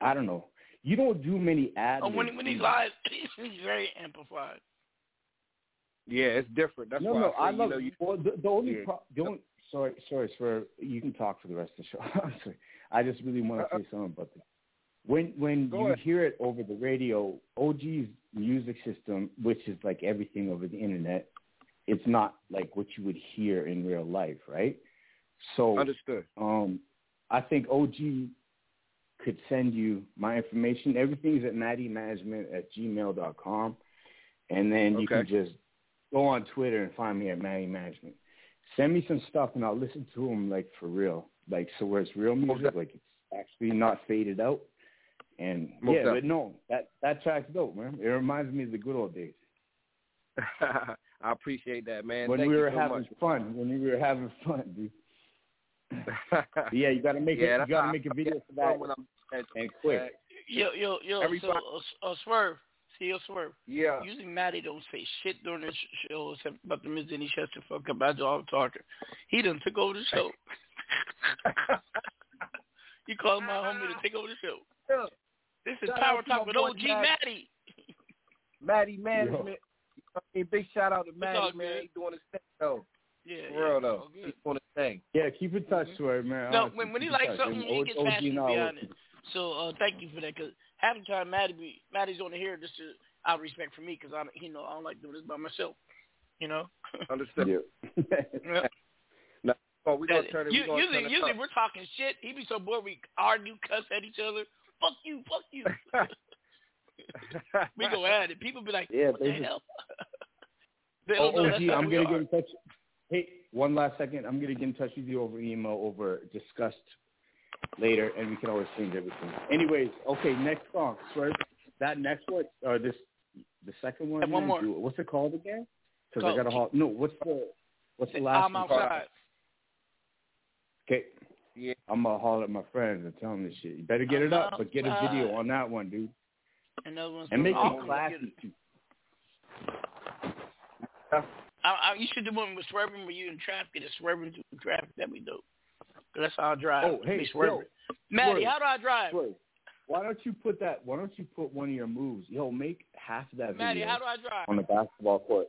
I don't know. You don't do many ads. Oh, when, when he lies, *laughs* he's very amplified. Yeah, it's different. That's no, why no, I, I love you know, you, well, the, the only Yeah. pro, the only sorry, sorry, for you can talk for the rest of the show. *laughs* I'm sorry. I just really want to Uh-uh. say something about this. When when Go you ahead. hear it over the radio, OG's music system, which is like everything over the internet, it's not like what you would hear in real life, right? So understood. um, I think OG could send you my information. Everything's at maddiemanagement at gmail.com. And then you Okay. can just go on Twitter and find me at Maddie Management. Send me some stuff and I'll listen to them like for real. Like so where it's real music, like it's actually not faded out. And Most yeah, definitely. but no, that that track's dope, man. It reminds me of the good old days. *laughs* I appreciate that, man. when Thank we were so having much. fun. When we were having *laughs* fun, dude. *laughs* Yeah, you gotta make Yeah, it you gotta make a I video for that when I'm at- and quick. Yo, yo, yo. Everybody- So, uh, uh, Swirv. See, yo, Swirv. Yeah. Usually, Maddie don't say shit during the show except about the Miss Denny shut the fuck up. That's all I'm talking. He done took over the show. you call my homie to take over the show. Yeah. This is Shout Power Talk with boy OG Matt. Matty. Maddie Management. I big shout out to all Maddie, man. good. He's doing his thing, though. Yeah, For yeah, real, all though. good. He's doing his thing. Yeah, keep in touch, Swirv, man. No, Honestly, when, when he likes touch. something, And he O- gets OG passionate and I will- behind it. So uh, thank you for that. Cause half the time, Maddie be, Maddie's on the here just to, out of respect for me, cause I, you know, I don't like doing this by myself. You know. *laughs* Understood. Yeah. No, oh, we're going to That- turn it. you- we gonna usually, turn it usually up. we're talking shit. He'd be so bored we argue, cuss at each other. Fuck you, fuck you. *laughs* we go at it. People be like, Yeah, what the basically. hell? they Oh, don't know OG, how I'm gonna are. get in touch. Hey, one last second. I'm gonna get in touch with you over email, over discussed later, and we can always change everything. Anyways, okay, next song. Swirv. That next one, or this, the second one. And one more. What's it called again? Because I got a haul. No, what's the what's the last I'm one? outside. Okay. I'm gonna haul at my friends and tell them this shit. You better get it up, but get a video on that one, dude, Another one's and make it classy. I, I, you should do one with swerving where you in traffic, and swerving through traffic. That'd be dope. 'Cause that's how I drive. Oh, hey, swerving. yo, Maddie, Swirv, how do I drive? Swirv, Why don't you put that? Why don't you put one of your moves? Yo, make half of that Maddie, video how do I drive? on the basketball court.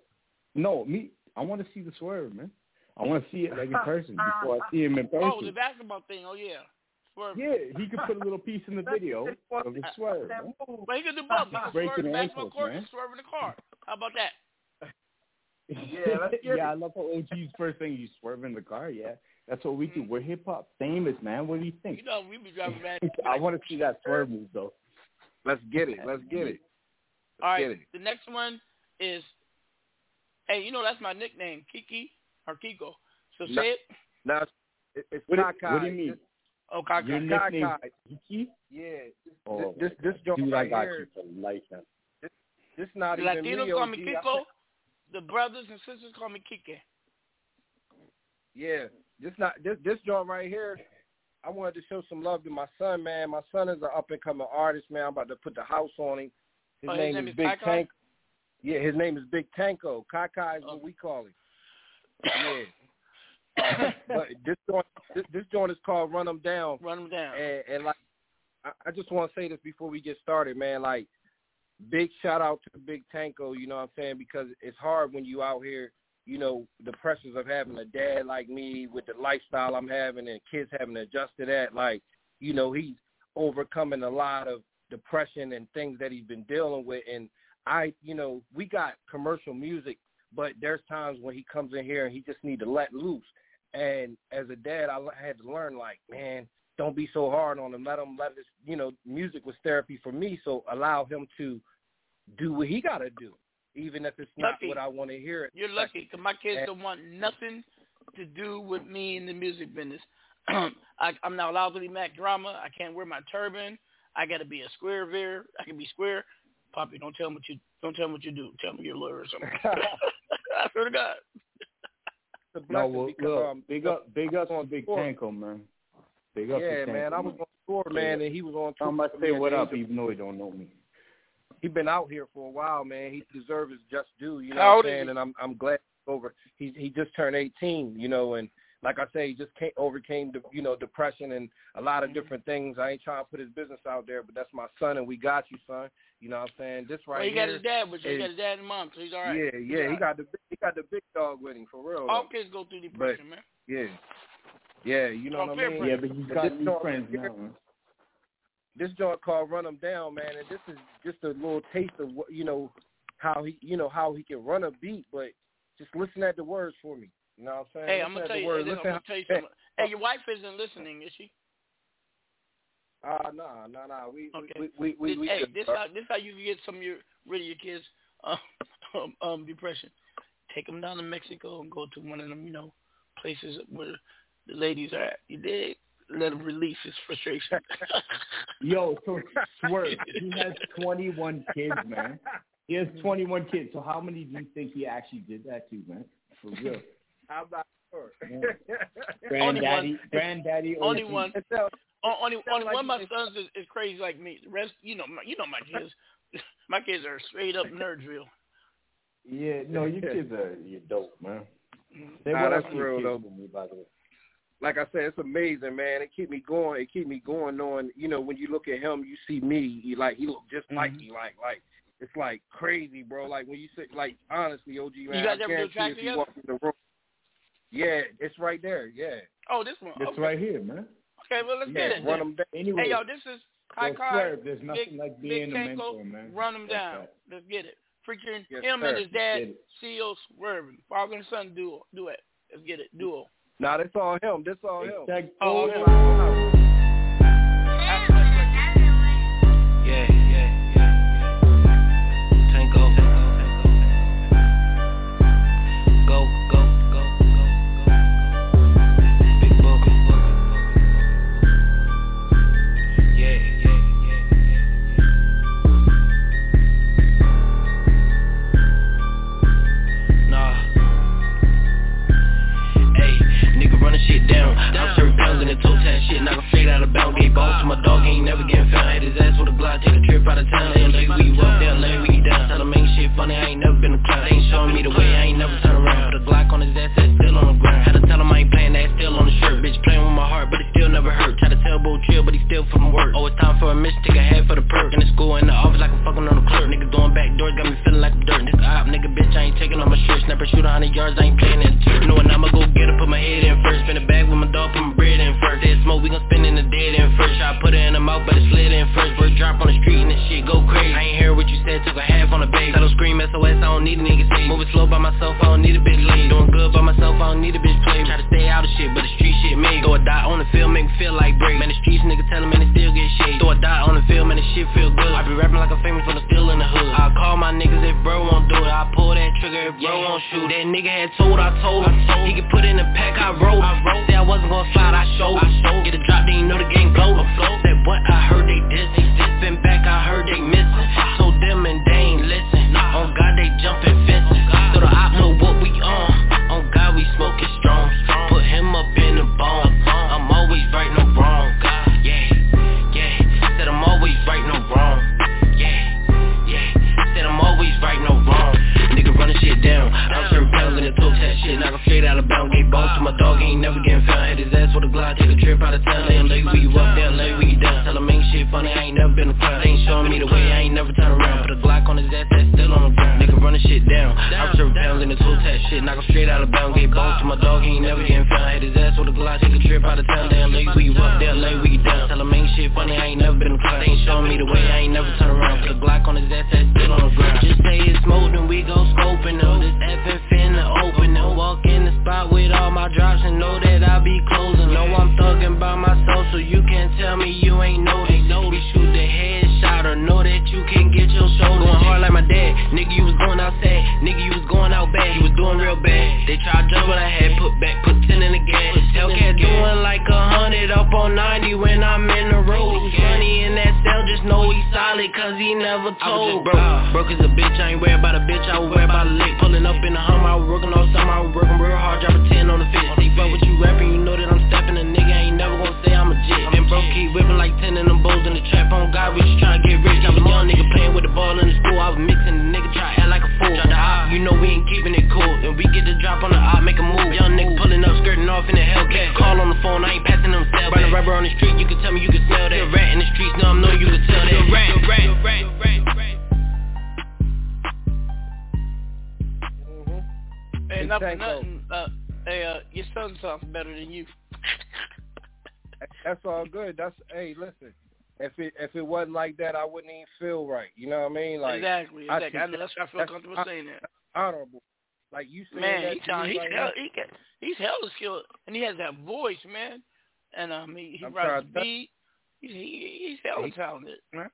No, me. I want to see the swerve, man. I want to see it like in person *laughs* uh, before I see him in oh, person. Oh, the basketball thing. Oh yeah, swerve. yeah, he could put a little piece in the *laughs* video of the swerve. man. But he could do both. He could Breaking swerve the basketball ankles, court man. and swerve in the car. How about that? *laughs* Yeah, yeah. I love how OG's first thing you swerve in the car. Yeah, that's what we do. Mm-hmm. We're hip hop famous, man. What do you think? You know, we be driving back. I want to see that swerve move though. Let's get it. Let's get it. All right, get it. the next one is, hey, you know that's my nickname, Kiki or Kiko. So say it. Now, it- it's What do, Kakai. what do you mean? This- Oh, Kaka. Your nickname Kakai. Kiki? Yeah. Oh, this, this joint dude, right I got here, you for life, man. this not The even Latinos me, call me I- Kiko. The brothers and sisters call me Kike. Yeah, this not this this joint right here. I wanted to show some love to my son, man. My son is an up and coming artist, man. I'm about to put the house on him. His, Oh, his name, name is is Big Tank. Yeah, his name is Big Tanko. Kakai is Oh. what we call him. Yeah. *laughs* Uh, but this joint, this, this joint is called Run Them Down," Run them down. and, and like, I, I just want to say this before we get started, man. Like, big shout out to Big Tanko, you know what I'm saying? Because it's hard when you out here, you know, the pressures of having a dad like me with the lifestyle I'm having and kids having to adjust to that. Like, you know, he's overcoming a lot of depression and things that he's been dealing with. And I, you know, we got commercial music, but there's times when he comes in here and he just need to let loose. And as a dad, I had to learn, like, man, don't be so hard on him. Let him let his, you know, music was therapy for me. So allow him to do what he got to do, even if it's not what I want to hear. It. You're lucky because my kids And- don't want nothing to do with me in the music business. *clears throat* I, I'm not allowed to be Mac Drama. I can't wear my turban. I got to be a square veer. I can be square. Poppy, don't tell him what you don't tell him what you do. Tell me you're a lawyer or something. *laughs* I swear to God. *laughs* No, well, because, look, um, big up, big up to Big tour. Tanko, man. Big up Yeah, man. I was on tour, man, and he was on tour. I'm about to say what up, age of- even though he don't know me. He been out here for a while, man. He deserves his just due, you know How what I'm saying? he? And I'm I'm glad he's over. He he just turned 18, you know, and like I say, he just came, overcame the you know depression and a lot Mm-hmm. of different things. I ain't trying to put his business out there, but that's my son, and we got you, son. You know what I'm saying? This right well, he here. got his dad with you. He got his dad and mom, so he's all right. Yeah, yeah. He got the big- he got the big dog with him for real. All though. kids go through depression, man. Yeah, yeah. You know Oh, what I peer mean? Yeah, but he's But got this new friends here- now, man. this joint called Run 'Em Down, man, and this is just a little taste of what you know how he you know how he can run a beat, but just listen at the words for me. You know what I'm saying? Hey, I'm gonna tell you. words. I'm gonna tell you *laughs* something. Hey, your wife isn't listening, is she? Ah, no, no, no. We Okay. we we we, This- we hey, this bro. how this how you can get some of your rid of your kids um, *laughs* um, um depression. Take them down to Mexico and go to one of them, you know, places where the ladies are at. You did let him release his frustration. *laughs* Yo, so swear, he has 21 kids, man. He has 21 kids. So how many do you think he actually did that to, man? For real. I'm not sure. Only Granddaddy, one. granddaddy. only one. It Only only like one of my sons is, is crazy like me. The rest, you know, my, you know my kids. *laughs* my kids are straight up *laughs* nerdsville. Yeah, no, your kids are you're dope, man. They Nah, that's else real, kids though. me, by the way. like I said, it's amazing, man. It keep me going. It keep me going. Knowing, you know, when you look at him, you see me. He like he look just like Mm-hmm. me. Like like it's like crazy, bro. Like when you say like honestly, OG man, guys I ever do a track if you walk in the room, yeah, it's right there. Yeah, Oh, this one. It's okay. right here, man. Okay, well let's yeah. get it. Run them down. Anyway, Hey, yo, this is High yo, Card. there's nothing Big, like Big being a Tanko, mentor, man. Run them That's down. right. Let's get it. Freaking Yes, him sir. and his dad, Get it. CEO Swerving. Father and son duo. Duet. Let's get it. Duo. Nah, that's all him. That's all him. Check Oh, four. him. Gave balls to my dog, he ain't never getting found. Had his ass with a glide, take a trip out of town. Him we up there, lay we down. Tell him ain't shit funny, I ain't never been a clown. They ain't showing me the way, I ain't never turn around. Put a Glock on his ass, that's still on the ground. Tell him I ain't playing that, still on the shirt. Bitch playing with my heart, but it still never hurt. Try to tell Bo chill, but he still from work. Oh, it's time for a mission, take a half for the perk. In the school, in the office, like I'm fucking on the clerk. Nigga doing back doors, got me feeling like I'm dirt. Nigga op, nigga bitch, I ain't taking on my shirt. Snapper shoot a hundred yards, I ain't playing that turf. Knowing I'ma go get her, put my head in first. Spin a bag with my dog, put my bread in first. Dead smoke, we gon' spin in the dead in first. To put it in the mouth, but it slid in first. Bird drop on the street and this shit go crazy. I ain't hear what you said, took a half on the base. Them scream SOS, I don't need a nigga say. Moving slow by myself, I don't need a bitch lead. Doing good by myself, I don't need a bitch play. Try to stay out of shit, but the street shit me. Throw a dot on the field, make me feel like break. Man, the streets nigga tell them, man, it still get shade. Throw a dot on the field, man, the shit feel good. I be rapping like I'm famous, but I'm still in the hood. I call my niggas if bro won't do it. I pull that trigger if bro won't shoot. That nigga had told, I told him. He could put in the pack, I wrote. I wrote. Say I wasn't gonna slide, I showed. I showed. Get a drop, then you know the game blow. Said what? I heard they dissing. Spin back, I heard they missing. Told them and they ain't listen. On God, they jumping my dog, ain't never getting found. Had his ass with a glide, take a trip out of town. Lay him lay we you up, down, lay we you down. Tell him ain't shit funny, I ain't never been a clown. Ain't showing me the way, I ain't never turn around. Put a ass that's on the ground. Running shit down. I reserve pounds in the toe tap shit. Knock him straight out of bounds. Gave balls to my dog, he ain't never getting found. Hit his ass with a glass, take a trip out of town. Down late, we up there, late, we down. Tell him ain't shit funny, I ain't never been in class. They ain't showing me the way, I ain't never turn around. Put a Glock on his ass that's still on the ground. Just say it's smoke, then we go scoping them. This FN finna open them. Walk in the spot with all my drops and know that I be closing. Know I'm thugging by myself, so you can't tell me you ain't noticed. We shoot the headshot or know that you can get your shoulder. Going hard like my dad. Nigga, you was going outside. Nigga, you was going out bad. You was doing real bad. They tried to jump what I had. Put back, put 10 in the gas. Hellcat doing like a hundred up on 90 when I'm in the road. Funny in that cell, just know he solid cause he never told. Bro, ah. broke as a bitch. I ain't worried about a bitch. I was worried about a lick. Pulling up in the Hummer. I was working on something. I was working real hard. Drop a 10 on the fist. They fuck with you rapping. You know that I'm stepping. A nigga ain't never gonna say I'm a jit. And bro keep whipping like 10 in them bowls in the trap. On God, we just tryna get rich. I was a young nigga playing with the ball in the school. I was mixing the nigga try to act like a fool. Drop the op, you know we ain't keeping it cool. And we get the drop on the op, make a move. Young nigga pulling up, skirting off in the Hellcat. Call on the phone, I ain't passing them cell. Burn a rubber on the street, you can tell me you can smell that. Rat in the streets, now I'm know you can tell that. Rat, rat, rat, rat, rat. Hey, not for nothing. Uh, hey, uh, your son sounds better than you. *laughs* That's all good. That's hey, listen. If it if it wasn't like that, I wouldn't even feel right. You know what I mean? Like exactly, exactly. I, think that's why I feel comfortable saying that. Honorable. Like you saying Man, he sound, he's right hell, he got, he's hella skilled, and he has that voice, man. And um, he, he I'm writes the beat. He's he, he's hella He- talented, man.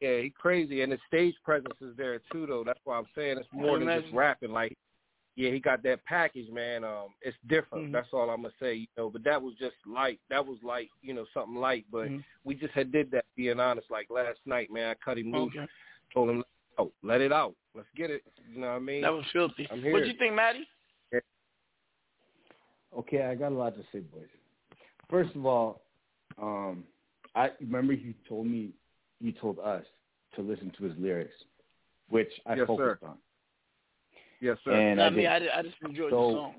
Yeah, he crazy, and the stage presence is there too, though. That's why I'm saying it's more than just rapping. Like, yeah, he got that package, man. Um, it's different. Mhm. That's all I'm gonna say, you know. But that was just light. That was like, you know, something light. But Mhm. we just had did that. Being honest, like last night, man, I cut him loose. Okay. Told him, oh, let it out. Let's get it. You know what I mean? That was filthy. I'm here. What you think, Maddie? Okay, I got a lot to say, boys. First of all, um, I remember you told me, you told us to listen to his lyrics, which I Yes, focused sir. on. Yes, sir. And Not I me. did. I, I just enjoyed So-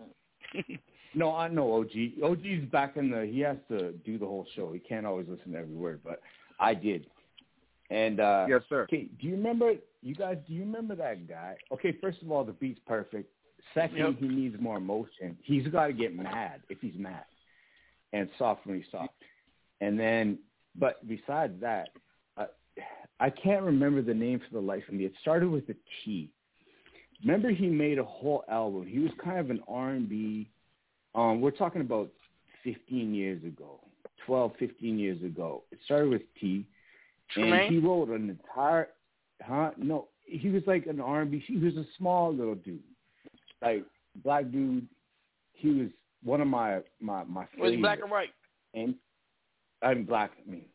the song. *laughs* No, I know OG. OG's back in the. He has to do the whole show. He can't always listen to every word, but I did. And uh Yes, sir. Okay, do you remember? You guys, do you remember that guy? Okay, first of all, the beat's perfect. Second, Yep. he needs more emotion. He's got to get mad if he's mad, and soft when he's soft. And then, but besides that, I, I can't remember the name for the life of me. It started with a T. Remember, he made a whole album. He was kind of an R and B. Um, we're talking about 15 years ago, 12, 15 years ago. It started with T, and Tremaine? he wrote an entire. Huh? No, he was like an R and B. He was a small little dude, like black dude. He was one of my my my Was he black or white? And I'm black. I mean,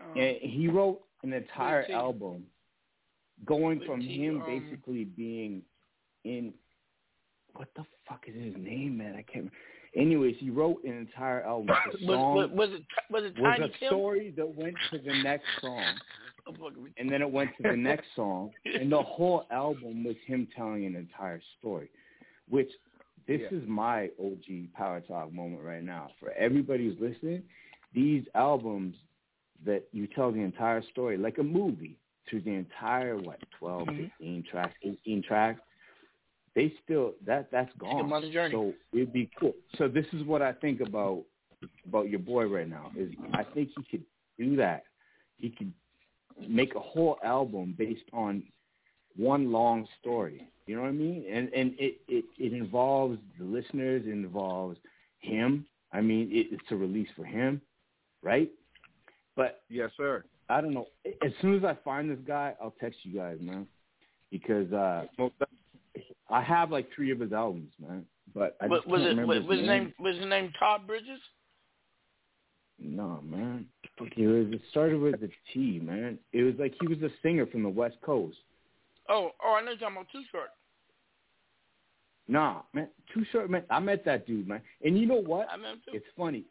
Um, and he wrote an entire album going from T, him um, basically being in what the fuck is his name, man? I can't. Anyways, he wrote an entire album. The *coughs* was, song was, was it was it was Tiny a Tim? story that went to the next song, *laughs* I'm fucking with and then it went to the next song, and the whole album was him telling an entire story. Which this Yeah. is my OG Power Talk moment right now. For everybody who's listening, these albums that you tell the entire story like a movie through the entire what 12 Mhm. 15 tracks 18 tracks they still that that's gone. on the journey. so it'd be cool. So this is what i think about about your boy right now is i think he could do that. He could make a whole album based on one long story. You know what i mean? And and it it, it involves the listeners it involves him. I mean it, it's a release for him right? But Yes, sir. I don't know. As soon as I find this guy, I'll text you guys, man. Because uh I have like three of his albums, man. But I just was can't it remember was, his was his name. name was his name Todd Bridges? No, man. It was. It started with a T, man. It was like he was a singer from the West Coast. Oh, oh, I know you're talking about Too Short. Nah, man. Too short, man. I met that dude, man. And you know what? I met him too. It's funny.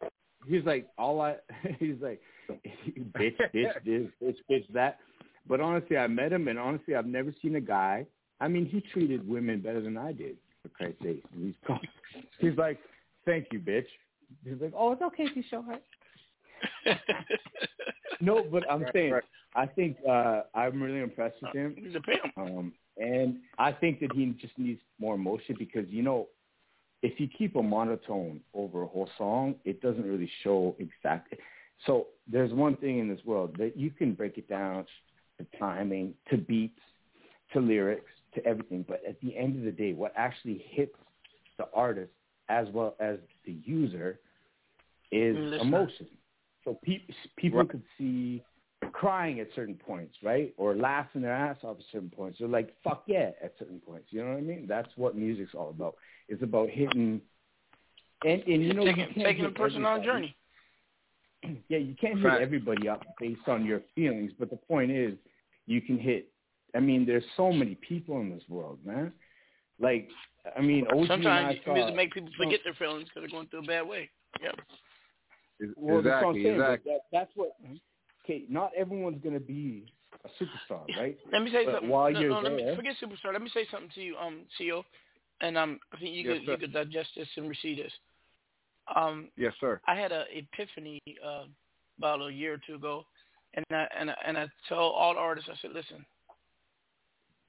He's like all I. *laughs* He's like, *laughs* bitch, bitch, this, bitch, bitch, that. But honestly, I met him, and honestly, I've never seen a guy. I mean, he treated women better than I did. For Christ's sake, he's *laughs* he's like, thank you, bitch. He's like, oh, it's okay, if you show her. no, but I'm saying I think uh I'm really impressed with him. He's a pimp. Um, and I think that he just needs more emotion because you know, if you keep a monotone over a whole song, it doesn't really show exactly. So there's one thing in this world that you can break it down to timing, to beats, to lyrics, to everything. But at the end of the day, what actually hits the artist as well as the user is mm, Listener. emotion. So pe- people Right. could see crying at certain points, right? Or laughing their ass off at certain points. Or like, fuck yeah, at certain points. You know what I mean? That's what music's all about. It's about hitting and, and you know you taking can't taking a hit person on a everybody. journey. *clears throat* Yeah, you can't hit everybody up based on your feelings, but the point is you can hit I mean, there's so many people in this world, man. Like I mean, OG and Sometimes I saw, music make people forget their feelings because they're going through a bad way. Yep. Well, that's what I'm Exactly, saying. exactly. That, that's what. Hmm? Okay, not everyone's gonna be a superstar, right? Let me say But something. While no, you're no, let there, me forget superstar. Let me say something to you, um, CEO, and um, I think you Yes, could sir. you could digest this and receive this. Um, Yes, sir. I had a epiphany uh, about a year or two ago, and I and I, and I told all the artists, I said, listen,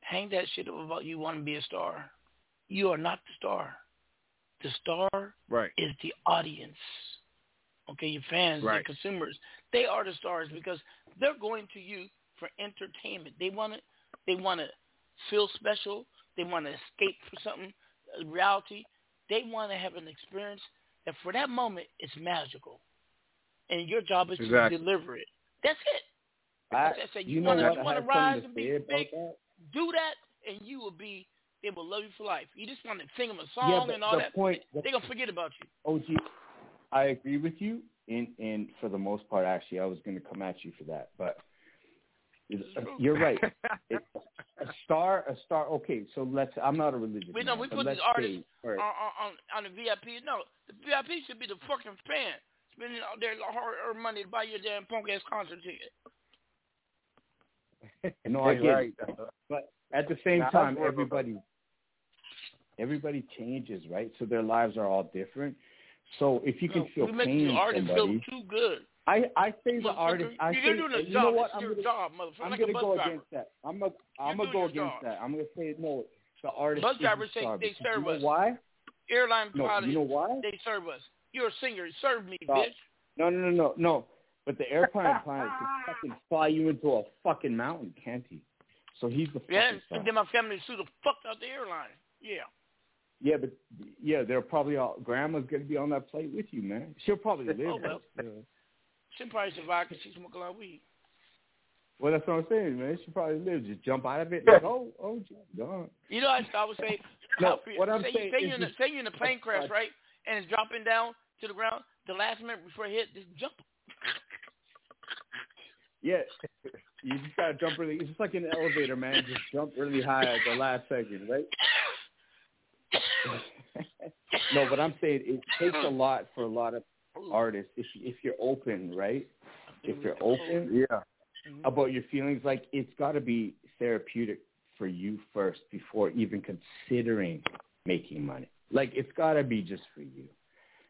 hang that shit up about you want to be a star. You are not the star. The star Right. is the audience. Okay, your fans, your Right. consumers. They are the stars because they're going to you for entertainment. They want to they want to feel special. They want to escape from something, uh, reality. They want to have an experience that for that moment is magical. And your job is Exactly. to deliver it. That's it. I, That's it. you You know wanna- what? you I wanna rise and be say big? that. Do that, and you will be. They will love you for life. You just want to sing them a song but and all the that. point- They're gonna forget about you. OG, I agree with you. In in for the most part, actually, I was going to come at you for that, but uh, you're right. *laughs* It, a star, a star. Okay, so let's. I'm not a religious We know man, we put let's these artists say, all on, on on the VIP. No, the VIP should be the fucking fan spending all their hard-earned money to buy your damn punk ass concert ticket. *laughs* No, I get right. it. But at the same Now, time, that's more of a- everybody everybody changes, right? So their lives are all different. So if you can No, feel we make pain the artist somebody, feel too good. I I say the artist. I you're say doing a you job. know what? It's I'm your gonna, job, motherfucker. I'm like gonna go driver. against that. I'm gonna I'm gonna go against job. that. I'm gonna say no. The artist. Bus drivers say they serve you know us. Why? Airline No, pilots, you know why? they serve us. You're a singer. Serve me, Stop. bitch. No, no, no, no, no. But the airplane pilot can fucking *laughs* fly you into a fucking mountain, can't he? So he's the fucking Yeah, and then my family sue the fuck out the airline. Yeah. Yeah, but yeah, they're probably all. Grandma's gonna be on that plane with you, man. She'll probably live. Oh, well. but, uh, She'll probably survive because she smoke a lot of weed. well, that's what I'm saying, man. She probably live. Just jump out of it. Like, oh, oh, she's gone. You know, I, I would say, *laughs* No, what I'm say, saying say is you're in a, say you're in a plane crash, right, and it's dropping down to the ground. The last minute before it hit, just jump. *laughs* Yeah, you just gotta jump really. It's just like an elevator, man. Just jump really high at the last second, right? *laughs* no, but I'm saying it takes a lot for a lot of artists if if you're open, right? If you're open, Yeah. Mm-hmm. about your feelings, like it's got to be therapeutic for you first before even considering making money. Like it's got to be just for you.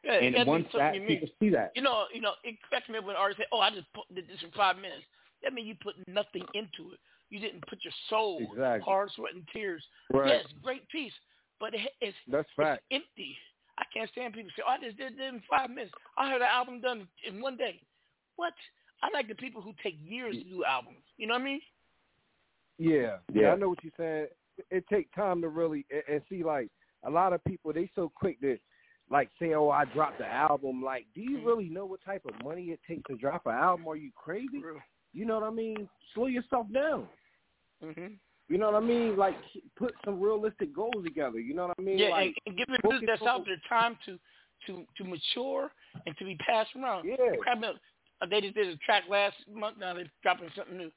Yeah, and once that you people see that, You know, you know, it cracks me up when artists say, "Oh, I just put, did this in five minutes." That means you put nothing into it. You didn't put your soul, Exactly. hard sweat, and tears. Right. Yes, great piece, but it, it's That's fact. it's empty. I can't stand people say, "Oh, I just did it in five minutes." I heard an album done in one day. What? I like the people who take years to do albums. You know what I mean? Yeah. Yeah. I know what you're saying. It, take time to really and, and see like a lot of people they so quick to like say, Oh, I dropped the album. Like, do you Mm-hmm. really know what type of money it takes to drop an album? Are you crazy? You know what I mean? Slow yourself down. Mm-hmm. You know what I mean? Like put some realistic goals together. You know what I mean? yeah, like, and, and give the music that's out there time to to to mature and to be passed around. Yeah. Crap, uh, they just did a track last month. Now they're dropping something new.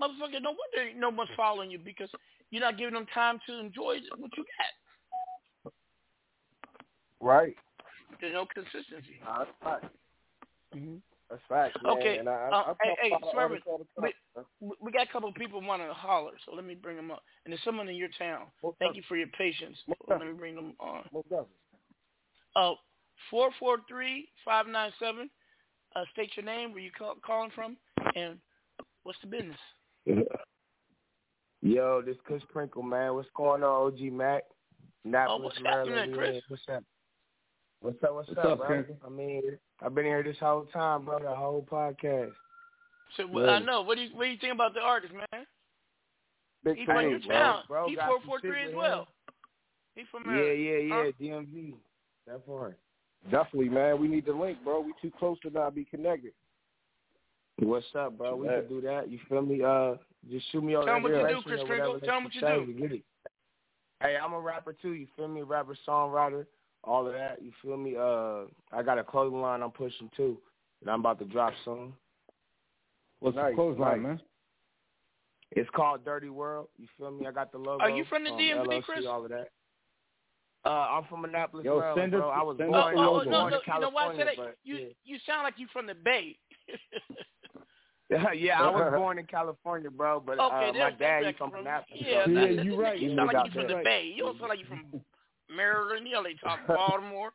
Motherfucker, no wonder no one's following you because you're not giving them time to enjoy what you got. Right. There's no consistency. That's fact. Mm-hmm. That's fact. Man. Okay. And I, I, uh, I hey, talk hey, about Swirv, artists all the time. we, we got a couple of people wanting to holler, so let me bring them up. And there's someone in your town. Thank you for your patience. Let me bring them on. Most definitely. Uh, four four three five nine seven. uh, state your name, where you call, calling from, and what's the business? *laughs* Yo, this is Chris Sprinkle, man. What's going on, OG Mac? Annapolis, Oh, what's Maryland. happening, Chris? What's up? What's up? What's, What's up, up, bro? Chris? I mean, I've been here this whole time, bro. The whole podcast. So well, I Yeah. know. What do you what do you think about the artist, man? Big He from your things, bro. town. Bro, He got four some four shit three as with well. him. He from Yeah, Maryland. yeah, yeah. Huh? DMV. That part. Definitely, man. We need the link, bro. We too close to not be connected. What's up, bro? We Yeah. can do that. You feel me? Uh, just shoot me all that. Tell me what you do, Chris or Tell whatever Tell 'em that what you say. do. We Get it. Hey, I'm a rapper too. You feel me? Rapper, songwriter, all of that. You feel me? Uh, I got a clothing line I'm pushing too, and I'm about to drop soon. What's Nice, the clothesline, nice. man? It's called Dirty World. You feel me? I got the logo. Are you from the um, DMV, LLC, Chris? All of that. Uh, I'm from Annapolis, Yo, Maryland, send us- bro. I was send born, us Oh, oh, was no, born no. in You know why I California, said that? but You yeah. you sound like you from the Bay. Yeah, *laughs* yeah, I was *laughs* born in California, bro, but Okay, uh, my that's- dad, that's he's from from- Annapolis. Yeah, so Yeah, that's- you *laughs* right. You He sound like out you from there. the Bay. You don't sound like you from Maryland. You they talk *laughs* Baltimore.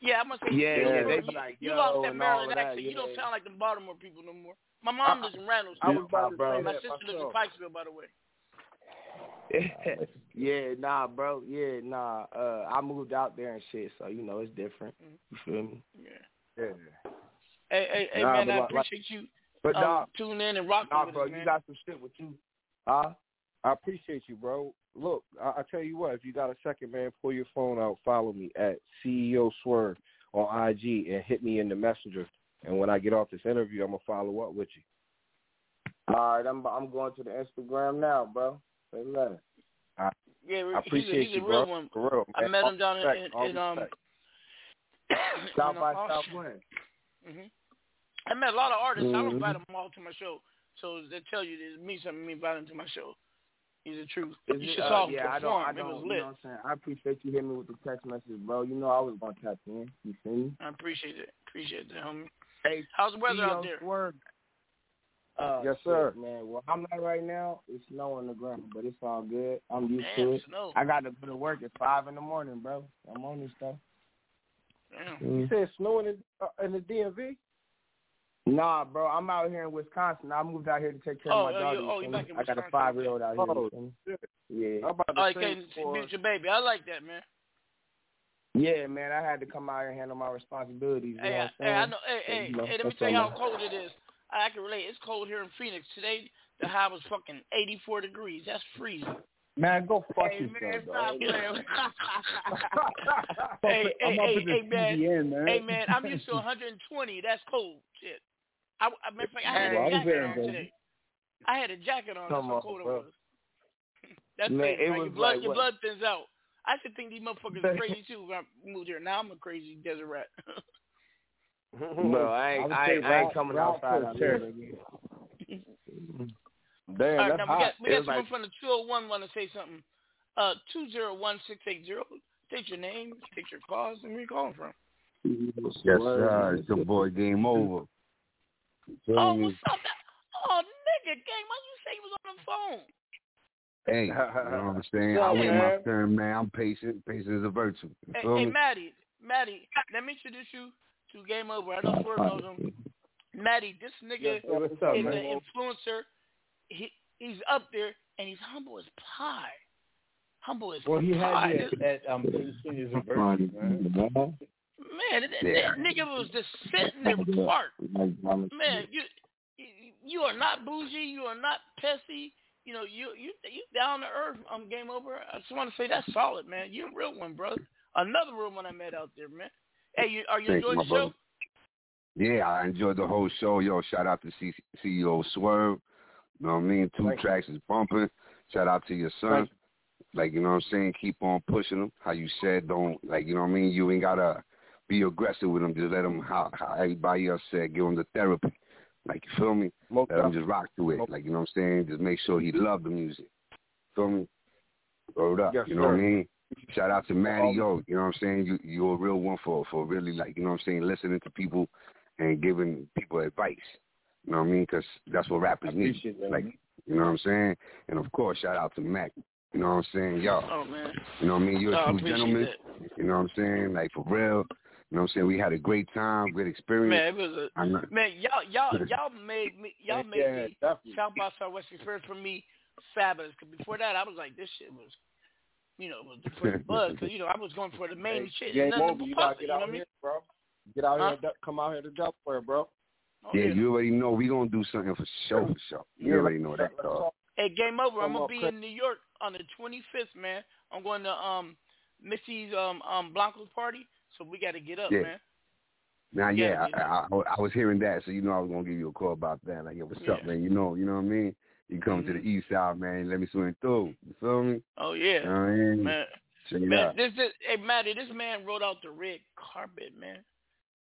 Yeah, I'm gonna say Yeah, you, yeah, they you, be like, you yo, lost that Maryland all of that, accent. You don't sound like the Baltimore people no more. My mom lives in Randall. I was about to bro. say My that sister lives in myself. Pikesville, by the way. *laughs* yeah, nah, bro. Yeah, nah. Uh, I moved out there and shit, so you know it's different. You feel me? Yeah. Yeah. Hey, hey, hey, Nah, man, but I like- appreciate you But um, nah, tuning in and rocking nah, with bro, us, you got some shit with you, huh? I appreciate you, bro. Look, I, I tell you what, if you got a second, man, pull your phone out, follow me at CEO Swirv on IG, and hit me in the messenger. And when I get off this interview, I'm gonna follow up with you. All right, I'm I'm going to the Instagram now, bro. Say less. yeah, I appreciate he's a, he's you, real bro. one. For real, I met All him down in, respect, all in, *coughs* in um. South in, by Southwest. hmm I met a lot of artists. I don't Mhm. invite them all to my show. So they tell you this means something. Me invite them to my show. He's the truth. Is you it, should uh, saw him yeah, I don't. I don't, was you know what I'm saying? I appreciate you hitting me with the text message, bro. You know I was gonna tap in. You see me? I appreciate it. Appreciate that, homie. Hey, How's the weather out there? Swirv. Uh, Yes, shit, sir. Man, well, I'm not right now. It's snow on the ground, but it's all good. I'm used to it. snow. I got to go to work at five in the morning, bro. I'm on this stuff. Damn. You said snowing in, uh, in the DMV? Nah, bro, I'm out here in Wisconsin. I moved out here to take care Oh, of my oh, daughter. you- you oh, you feel back me? in I got a five year old out here. Oh, you feel me? shit. Yeah. I'm about to Oh, you say can't for, your baby. I like that, man. Yeah, man, I had to come out here and handle my responsibilities. You Hey, know what I'm hey. I know. Hey, So, hey, you know, hey, let me tell you how cold it is. I, I can relate. It's cold here in Phoenix today. The high was fucking 84 degrees. That's freezing. Man, go fuck Hey, yourself, man, dog. *laughs* *laughs* hey, I'm hey, up hey, hey, man. CBN, man. Hey, man, I'm used to 120. That's cold. Shit. I, I, matter of fact, I had Well, I a was jacket there, on today. I had a jacket on. That's Come how on, cold it was. That's Man, crazy. it man. was Your blood, like your what? blood thins out. I should think these motherfuckers are *laughs* crazy too. When I moved here. Now I'm a crazy desert rat. *laughs* Bro, I I ain't, would I ain't, I ain't coming Rob outside feels out here. Damn, All right, that's now hot. we got we got someone like- from the 201 want to say something. Uh, two zero one six eight zero. State your name, state your cause, and where you calling from. Yes, sir. It's your boy Game Over. Feel Oh, what's up? Oh, nigga, gang, why you say you was on the phone? Hey, *laughs* you know what I'm saying? I wait my turn, man. I'm patient. Patience is a virtue. Hey, feel hey. Maddie, Maddie, let me introduce you to Game Over. I know Swirv knows him. Maddie, this nigga Yes, sir. Up, is man? an influencer. He he's up there and he's humble as pie. Humble as Well, he had you at, at um, Patient is a virtue, man. Man, that, Yeah. that nigga was just sitting there parked. Man, you you- you are not bougie. You are not pessy. You know, you you you down to earth. Um, game over. I just want to say that's solid, man. You're a real one, brother. Another real one I met out there, man. Hey, you are you Thanks, enjoying the show? brother. Yeah, I enjoyed the whole show. Yo, shout out to C- CEO Swirv. You know what I mean? Two Thank you. tracks is bumping. Shout out to your son. Thank Like, you know what I'm saying? Keep on pushing him. How you said, don't, like, you know what I mean? You ain't got to be aggressive with him. Just let him, how, how everybody else said, give him the therapy. Like, you feel me? Most Let him just rock to it. Like, you know what I'm saying? Just make sure he love the music. Feel me? Throw it up. Yes, you know what I mean? Shout out to Maddie, yo. You know what I'm saying? You you're a real one for for really like you know what I'm saying, listening to people and giving people advice. You know what I mean? Because that's what rappers need. that, Like man. you know what I'm saying? And of course, shout out to Mac. You know what I'm saying? Yo, Oh man. you know what I mean? You're Oh, I a true gentleman. that. You know what I'm saying? Like for real. You know what I'm saying? We had a great time, great experience. Man, it was a man. Y'all, y'all, *laughs* y'all made me. Y'all made Yeah, me definitely. South by Southwest experience for me fabulous. 'Cause before that, I was like, this shit was, you know, was for the buzz. Cause you know, I was going for the main Hey, shit. game over. You gotta get you out I mean? here, bro. Get out Huh? here, come out here to Delaware, bro. Oh, yeah, you already know we gonna do something for sure, for sure. You Yeah, already know that, dog. Hey, game over. I'm gonna be in New York on the 25th, man. I'm going to um Missy's um um Blanco's party, so we got to get up, Yeah. man. Now, Yeah, yeah, I, I, I was hearing that, so you know I was gonna give you a call about that. Like, yo, what's up, Yeah. Mm-hmm. man? You know, you know what I mean? You come to the east side, man. Let me swing through. You feel me? Oh yeah, You know what I mean? man. Check it Man, out. this is hey Maddie, this man wrote out the red carpet, man.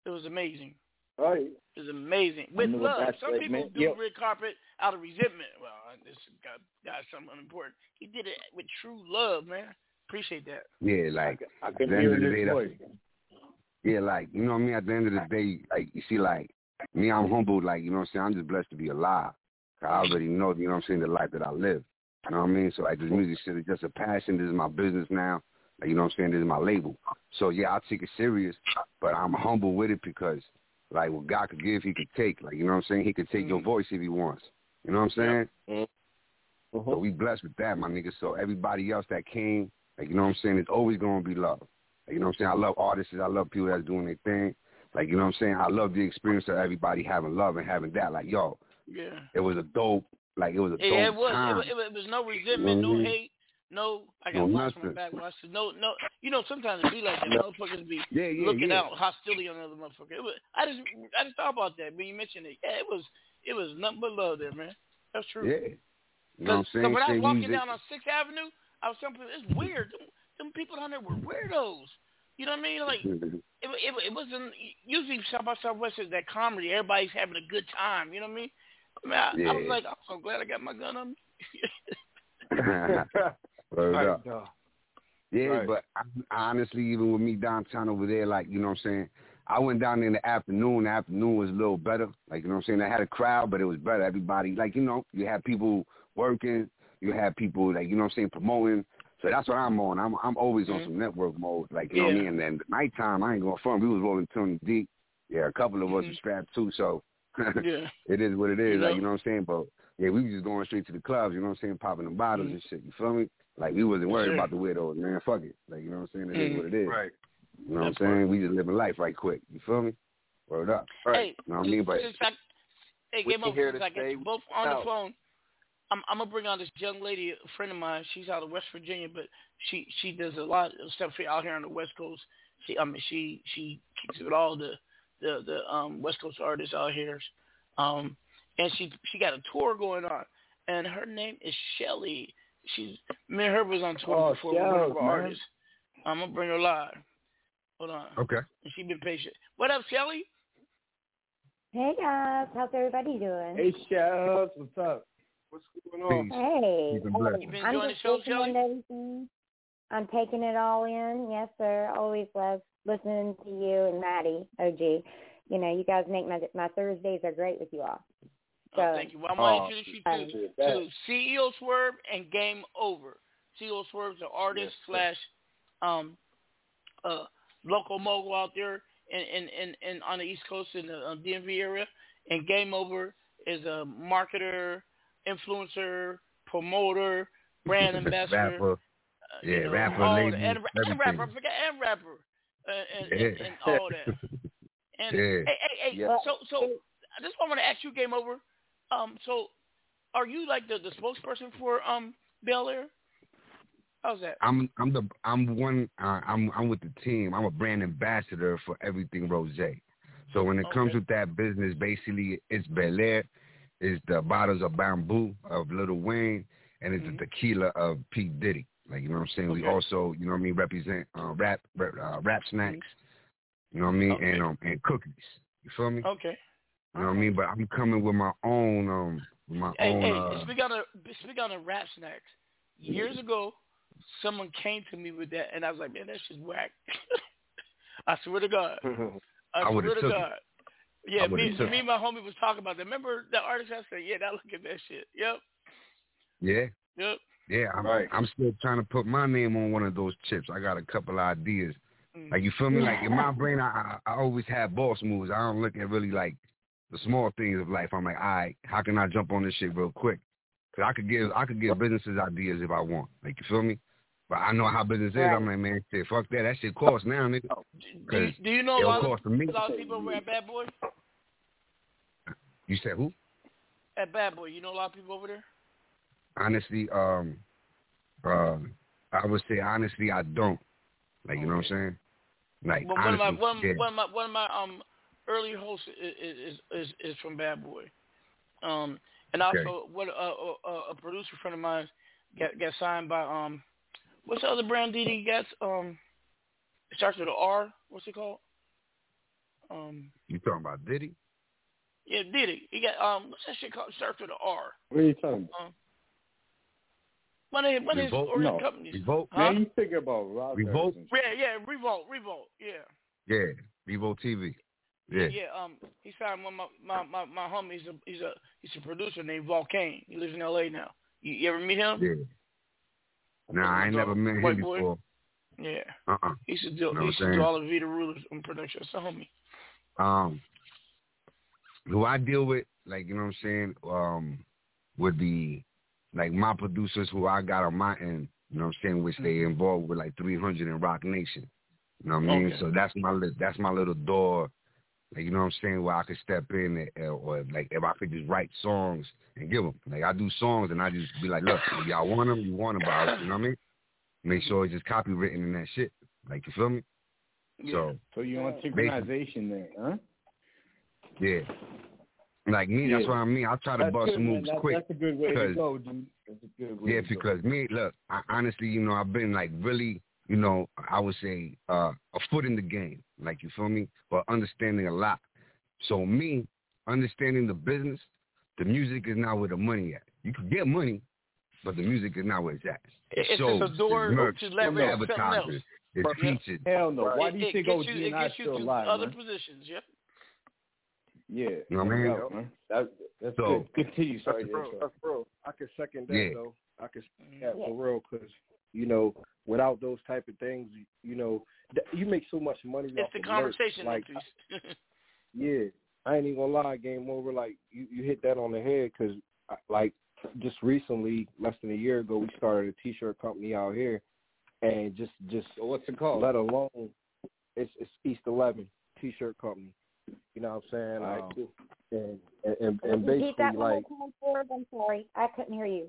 It was amazing. Right. It was amazing. With love. Some like, people man. do Yep. red carpet out of resentment. Well, this guy got something unimportant. He did it with true love, man. Appreciate that. Yeah, like I at can hear end of the this voice. Yeah, like you know what I mean. At the end of the day, like you see, like me, I'm humbled. Like you know what I'm saying. I'm just blessed to be alive. I already know, you know what I'm saying, the life that I live. You know what I mean? So like this music shit is just a passion. This is my business now. Like, you know what I'm saying? This is my label. So yeah, I take it serious, but I'm humble with it because like what God could give, He could take. Like you know what I'm saying? He could take your mm. voice if He wants. You know what I'm saying? Mm-hmm. So we blessed with that, my nigga. So everybody else that came, like you know what I'm saying, it's always gonna be love. Like, you know what I'm saying? I love artists. I love people that's doing their thing. Like you know what I'm saying? I love the experience of everybody having love and having that. Like yo, Yeah. it was a dope. Like it was a dope it was. It time. was, it was. It was no resentment, no Mhm. hate, no. I No got on my nothing. back. Watch this. No, no. You know, sometimes it be like that. Motherfuckers be Yeah, yeah, looking yeah. out hostility on another motherfucker. It was. I just, I just thought about that when you mentioned it. Yeah, it was, it was nothing but love there, man. That's true. Yeah. You know what I'm saying? So when I was walking down on Sixth Avenue, I was telling people it's weird. Them, them people down there were weirdos. You know what I mean? Like *laughs* it, it, it wasn't usually South by Southwest is that comedy. Everybody's having a good time. You know what I mean? I, mean, I, I was like, I'm so glad I got my gun on me. *laughs* Right. Yeah, Right. but I, honestly, even with me downtown over there, like you know what I'm saying, I went down there in the afternoon. The afternoon was a little better. Like you know what I'm saying, I had a crowd, but it was better. Everybody, like you know, you had people working, you had people like you know what I'm saying promoting. So that's what I'm on. I'm I'm always on some network mode, like you know what I mean. And then nighttime, I ain't going fun. We was rolling Tony deep. Yeah, a couple of us Mhm. were strapped too. So *laughs* Yeah. it is what it is. You Like you know what I'm saying. But yeah, we was just going straight to the clubs. You know what I'm saying, popping the bottles and shit. You feel me? Like we wasn't worried sir. about the weirdos, man. Fuck it. Like you know what I'm saying. It is Mhm. what it is. Right. You know what I'm That part. saying? We just living life right quick. You feel me? Word up. Hey, You know what I mean? But since I, hey, We game can over. hear to I got stay both on the phone, I'm, I'm gonna bring on this young lady, a friend of mine. She's out of West Virginia, but she she does a lot of stuff here out here on the West Coast. She, I mean, she she kicks it with all the the the um West Coast artists out here. Um, and she she got a tour going on, and her name is Shelly. She's me and her was on tour Oh, before with one of Shells, our artists. I'm gonna bring her live. Hold on. Okay. And she been patient. What up, Shelly? Hey guys, how's everybody doing? Hey, Shells, what's up? What's going Hey, Peace and blessings. um, been I'm enjoying just the show, listening Shelley? everything. I'm taking it all in. Yes, sir. Always love listening to you and Maddie, OG. You know, you guys make my my Thursdays are great with you all. So, Oh, thank you. Well, I'm going to introduce you to, to CEO Swirv and Game Over. CEO Swirv's an artist slash um, uh, local mogul out there in, in, in, in on the East Coast in the uh, DMV area. And Game Over is a marketer, influencer, promoter, brand *laughs* ambassador. rapper. you Yeah, know, rapper, all label, and, and rapper, I forget, and rapper, uh, and, and, Yeah. and all that. *laughs* And Yeah. hey, hey, hey, Yeah. so so this one I want to ask you, Game Over. Um, so are you like the, the spokesperson for um Belaire? How's that? I'm I'm the I'm one uh, I'm I'm with the team. I'm a brand ambassador for everything Rose. So when it comes with that business, basically it's Belaire, it's the bottles of Bumbu of Lil Wayne, and it's the tequila of P Diddy. Like you know what I'm saying. We also you know what I mean represent uh, rap rap, uh, rap snacks. You know what I mean and um and cookies. You feel me? Okay. You know what I mean. But I'm coming with my own um with my Hey, own. hey, uh, speak on the speak on the rap snacks. Years ago, someone came to me with that, and I was like, man, that shit's whack. *laughs* I swear to God. *laughs* I, I swear to took it. God. Yeah, me, took me and my homie was talking about that. Remember the artist? I said, yeah, now look at that shit. Yep, yeah. yep. Yeah, I'm, I'm still trying to put my name on one of those chips. I got a couple ideas mm. Like you feel me? Like in my *laughs* brain, I, I I always have boss moves. I don't look at really like the small things of life. I'm like, all right, how can I jump on this shit real quick? Cause I could give I could give businesses ideas if I want. Like you feel me? But I know how business is. I'm like, man, shit, fuck that. That shit costs now, nigga. Do you, do you know a it'll lot, of, me. a lot of people over at Bad Boy? You said who? At Bad Boy, you know a lot of people over there? Honestly, um, um, I would say honestly, I don't. Like you know what I'm saying? Like Well, one of my one, yeah. one of my one of my um early hosts is is is, is from Bad Boy, um, and also Okay. what uh, a, a producer friend of mine got got signed by um what's the other brand did he got um it starts with an R what's it called um You talking about Diddy? yeah Diddy he got um what's that shit called starts with an R What are you talking about? um one of his one of his Revolt? No. companies Revolt? Huh? Man, you thinking about Rock Revolt? yeah yeah Revolt Revolt yeah Yeah, Revolt TV. Yeah. Yeah, um, he signed one of my my my, my homie. He's a he's a he's a producer named Volcane. He lives in L.A. now. You, you ever meet him? Yeah. Nah, I ain't never met him boy? before. Yeah. Uh-uh. He to do he what used to I'm do all the Vita rulers on production. That's a homie. Um, who I deal with, like you know what I'm saying, um, would be like my producers who I got on my end. You know what I'm saying, which they involved with like 300 in Roc Nation. You know what I mean? Okay. So that's my that's my little door. Like you know what I'm saying, where I could step in, and, or like if I could just write songs and give them. Like I do songs and I just be like, look, if y'all want them, you want them, but you know what I mean? Make sure it's just copywritten and that shit. Like you feel me? So So you want synchronization there, huh? yeah. Like me, that's what I mean. I try to That's bust good, moves That's- quick. That's a good way to because- go, dude. That's a good way Yeah, to go. because me, look, I, honestly, you know, I've been like really, you know, I would say uh, a foot in the game, like you feel me, but understanding a lot. So me, understanding the business, the music is not where the money at. You can get money, but the music is not where it's at. It's just shows, a door it's merch, to it's leverage something else. it's Yeah. featured. Hell no. Why do you it, think OG gets you, and I gets you still alive, other man? positions? Yep. Yeah. You know what I mean? no man. That, that's So- good. Continue. Sorry. That's to real. interrupt. That's real. I can second that Yeah. though. I can second that for real because you know without those type of things, you, you know, th- you make so much money. It's off the of conversation, merch. Like, please. yeah, I ain't even gonna lie. Game over. Like you, you hit that on the head because like just recently, less than a year ago, we started a T-shirt company out here, and just just what's it called? Let alone it's it's East Eleven T-shirt company. You know what I'm saying? All right, Um, and and and Repeat that basically like more time, Ford. I'm sorry, I couldn't hear you.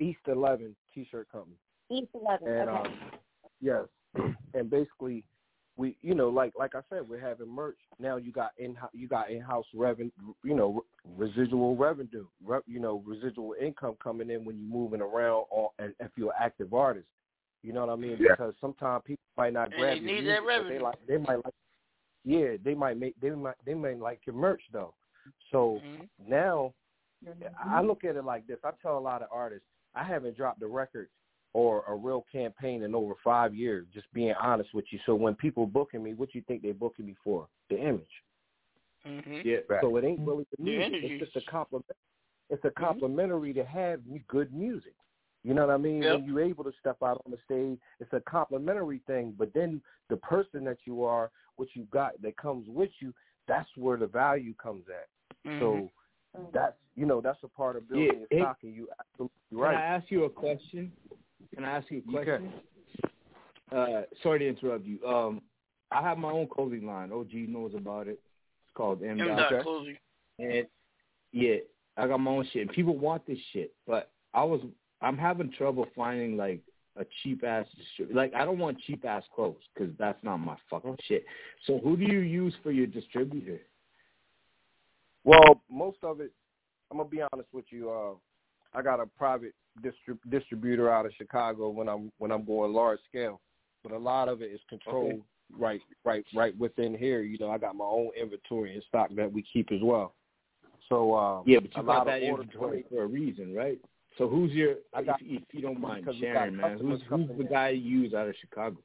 East Eleven T-shirt company. East Eleven. And okay. um, yes, *clears throat* and basically, we you know like like I said, we're having merch now. You got in you got in house revenue, you know, residual revenue, re, you know, residual income coming in when you're moving around, or and if you're an active artist, you know what I mean? Yeah. Because sometimes people might not And grab they your need music, that but they like they might like, yeah, they might make they might they might like your merch though. So Mm-hmm. now I look at it like this. I tell a lot of artists, I haven't dropped a record or a real campaign in over five years, just being honest with you. So when people booking me, what you think they're booking me for? The image. Mm-hmm. Yeah. So it ain't really the The music. energy. It's just a compliment. It's a complimentary to have good music. You know what I mean? Yep. When you're able to step out on the stage, it's a complimentary thing. But then the person that you are, what you got that comes with you, that's where the value comes at. So that's you know that's a part of building Yeah, your stock, and you absolutely Can. I ask you a question? Can I ask you a You can. question? Uh, sorry to interrupt you. Um, I have my own clothing line. OG knows about it. It's called M. M. Dot. Dot closing. And yeah, I got my own shit. And people want this shit, but I was I'm having trouble finding like a cheap ass distrib- like I don't want cheap ass clothes because that's not my fucking shit. So who do you use for your distributor? Well, most of it, I'm gonna be honest with you. Uh, I got a private distrib- distributor out of Chicago when I'm when I'm going large scale, but a lot of it is controlled right right right within here. You know, I got my own inventory and stock that we keep as well. So um, Yeah, but you a got lot that of orders inventory for a reason, right? So who's your I got- if, if you don't mind because sharing, man? Who's who's the guy you use out of Chicago?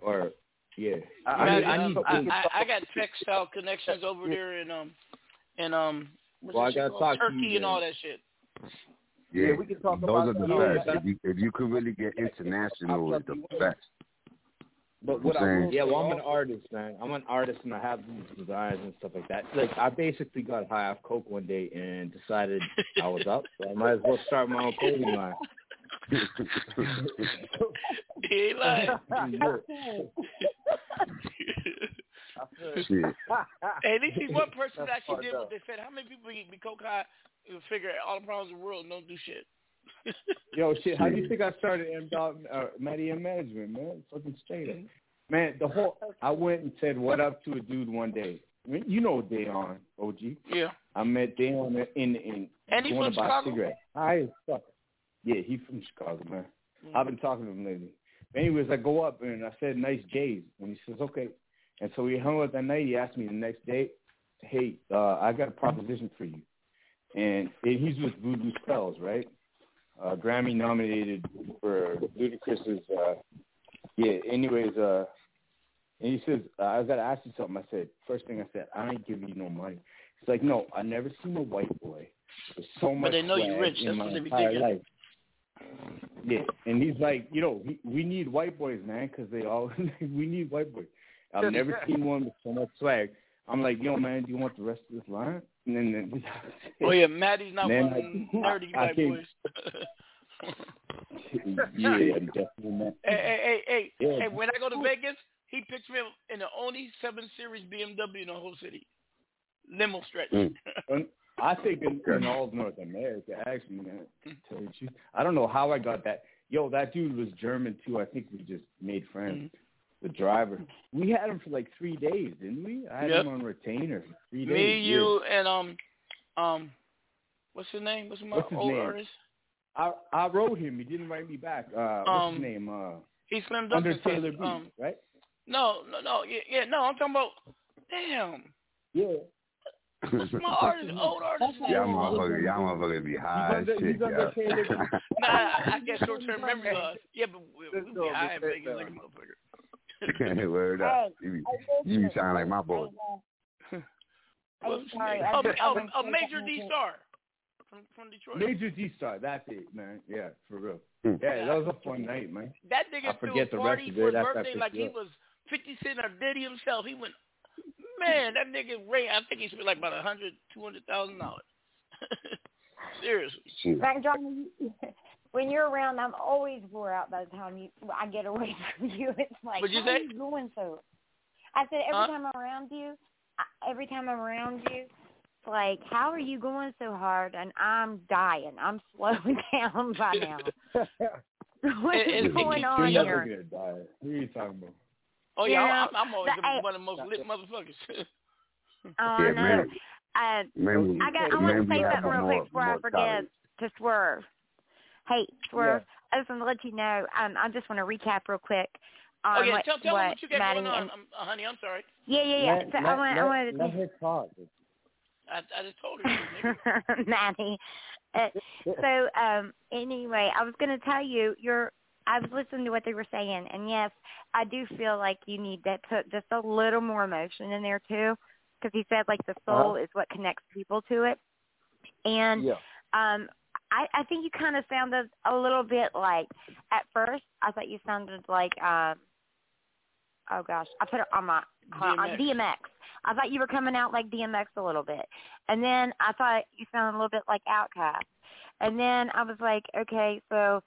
Or yeah, I, I need, I need I, I, I got textile connections over there in um in um what's Well, that I gotta talk to Turkey and all that shit. Yeah, Yeah, we can talk those about are the that. best. If you if you could really get international, it's the best. But what I will, yeah, well, I'm an artist, man. I'm an artist, and I have these designs and stuff like that. Like, I basically got high off coke one day and decided I was up, so I might as well start my own clothing line. *laughs* he ain't lying. hey, at least he's one person that actually did what they said. How many people be coke high and figure all the problems in the world and don't do shit? *laughs* Yo, shit, how do you think I started M Dog uh, Media Management, man? Fucking straight up. Man, the whole *laughs* I went and said what up to a dude one day. I mean, you know Dayon, OG. Yeah. I met Dayon in in and he's going from to buy Chicago. cigarettes. High as fuck. Yeah, he's from Chicago, man. Mm. I've been talking to him lately. But anyways, I go up and I said nice J's, and he says okay. And so we hung out that night. He asked me the next day, hey, uh, I got a proposition for you. And, and he's with Voodoo Spells, right? Uh, Grammy nominated for Ludacris's. Uh, yeah. Anyways, uh, and he says, uh, I got to ask you something. I said, first thing I said, I ain't giving you no money. He's like, no, I never seen a white boy with so much But they know you swag rich. That's my what they be thinking. life. Yeah, and he's like, you know, we, we need white boys, man, because they all *laughs* we need white boys. I've never *laughs* seen one with so much swag. I'm like, yo, man, do you want the rest of this line? And then, then *laughs* Oh yeah, Maddie's not Man, one of them I- nerdy I white boys. *laughs* yeah, definitely not. Hey, hey, hey, hey, Yeah. hey, when I go to Vegas, he picks me up in the only seven series BMW in the whole city. Limo stretch. Mm. *laughs* I think in, in all of North America, actually, man. Tell you the truth, I don't know how I got that. Yo, that dude was German too. I think we just made friends. The driver, we had him for like three days, didn't we? I had Yep. him on retainer for three days. Me, yeah. you, and um, um, what's his name? What's my What's his old name? artist? I I wrote him. He didn't write me back. Uh, what's Um, his name? Uh, He slimmed up Under. Taylor Beats, Um, right? no, no, no, yeah, yeah, no. I'm talking about. Damn, Yeah. what's my *laughs* artist? Old artist? Y'all motherfuckers, y'all motherfuckers be high as shit, he's under Taylor. *laughs* Nah, I, I get short-term memory loss. Yeah, but we, we be high in Vegas like a motherfucker. *laughs* Word up. You be, you be sounding like my boy. Well, sorry, a, I just- a, I a, a major D star from from Detroit. Major D Star. That's it, man. Yeah, for real. Hmm. Yeah, that was a fun night, man. That I nigga threw a forget the rest party of for it his after birthday picked like he was 50 Cent or Diddy himself. He went, man, that nigga ran. I think he spent like about a hundred, two hundred thousand dollars. *laughs* Seriously. Back, John, you- *laughs* when you're around, I'm always wore out by the time you I get away *laughs* from you. It's like, What'd you how are you going so? I said every Huh? time I'm around you, I, every time I'm around you, it's like, how are you going so hard? And I'm dying. I'm slowing *laughs* down by now. What's It- it- going it- on You're here? never gonna die. What are you talking about? Oh yeah, Yeah, I'm, I'm always the- the, I- one of the most lit motherfuckers. *laughs* Oh, Yeah, I know. man. Uh, Man, I got. I want to we say have something real quick before I forget tolerance. to Swirv. Hey, Swirv. I just want to let you know. Um, I just want to recap real quick. On oh yeah, what, tell tell what what you got Maddie going on, and- um, uh, honey. I'm sorry. yeah, yeah, yeah. Let, so let, I want. I let, wanted let her talk. I, I just told her. *laughs* Maddie. Uh, so um, anyway, I was going to tell you. You're. I was listening to what they were saying, and yes, I do feel like you need to put just a little more emotion in there too, because he said like the soul Uh-huh. is what connects people to it, and Yeah. um I, I think you kind of sounded a little bit like at first I thought you sounded like um oh gosh I put it on my on DMX. DMX. I thought you were coming out like DMX a little bit, and then I thought you sounded a little bit like Outkast, and then I was like okay so.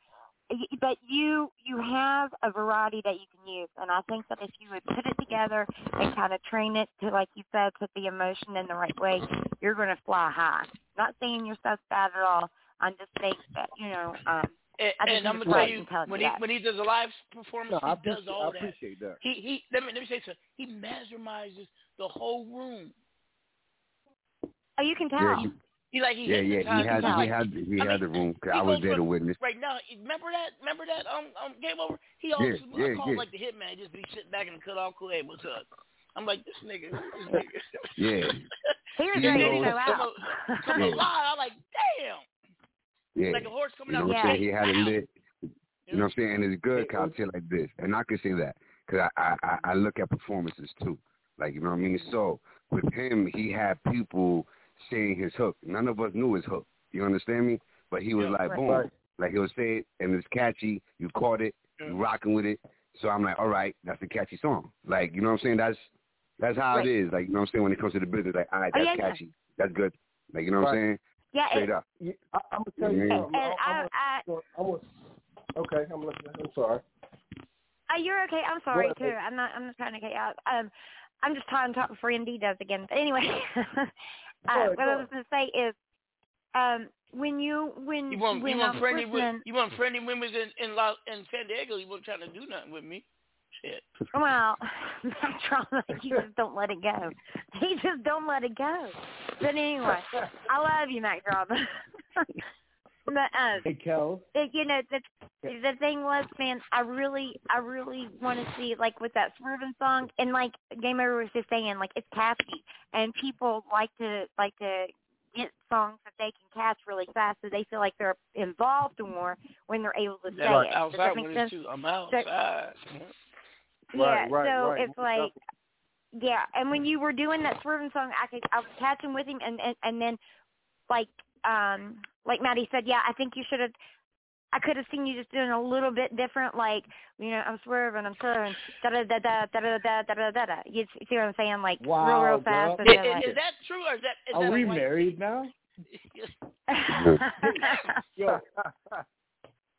But you you have a variety that you can use, and I think that if you would put it together and kind of train it to, like you said, put the emotion in the right way, you're going to fly high. Not saying your stuff's bad at all. I'm just saying that you know. Um, And, I just and I'm gonna tell you, when he when he does a live performance, No, he does appreciate, all I that. appreciate that. He he. Let me let me say something. He mesmerizes the whole room. oh, you can tell. Yeah, he- He like he yeah, yeah. He had, you, he had, he I had mean, the room. 'cause he I was there to witness. Right now, remember that? Remember that? Um, um, Game Over. He always Yeah, I yeah, call yeah. like the hitman. He just be sitting back and cut off cool. Hey, what's up? I'm like this nigga. This nigga. Yeah, Here's He ready knows- to go come, out. come alive. I'm like, damn. Yeah. Like a horse coming You know out what I'm saying? He had it lit. You know what I'm saying? And it's good content like this. And I can say that because I, I, I I look at performances too. Like, you know what I mean? So with him, he had people saying his hook. None of us knew his hook. You understand me? But he was Yeah, like, right. boom. Like he'll say it and it's catchy. You caught it. You rocking with it. So I'm like, all right, that's a catchy song. Like, you know what I'm saying? That's that's how Right. it is. Like, you know what I'm saying? When it comes to the business, like, all right, Oh, that's yeah, yeah. catchy. That's good. Like, you know what I'm saying? Yeah, Straight it- up. Yeah, I, I'm gonna tell you something. And I'm, I, I, I'm, I'm, okay, I'm listening. I'm sorry. uh, you're okay. I'm sorry too. I'm not. I'm not trying to get you out. Um, I'm just trying to talk before MD does again. But anyway, *laughs* uh, ahead, what go I was going to say is, um, when you when You want when you want I'm friendly listening, you want friendly women in in, La, in San Diego. You weren't trying to do nothing with me. Shit. *laughs* Well, *laughs* Mac Drama, you just don't let it go. He just don't let it go. But anyway, I love you, Mac Drama. *laughs* but um, Hey, Kel. it, you know the the thing was, man, I really I really want to see like with that Swervin song and like Game Over was just saying like it's catchy and people like to like to get songs that they can catch really fast so they feel like they're involved more when they're able to say Yeah, it. Does that make sense? it too. I'm So- outside. yeah, Right, right, so right. it's like yeah, and when you were doing that swerving song, I could I was catching with him, and and and then like um like Maddie said, yeah, I think you should have. I could have seen you just doing a little bit different, like you know, I'm swerving, I'm swerving, da da da da da da da da da da da. You see what I'm saying? Like real Wow, real fast. and Is, like, is that true or is that? Is Are that we a white married now? Yo,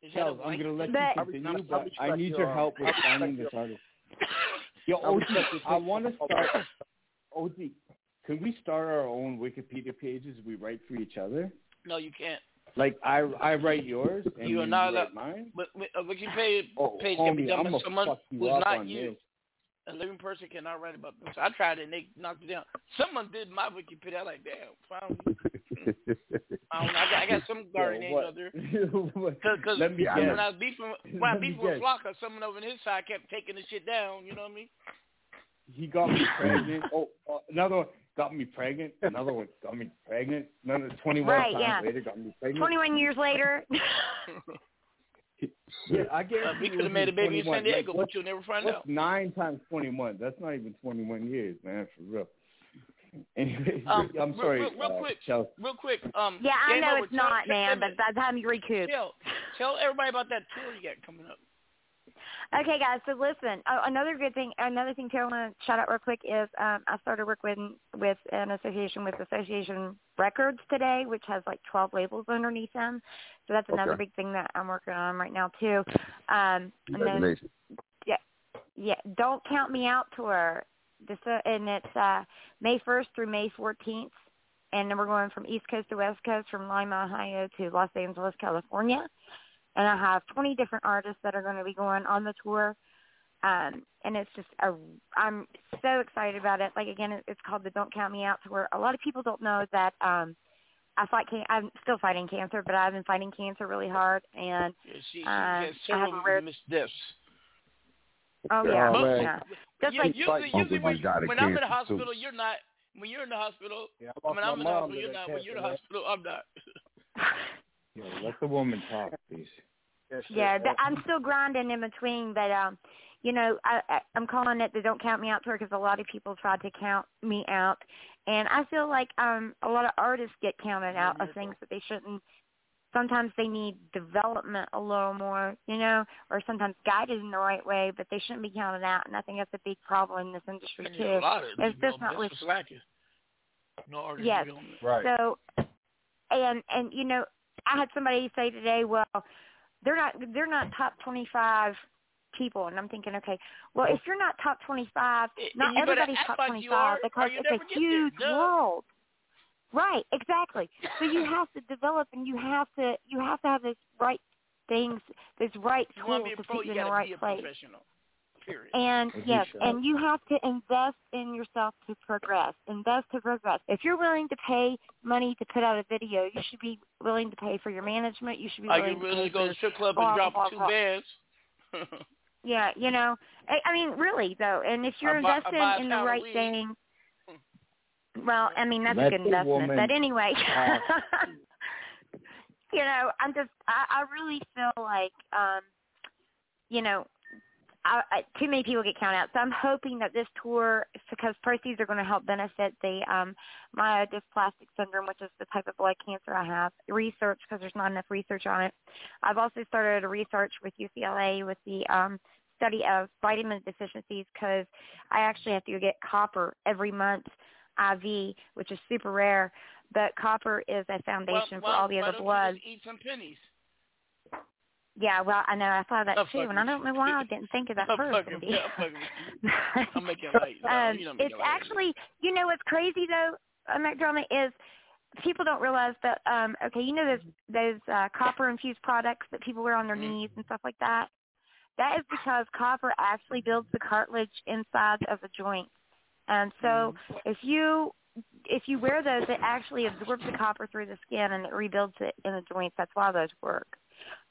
Is that a Kel, I'm gonna let But- you continue, but I need your help with finding this artist. Yo, OG, I want to start. OG, can we start our own Wikipedia pages we write for each other? No, you can't. Like I, I write yours and You are you not write allowed. mine. But but a Wikipedia Oh, page can be homie, done I'ma by someone you who's up not on you. this. A living person cannot write about them. So I tried it and they knocked it down. Someone did my Wikipedia. I like, damn, finally. *laughs* I don't know. I got, I got some guardian Yo, angel what? out there. *laughs* Cause, 'cause when guess. I was beefing, when I Let me beefing with guess. Flocka, someone over on his side kept taking the shit down. You know what I mean? He got me *laughs* pregnant. Oh, uh, another one got me pregnant. Another one got me pregnant. Another 21 Right, times yeah. later got me pregnant. 21 years later. Yeah, I guess Uh, we could have made a baby in San Diego, but you'll never find what's out. nine times 21? That's not even 21 years, man, for real. *laughs* Anyway, Um, I'm sorry, real, real uh, quick, Chelsea. real quick. Um, yeah, I know it's tell- not, tell- man. But by the time you recoup, Tell, tell everybody about that tour you got coming up. Okay, guys. So listen, oh, another good thing, another thing too, I want to shout out real quick is um, I started work with with an association with Association Records today, which has like 12 labels underneath them. So that's another Okay. big thing that I'm working on right now too. Um, and then yeah, yeah. Don't count me out tour. This uh, and it's uh, May 1st through May 14th, and then we're going from East Coast to West Coast, from Lima, Ohio to Los Angeles, California. And I have 20 different artists that are going to be going on the tour. Um, and it's just a, I'm so excited about it. Like again, it's called the Don't Count Me Out tour. A lot of people don't know that um, I fight. Can- I'm still fighting cancer, but I've been fighting cancer really hard. And Yeah, she, she uh, has I have several rare. missed deaths. Oh yeah, But- yeah. Just You- like usually, Uncle usually when, G died of when I'm in the cancer, too. hospital, you're not. When you're in the hospital, Yeah, I when I'm in my the mom hospital, you're that not. When you're in the hospital, I'm not. *laughs* Yo, let the woman talk, please. man. yeah, th- I'm still grinding in between, but um, you know, I, I I'm calling it the "Don't Count Me Out" tour because a lot of people tried to count me out, and I feel like um a lot of artists get counted out of things that they shouldn't. Sometimes they need development a little more, you know, or sometimes guided in the right way, but they shouldn't be counted out. And I think that's a big problem in this industry And too. a lot of It's people just not that's with slacking. No artist Yes. Right. So, and and you know, I had somebody say today, well, they're not they're not top twenty five people, and I'm thinking, okay, well, if you're not top twenty five, not everybody's top like twenty are, because it's a there. huge Duh. world. Right, exactly. So you *laughs* have to develop, and you have to you have to have this right things, this right tools to put you you in the got to be right place. professional. Period. And As yes, should. and you have to invest in yourself to progress. Invest to progress. If you're willing to pay money to put out a video, you should be willing to pay for your management. You should be Are willing you to really pay go to the strip club blah, and drop blah, two blah. bands? *laughs* *laughs* yeah, you know. I, I mean, really though. And if you're I investing buy in the right weed. thing, *laughs* well, I mean that's Let a good the investment. woman But anyway, talk. you know, I'm just I, I really feel like um, you know, I, I, too many people get counted out. So I'm hoping that this tour, because proceeds are going to help benefit the um, myelodysplastic syndrome, which is the type of blood cancer I have. Research, because there's not enough research on it. I've also started a research with UCLA with the um, study of vitamin deficiencies because I actually have to get copper every month IV, which is super rare. But copper is a foundation well, for all the other bloods. Eat some pennies. Yeah, well, I know I thought that I'm too, and I don't know why I didn't think of *laughs* that I'm first. fucking. I'm fucking. *laughs* I'm making light. No, um, you it's actually, you know, what's crazy though, uh, Mac Drama is people don't realize that. um Okay, you know those those uh, copper infused products that people wear on their Mm-hmm. knees and stuff like that. That is because copper actually builds the cartilage inside of the joint, and so Mm-hmm. if you if you wear those, it actually absorbs the copper through the skin and it rebuilds it in the joints. That's why those work.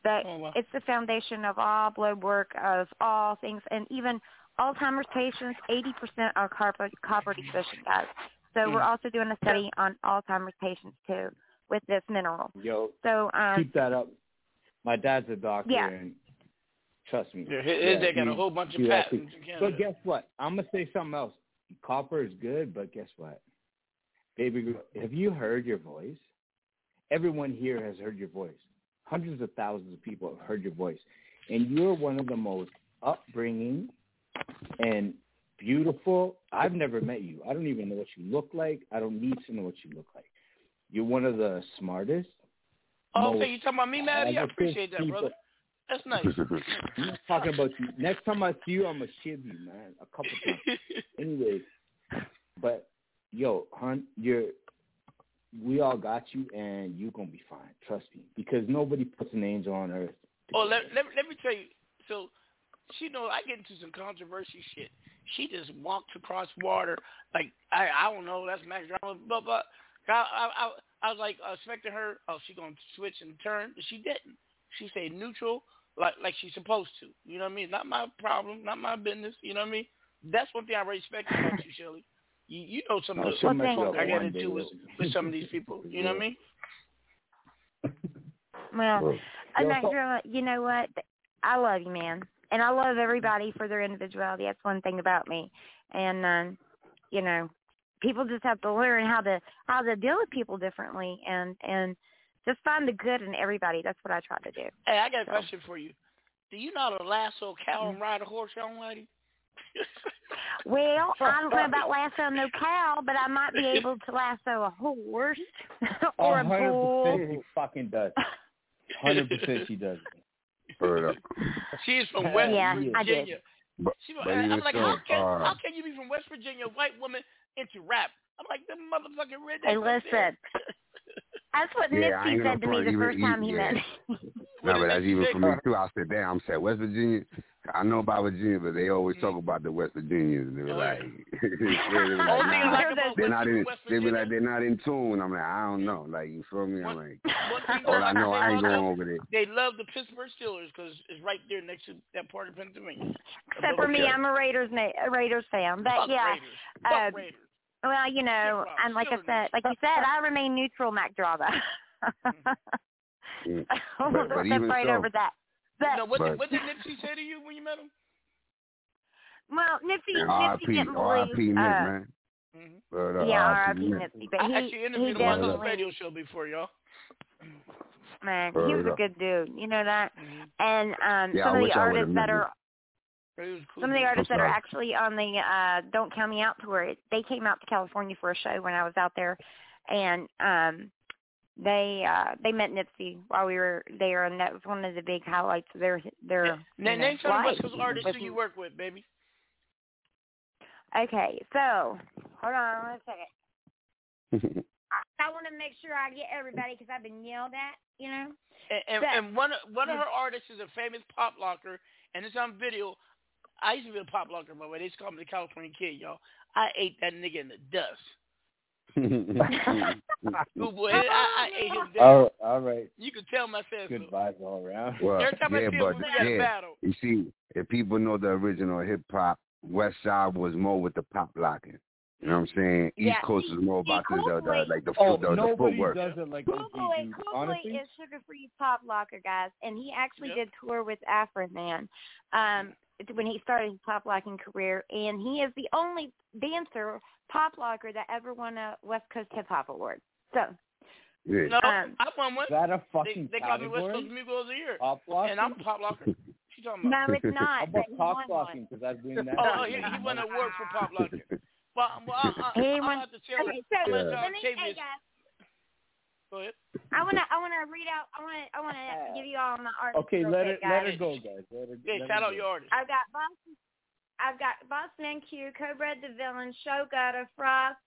But Oh, wow. it's the foundation of all blood work, of all things, and even Alzheimer's patients, 80% are copper, copper deficient, guys. So we're Mm. also doing a study on Alzheimer's patients too with this mineral. Yo, So um, keep that up. My dad's a doctor, Yeah. and trust me. Yeah, his- his- they got a whole bunch of he patents actually- in But guess what? I'm gonna say something else. Copper is good, but guess what? Baby girl, have you heard your voice? Everyone here has heard your voice. Hundreds of thousands of people have heard your voice, and you're one of the most upbringing and beautiful. I've never met you. I don't even know what you look like. I don't need to know what you look like. You're one of the smartest. Oh, most okay, you talking about me, Maddie? I appreciate that, people- brother. That's *laughs* nice. I'm not talking about you. Next time I see you, I'm gonna shiv you, man, a couple times. *laughs* Anyways, but yo, hun, you're we all got you, and you're gonna be fine. Trust me, because nobody puts an angel on earth. Oh, let, let, let me tell you. So, she know I get into some controversy shit. She just walked across water like I I don't know. That's Mac Drama, but but I I I, I was like uh, expecting her. Oh, she gonna switch and turn, but she didn't. She stayed neutral, like like she's supposed to. You know what I mean? Not my problem, not my business. You know what I mean? That's one thing I respect about *laughs* you, Shelly. You you know some of the she'll mess you funk I got one day, into with with some of these *laughs* people. You know what I mean? Well, Yo, Mac so- Drama, you know what? I love you, man, and I love everybody for their individuality. That's one thing about me, and um, you know, people just have to learn how to how to deal with people differently, and and just find the good in everybody. That's what I try to do. Hey, I got a So. question for you. Do you know how to lasso a cow and ride a horse, young lady? *laughs* Well, I don't know about lasso no cow, but I might be able to lasso a horse *laughs* or a hundred bull. percent, she fucking does. *laughs* Hundred percent, she does. Word up. She's from West Yeah, I did. Virginia. But, She, but I'm like, so, how can uh, how can you be from West Virginia, white woman, into rap? I'm like, the motherfucking redneck. Hey, up there. listen. That's what Yeah, Nipsey said to me the even- first time he yeah. met *laughs* me. No, but that's even for me too. I said, damn, I'm said West Virginia. I know about Virginia, but they always Mm. talk about the West Virginians. They were Oh, like, they were like, Only thing I nah, like about they're not in. They be like, they're not in tune. I'm like, I don't know. Like, you feel me? I'm like, one *laughs* thing all I know, I ain't going over there. They love the Pittsburgh Steelers because it's right there next to that part of Pennsylvania. *laughs* Except for me, I'm a Raiders na- a Raiders fan. But Fuck yeah, Raiders. Fuck uh, Raiders. Well, you know, Shit, Rob, and like I said, like you said, I remain neutral, Mac Drama. Mm. *laughs* But- but step even right so- over that. But no, what, but- did, what did Nipsey say to you when you met him? well, Nipsey, And Nipsey R.I.P. didn't R.I.P. believe. Nip, Uh, man. Mm-hmm. Word up, yeah, R.I.P. R.I.P. Nip. Nipsey, but I he actually he interviewed him on this radio show before, y'all. man, he Word was a good dude. You know that. Mm-hmm. And um, Yeah, some I of the I would've artists that are It was cool. Some of the artists that are actually on the uh Don't Count Me Out tour, they came out to California for a show when I was out there, and um they uh they met Nipsey while we were there, and that was one of the big highlights of their their Yeah. you Name, know, name some of life. Artists With- who you work with, baby. Okay, so hold on one second. I, *laughs* I want to make sure I get everybody because I've been yelled at, you know. And, and, That- and one of- one of her artists is a famous pop locker, and it's on video. I used to be a pop locker, by the way. They used to call me the California Kid, y'all. I ate that nigga in the dust. *laughs* Ooh, boy, I, I ate him down. all, all right. You can tell myself. said Good so. vibes all around. Well, Every time I yeah, see him, but we yeah, battle. you see, if people know the original hip hop, West Side was more with the pop locking. You know what I'm saying? East Coast see- was more about the, the, the like the Oh, foot, the, the footwork. does it like Cool OG Boy, dudes. Cool Boy Honestly, is Sugar Free Pop Locker, guys, and he actually Yep. did tour with Afroman um, when he started his pop locking career, and he is the only dancer pop locker that ever won a West Coast Hip Hop Award. So, Yeah. No, Um, I won one. is that a They, fucking they call me West category? Coast Music of the Year, Pop locker? and I'm a pop locker. *laughs* you talking about? No, it's not. How but about he cock won blocking? one. Because I've been that. Oh, he, he won an award for Pop locking. Well, well I, I, He I'm won- about to tell Okay, you. so I'm uh, let me, hey guys, Go ahead. I wanna, I wanna read out, I wanna, I wanna give you all my art. Okay, let her quick, let guys. her go, guys. Let her, Yeah, let shout her out go. your artist. I've got Boston, I've got Boston NQ, Cobra the Villain, Show Gutter, Frost.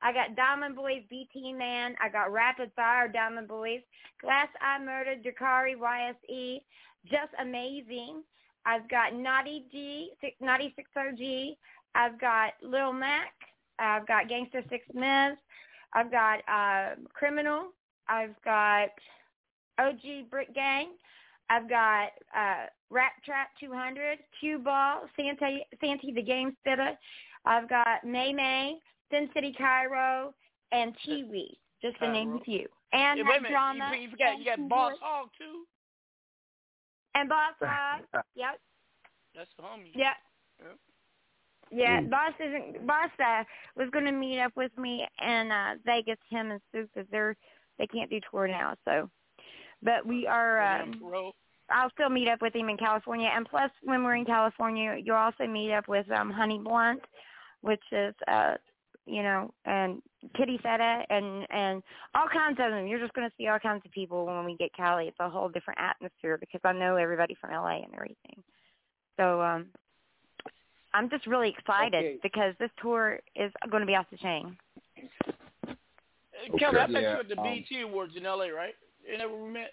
I got Diamond Boys, BT Man. I got Rapid Fire, Diamond Boys, Glass Eye Murder, Dakari, YSE, Just Amazing. I've got Naughty G, Naughty Six OG. I've got Lil Mac. I've got Gangster Six Miz. I've got uh, Criminal. I've got OG Brick Gang. I've got uh, Rap Trap 200, Cue Ball, Santa, Santi the Game Spitter. I've got May May, Sin City Cairo, and Chiwi, just to name a few. And Yeah, wait a minute. drama. You, you forgot you got and Boss Hog too. And Boss *laughs* Hog. yep. That's the homie. Yep. Yeah, Mm. Boss isn't. Boss uh, was going to meet up with me in uh, Vegas. Him and Sue, because they're they can't do tour now. So, but we are. Um, I'll still meet up with him in California, and plus, when we're in California, you'll also meet up with um Honey Blunt, which is uh, you know, and Kitty Feta, and and all kinds of them. You're just going to see all kinds of people when we get Cali. It's a whole different atmosphere because I know everybody from LA and everything. So um, I'm just really excited Okay. because this tour is going to be off the chain. Uh, Kelly, I met Yeah, you at the um, BT Awards in LA, right? Isn't that where we met?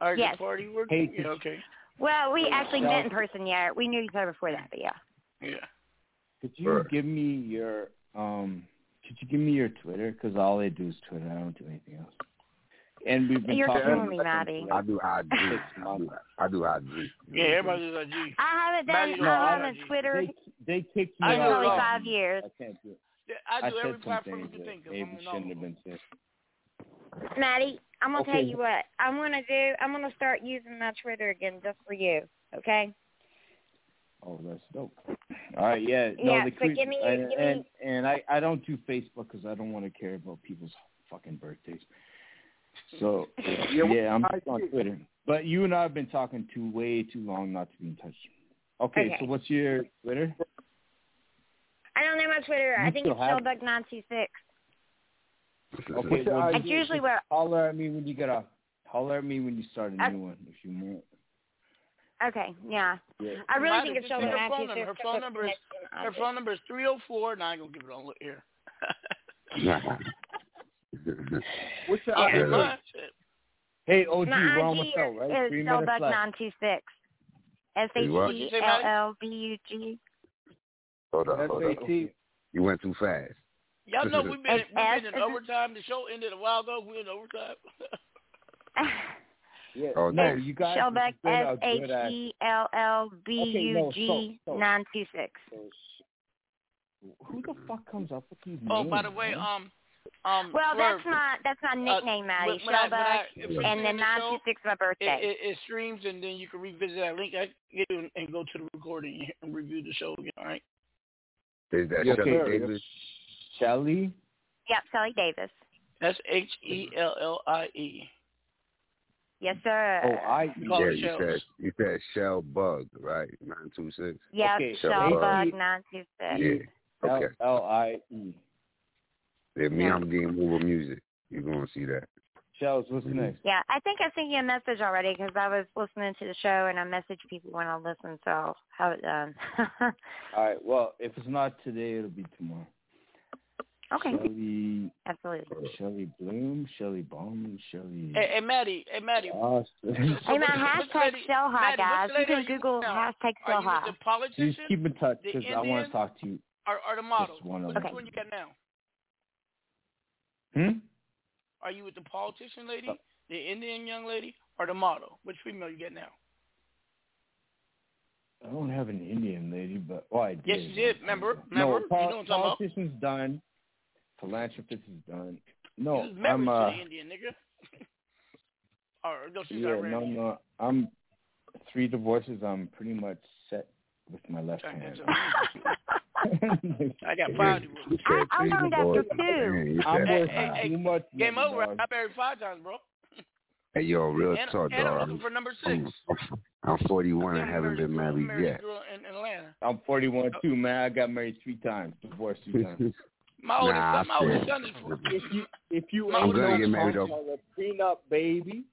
Or Yes. the party? Where, Hey, yeah, okay. Well, we actually met in person. Yeah, we knew each other before that, but yeah. Yeah. Could you give me your um? Could you give me your Twitter? Because all I do is Twitter. I don't do anything else. And we've been You're talking. killing me, Maddie. I do IG. I do, I do IG. Yeah, everybody does IG. I haven't done. don't I haven't IG. Twitter They they kicked me I in out. probably it five years. I can't do it. Yeah, I I do said every some platform things you can that think of. maybe I'm in all shouldn't have been said. Maddie, I'm gonna tell you what. I'm gonna do. I'm gonna start using my Twitter again just for you. Okay? Oh, that's dope. All right, yeah. No, Yeah, the so creep, give me- and, give me- and and I I don't do Facebook because I don't want to care about people's fucking birthdays. So *laughs* Yeah, yeah, I'm I on. Twitter. But you and I have been talking too way too long not to be in touch. Okay, Okay. so what's your Twitter? I don't know my Twitter. I You think still it's have- Shellbug nine two six. Okay, well, It's just- usually just where. holler at me when you get off. Holler at me when you start a I- new one if you want. Okay, yeah. Yeah. I really Maddie, think it's just Shellbug her phone number. Her phone number is her phone number is three zero four. And I ain't gonna give it on here. *laughs* *laughs* What's your I Yeah. ain't lying. Hey, OG, My we're on IG the show, right? is Three minutes Shellbug left. nine two six. S Hold up, hold up. SAT. You went too fast. Y'all know we've been we've been in overtime. The show ended a while ago. We're in overtime. *laughs* Yeah. Oh, no, damn. you guys. Shellbug it's been a S H good ass- E L L B Okay, U no, G so- so- nine two six. Who the fuck comes up with these names? oh, by the way, man? um, um. Well, Swirv, that's my that's my nickname, Maddie. when- when I- when I- Shellbug, if we and then the nine show, two six my birthday. It, it, it streams and then you can revisit that link I get you and go to the recording and review the show again. All right. Is that Yes, Shelly sir. Davis? Shelly. Yep, Sally Davis. That's H E L L I E. Yes, sir. Oh, I. Call Yeah, you said you said Shell Bug, right? Nine two six. Yeah, okay, Shellbug H- nine two six. Yeah. Okay. L L I E. Yeah, me, Yeah. I'm getting move music. You're gonna see that? Shells, what's next? Yeah, I think I sent you a message already because I was listening to the show and I message people when I listen, so I'll have it done. *laughs* All right. Well, if it's not today, it'll be tomorrow. okay, Shelly. absolutely. Shelly Bloom. Shelly Baum. Shelly. Hey, hey, Maddie. Hey, Maddie. Austin. Hey man, Which- which hashtag lady- high, guys. You can are you Google with now? hashtag Are you high. with Just keep in touch because I want to talk to you. or, or the model? Just one of Which them. one you got now? Hmm. Are you with the politician lady, the Indian young lady, or the model? Which female you get now? I don't have an Indian lady, but oh, I did. Yes, you did. Remember? No, Remember? pol- you know talking about? politician's done. Philanthropist is done. No, I'm uh, Indian nigga. *laughs* or no, she's yeah, no, no, I'm three divorces. I'm pretty much set with my left hand. That's I got five divorces. I, I learned after two. Man, I'm Hey, worth hey, hey, too much. Game money, over. dog. I married five times, bro. Hey, yo, real and talk, and I'm looking for number six. I'm, I'm 41 and haven't been married yet. Girl in Atlanta. I'm 41 too, man. I got married three times, divorced two *laughs* times. My oldest Nah, son, my oldest son is 40. if you if you My ain't gonna get married, punk, though. a prenup, baby.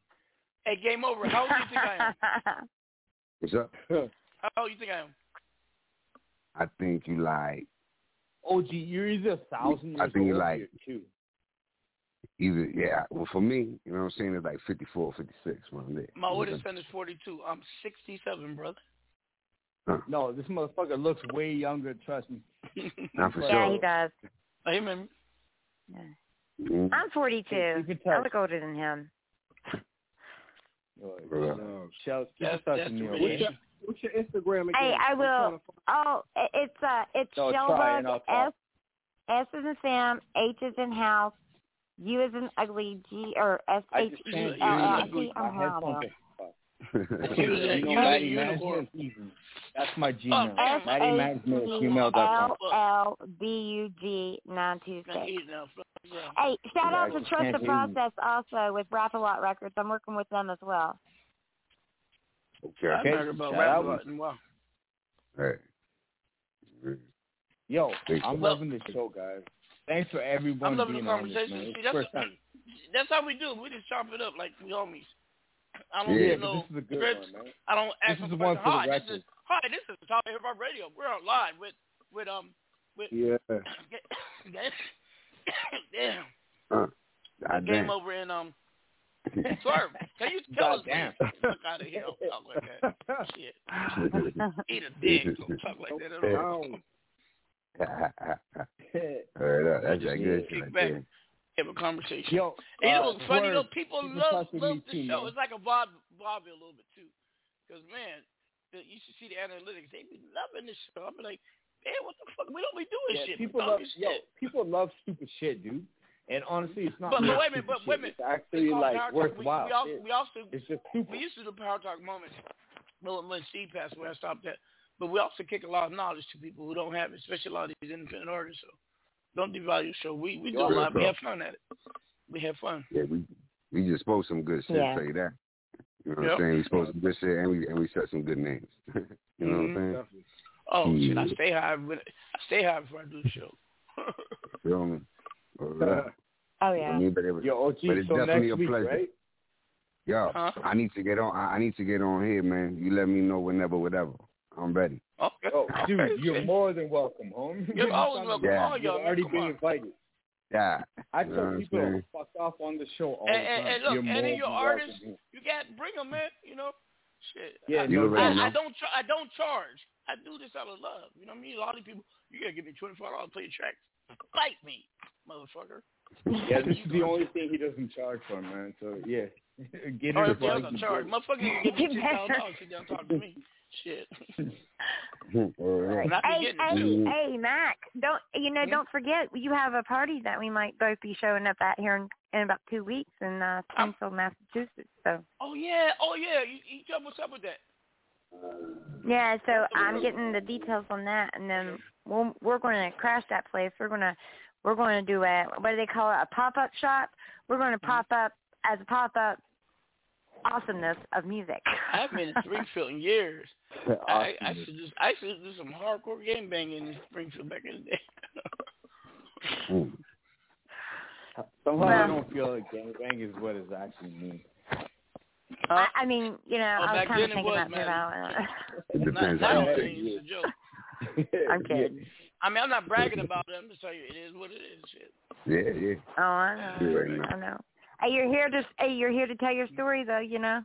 Hey, game over. How old do you think I am? *laughs* *laughs* What's up? How old do you think I am? I think you like OG, you're either a thousand years I think you old like- you're two. either yeah. Well, for me, you know what I'm saying, it's like 54, 56 when I'm there. My oldest son is 42. I'm 67, brother. No, this motherfucker looks way younger. Trust me. Not for *laughs* yeah, sure. he does. Hey, man. Mhm. I'm 42. You can I look older than him. No, Shell, keep That's- touching that's me. the over relation. there. What's your Instagram again? Hey, I will. Oh, it's uh, it's No, try Shellbug. S S is in Sam, H is in house, U is in ugly, G or S I H just E can't L hear L. you. See, My I'm hell headphones now. are He was a- You know, he was a Maddie unicorn. Management, even. That's my Oh, Gmail. damn. Maddie S Management, H E gmail.com. L L B U G nine two Now, six. he's now, yeah. Hey, shout out to Trust the. Process also with Rap a Lot Records. I'm working with them as well. Okay. I've Okay. heard about Shout rap out. a lot in a while. Right. Yo, Thanks. I'm loving this show, guys. Thanks for everyone I'm loving the being on this, conversation. man. See, that's, first time. that's how we do. it. We just chop it up like we homies. I don't Yeah, Yeah, you but know this is a good scripts. one, man. I don't ask This is the the one question, for the hi, this is hi, this is Top Hip Hop Radio. We're on live with with um with Yeah. *coughs* *coughs* *coughs* damn Uh, God game damn. over in um Swirv. *laughs* Can you tell us Goddamn. please? Fuck out of here. Don't talk like that. Shit. *laughs* Eat a dick. Don't talk like that at all. Heard up. That's that good shit right there. Have a conversation. Yo, And you know uh, funny though? People love love the too, show. man. It's like a Bob Bobby a little bit too, because man, the, you should see the analytics. They be loving this show. I'm like, man, what the fuck? We don't be doing Yeah, shit. people love talking yo, people love stupid shit, dude. And honestly, it's not. But- but wait a minute, but wait a minute. It's actually It's like Power Talk. worthwhile. We, we also shit. we also It's just stupid. we used to do Power Talk moments. When, when Steve passed away, I stopped that. But we also kick a lot of knowledge to people who don't have it, especially a lot of these independent artists. So don't devalue the show. We we do a lot. We have fun at it. We have fun. Yeah, we we just spoke some good shit. Yeah. Say that. You know what Yep. I'm saying? We spoke some good shit, and we and we set some good names. *laughs* you know Mhm. what I'm saying? Oh shit! I Yeah. stay high. When, I stay high before I do the show. *laughs* Feel me? Word up. Oh I yeah. mean, but, it was, Yo, OG, but it's so definitely next a week, pleasure. right? Yo, Huh? I need to get on. I I need to get on here, man. You let me know whenever, whatever. I'm ready. Okay. Oh, *laughs* dude, you're more than welcome, home. You're *laughs* always welcome. Yeah. All You've y'all, already come been invited. Yeah. I You know tell what I'm people saying? fuck off on the show all And, the and, time. and look, you're any of your than welcome artists, you got bring them, man. You know, shit. Yeah, I, You I. I don't. Char- I don't charge. I do this out of love. You know what I mean? A lot of people, you gotta give me twenty five dollars to play your tracks. Fight me, motherfucker. Yeah, this is the only thing he doesn't charge for, man. So yeah, *laughs* get Oh, it. if y'all charge, motherfucker, you give me ten thousand dollars, sit down and talk to me. Shit. *laughs* Word up. And I be Hey, hey, it. Hey, Mac! Don't you know? Hmm? Don't forget, you have a party that we might both be showing up at here in, in about two weeks in uh, Springfield, Massachusetts. So Oh yeah, oh yeah. You, you tell me what's up with that. yeah, so I'm getting the details on that, and then we'll, we're going to crash that place. We're gonna we're going to do a what do they call it? A pop up shop. We're going to pop up as a pop up awesomeness of music. *laughs* I haven't been in Springfield in years. I, I should just I should do some hardcore game banging in Springfield back in the day. *laughs* Mm. Somehow I don't feel like gangbang is what it actually means. I, I mean, you know, Oh, I was kind of thinking was, that too. man. but I It don't know. depends Not, how now you think. means it's a joke. *laughs* I'm *laughs* kidding. I mean, I'm not bragging about it. I'm just telling you, it is what it is. Shit. Yeah, yeah. Oh, I know. You already know. I know. Hey, you're here to hey, you're here to tell your story though, you know.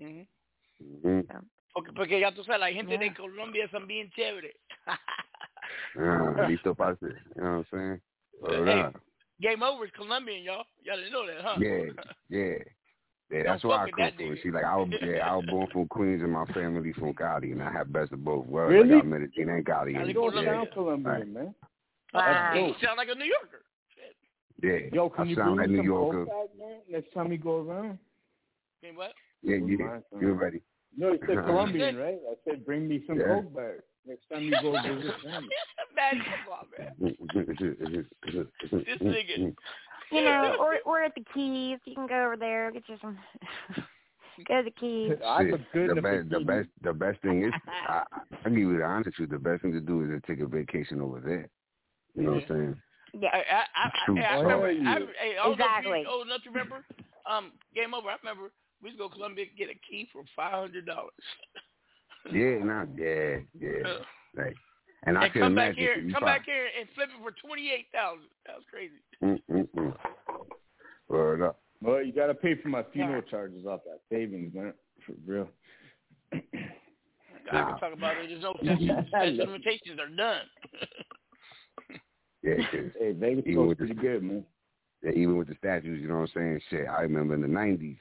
Mhm. Mhm. Porque, porque ya tú sabes, la gente de Yeah. Colombia son bien chévere. Ah, listo para hacer. You know what I'm saying? Word *laughs* Hey. Game over is Colombian, y'all. Y'all didn't know that, huh? Yeah, yeah. Yeah, that's Don't where I with come that from. nigga. See, like I was, yeah, I was born from Queens and my family from Cali, and I have best of both worlds. Really? Like, I met Medellin and Cali. Cali, And, You don't yeah, sound Colombian, Right. man. Wow. You sound like a New Yorker. yeah. Yo, can I you sound bring like me New some Yorker. coke back, man? Next time you go around. Mean what? Yeah, yeah. You're ready. No, you said *laughs* Colombian, right? I said bring me some Yeah. coke back. Next time you go visit family. *laughs* Man, come on, man. *laughs* This nigga. You know, *laughs* or or at the Keys, you can go over there get you some *laughs* Go to the keys. Shit, the best, the best, the best thing is, *laughs* I, I give you the honest truth. The best thing to do is to take a vacation over there. You know what I'm saying? Yeah. I, I, I, True. I, I remember. I, Yeah. hey, I don't know if Exactly. you old enough remember. Um, game over. I remember we used to go to Columbia and get a key for five hundred dollars. Yeah, nah, yeah, yeah. Like, and I and can come back here, come probably- back here and flip it for twenty eight thousand. That was crazy. Word up. Well, you gotta pay for my funeral charges off that savings, man. For real. I can talk about it. There's no statute statute limitations are done. Yeah, 'cause *laughs* Hey, Vegas even goes with the good, man. yeah, even with the statues, you know what I'm saying? Shit, I remember in the '90s.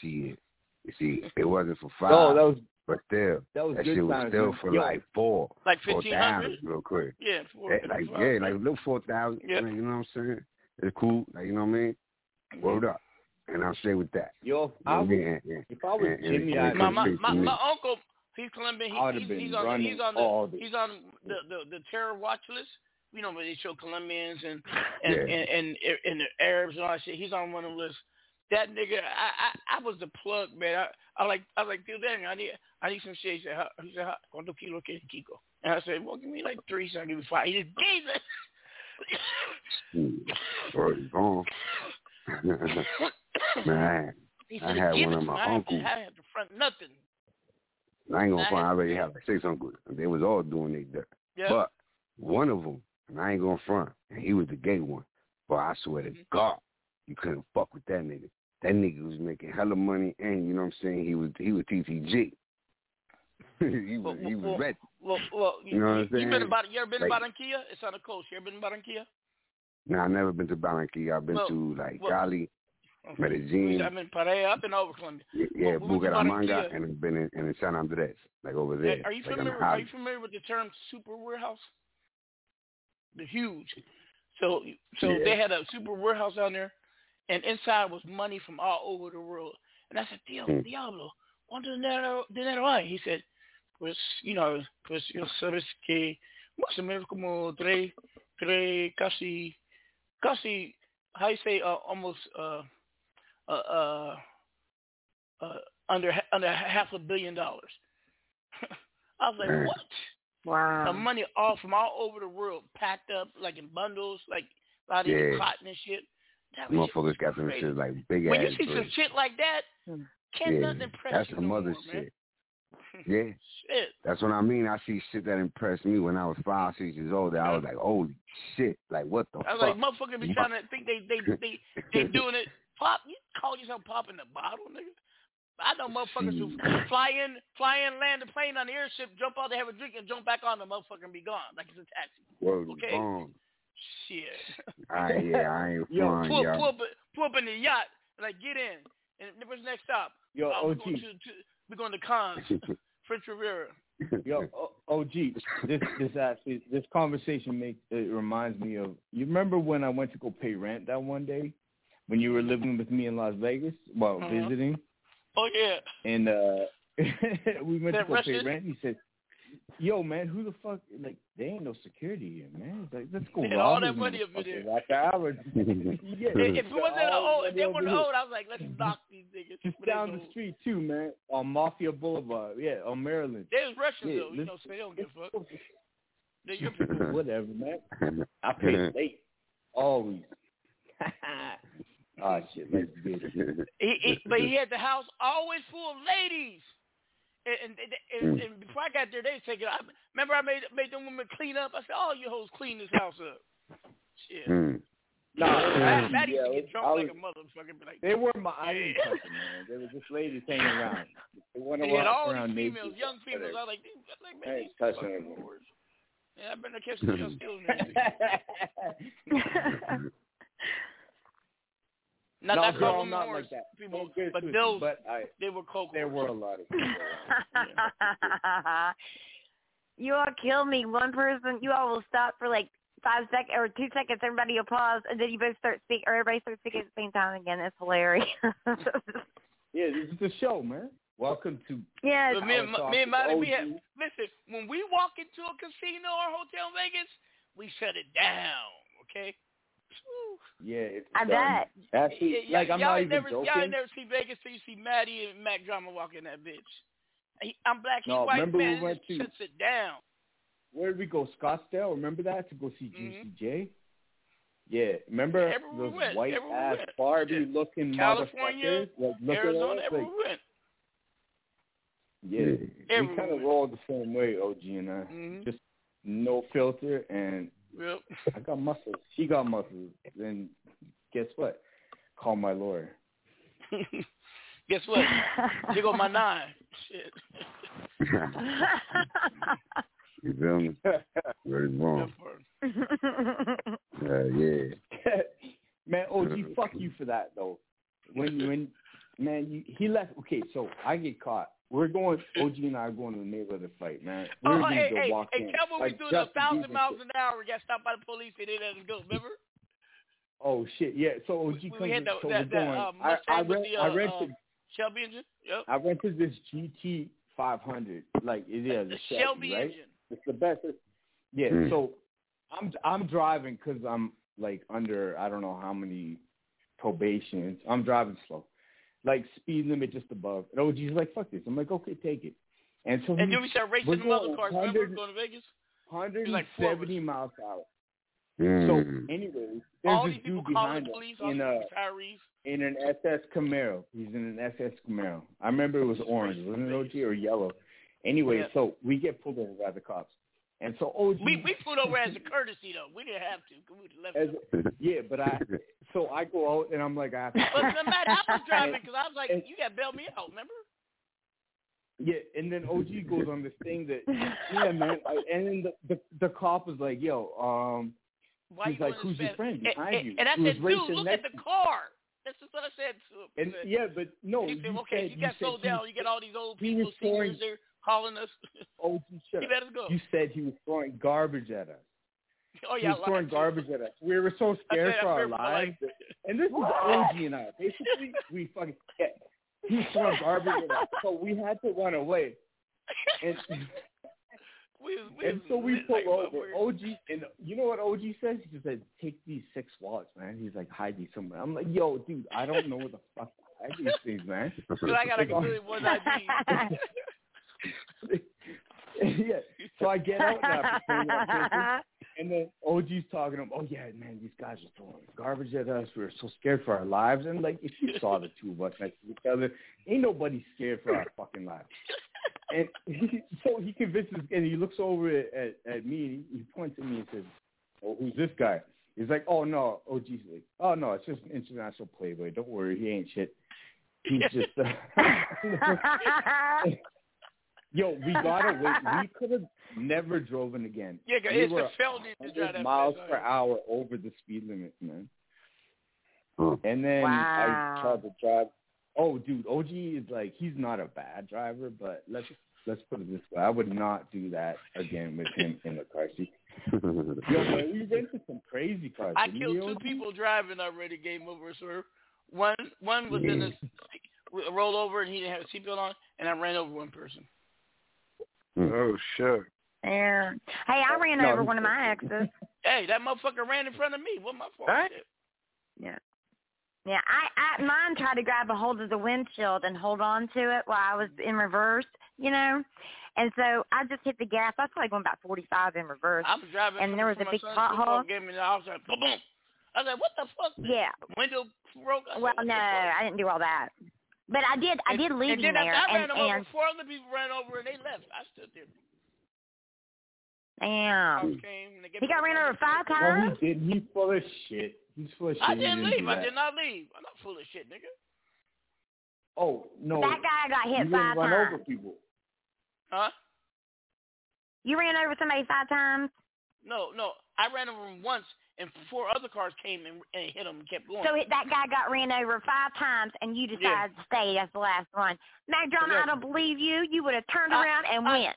Shit, you see, it wasn't for five. Oh, that was but still, that was good shit was still for Yo. like four, Like 1500? real quick. Yeah, four, Yeah, like yeah, like little four thousand. Yeah. Like, you know what I'm saying? It's cool. Like you know what I mean? Word up. And I'm straight with that. Yo, You I know I was, mean? And- and- if I was and- and- Jimmy, and I it my my, my, my uncle, he's Colombian. He, I he's, he's on he's on the the- he's on the, the the terror watch list. You know, where they show Colombians and and, Yeah. and, and and the Arabs and all that shit. He's on one of them lists. That nigga, I I, I was the plug, man. I, I like I like dude, dang, I need I need some shit. He said, "How- he said, "How- ¿cuánto kilo que Kiko? And I said, well, give me like three, so I give you five. He it. Hmm. Word gone. *laughs* Man, He I had one of my me. I have to- uncles. I have to front nothing. I ain't gonna I front. I had- already have six uncles. They was all doing their dirt. Yeah. But one of them, and I ain't gonna front, and he was the gay one. But I swear to Mm-hmm. God, you couldn't fuck with that nigga. That nigga was making hella money, and you know what I'm saying. He was he was TTG. *laughs* he was he was well, ready. Well, well, You know what I'm you, you been about you ever been to Like- Barranquilla? It's on the coast. You ever been to Barranquilla? Now I never been to Barranquilla. I've been Well, to like well, Cali, Medellin, I've been Pereira. I've been over Colombia. yeah, yeah we Bucaramanga, and I've been in, and in San Andres, like over there. Are you like familiar? Are you familiar with the term super warehouse? The huge. So, so Yeah. they had a super warehouse down there, and inside was money from all over the world. And I said, Dios, Hmm. diablo, ¿cuánto dinero, dinero hay? He said, pues, you know, pues, yo sabes que más o menos como tres, tres, casi, casi, how you say, uh, almost, uh, uh, uh, uh, under under half a billion dollars. *laughs* I was like, what? Wow. The money all from all over the world, packed up like in bundles, like a lot of Yeah. cotton and shit. That Motherfuckers got them crazy. shit like big when you ass. see some shit like that, hmm. can't yeah, nothing impress that's you some no other more, shit. Yeah, *laughs* Shit. that's what I mean. I see shit that impressed me when I was five, six years old. That I was like, holy shit! Like what the fuck? I was fuck? like, motherfuckers be trying to think they they they they *laughs* doing it. Pop, you call yourself popping the bottle, nigga. I know motherfuckers who *laughs* fly in, fly in, land the plane on the airship, jump out, they have a drink, and jump back on the motherfucker and be gone like it's a taxi. Word Okay. wrong. Shit. I, yeah, I ain't *laughs* Yo, flying, pull, y'all. pull, up, pull up in the yacht, like get in, and what's next stop? Yo, oh, we're OG. going to, to we're going to Cannes, *laughs* French Riviera. Yo, OG, this this actually this conversation makes it reminds me of you remember when I went to go pay rent that one day when you were living with me in Las Vegas while Uh-huh. visiting Oh yeah. and uh *laughs* we went That to go pay Russian? rent. He said, "Yo, man, who the fuck? Like, there ain't no security here, man. It's like, let's go They *laughs* rob all that money up in there. Like, I would, *laughs* yeah, If it wasn't an all old, if they weren't here. old, I was like, let's knock these niggas. Just down the was- street too, man, on Mafia Boulevard. Yeah, on Maryland. They was Russians Yeah, though, you know, so they don't give a fuck. They're your people. Whatever, man. I *laughs* pay late. Always. oh shit, let's get it. He, he, but he had the house always full of ladies. And, and, and, and before I got there, they was taking. I remember I made made them women clean up. I said, "Oh, you hoes clean this house up." Shit. Hmm. Nah, Matt, Matt used to get drunk was- like a motherfucker. Be like, They were my I didn't man. They were just ladies *laughs* hanging around. They went and he had all around these females, naked. young females. I was like, these, like man, ain't these touching fucking whores. Yeah, I better catch some young *laughs* *laughs* skills. Not no, that girl, call I'm not like that. people, No but those you, but I, they were coke. there were a lot of *laughs* people. *laughs* you all kill me. One person, you all will stop for like five seconds or two seconds. Everybody will pause, and then you both start speaking, or everybody starts speaking at the same time again. It's hilarious. *laughs* Yeah, this is the show, man. Welcome to yeah. But me and, me and Talk Marty, with we have listen. When we walk into a casino or hotel in Vegas, we shut it down. Okay. Yeah, it's I um, bet. Actually, Yeah, like I'm y'all not ain't even never, joking. Y'all ain't never see Vegas till you see Maddie and Mac Drama walking that bitch. He, I'm black, he's No, white, remember we man. went just to- shuts it down. Where did we go? Scottsdale. Remember that to go see Mm-hmm. Juicy J? Yeah, remember Everywhere we those went, white everywhere ass went. Barbie looking California, motherfuckers? Like, look Arizona, at us, everywhere like, went. yeah, we kind we of roll the same way, OG and I. Mhm. Just no filter, and Yep. I got muscles. She got muscles. Then guess what? Call my lawyer. *laughs* Guess what? Here go my *laughs* nine. Shit. you feel me? Very wrong. Uh, *laughs* yeah. man, OG, fuck you for that though. When when man, you, he left. Okay, so I get caught. We're going. *laughs* OG and I are going to the neighborhood fight, man. We're Oh, gonna hey, go hey, walk hey, in. tell me like we doing a thousand miles an hour. We got stopped by the police. They didn't let us go. Remember? *laughs* Oh shit, yeah. So OG We, comes. we had in, that, so that, we're that going. uh, I, Mustang I, with rent, the uh, I rented. uh, Shelby engine. Yep. I rented this GT 500. Like it is The a Chevy, Shelby right? engine. It's the best. Yeah. Mm. So I'm I'm driving because I'm like under I don't know how many probations. I'm driving slow, like speed limit just above. And OG's like, "Fuck this." I'm like, "Okay, take it." And so And then we started racing we're other cars. Remember 100 going to Vegas? Hundred like and four of us. seventy miles per hour. Mm. So anyway, there's All this these people dude calling behind the us police, all in a in an SS Camaro. He's in an SS Camaro. I remember it was orange, wasn't it OG or yellow? Anyway, Yeah. so we get pulled over by the cops, and so OG. We we pulled over as a courtesy though. We didn't have to. 'cause We left. as, yeah, but I *laughs* so I go out and I'm like I. But *laughs* no matter, I was driving because I was like, you got to bail me out. Remember? Yeah, and then OG goes on this thing that *laughs* yeah, man. And then the, the the cop was like, "Yo, um, Why he's you like, who's your friend behind and, you?" And I said, dude, look at the car. That's is what I said to him. And yeah, but no, said, you okay, said, you got slowed down. You get all these old people, seniors there calling us. OG, *laughs* shut You up. let us go. You said he was throwing garbage at us. *laughs* oh he yeah, was throwing garbage at us. We were so *laughs* scared for our fearful for lives. And this is *laughs* OG and I. Basically, we fucking yeah, he's throwing garbage at us, so we had to run away. And we, was- we and so we lit pull like over. OG and you know what OG says? He just said, "Take these six wallets, man." He's like, "Hide these somewhere." I'm like, "Yo, dude, I don't know where the fuck to hide these things, man." But I got a Like, good one ID. yeah. So I get out and I pretend I'm drinking, and then OG's talking to him. Oh yeah, man, these guys are throwing garbage at us. We were so scared for our lives. And like, if you saw the two of us next to each other, ain't nobody scared for our fucking lives. And he, *laughs* so he convinces, and he looks over at at, at me. And he, he points at me and says, "Oh, who's this guy?" He's like, "Oh no, OG's like, oh no, it's just an international playboy. Don't worry, he ain't shit. He's *laughs* just." Uh, *laughs* Yo, we gotta wait. We could have never driven again. Yeah, 'cause we it's were a felony to drive that miles fast, per hour over the speed limit, man. And then Wow. I tried to drive. Oh, dude, OG is like he's not a bad driver, but let's let's put it this way: I would not do that again with him in the car seat. Yo, man, we rented some crazy cars. I killed two OG? people driving already. Game over, sir. One one was in the rolled over and he didn't have a seatbelt on, and I ran over one person. Hmm. Oh shit. Yeah. Hey, I ran No, over one of my exes. *laughs* Hey, that motherfucker ran in front of me. What my fault? Huh? Shit. Yeah. Yeah, I, I mine tried to grab a hold of the windshield and hold on to it while I was in reverse, you know. And so I just hit the gas. I was probably going about forty five in reverse. I was driving, And there was a my big son's pothole. Gave me and I was like, boom, boom. I was like, what the fuck? Yeah. Window broke. I Well, what no. I didn't do all that. But I did. I And- did leave and him then there, after I ran and him over. and Four other people ran over, and they left. I stood there. Damn, Cops came, and they he got ran over five No, times. he did. He's full of shit. He's full of shit. I He didn't leave. I did not leave. I'm not full of shit, nigga. Oh no, That guy got you hit didn't five run times. over people. Huh? You ran over somebody five times. No, no. I ran over him once, and four other cars came and, and hit him and kept going. So that guy got ran over five times, and you decided Yeah. to stay as the last one. Mac Drama, Yeah. I don't believe you. You would have turned I- around and I- went.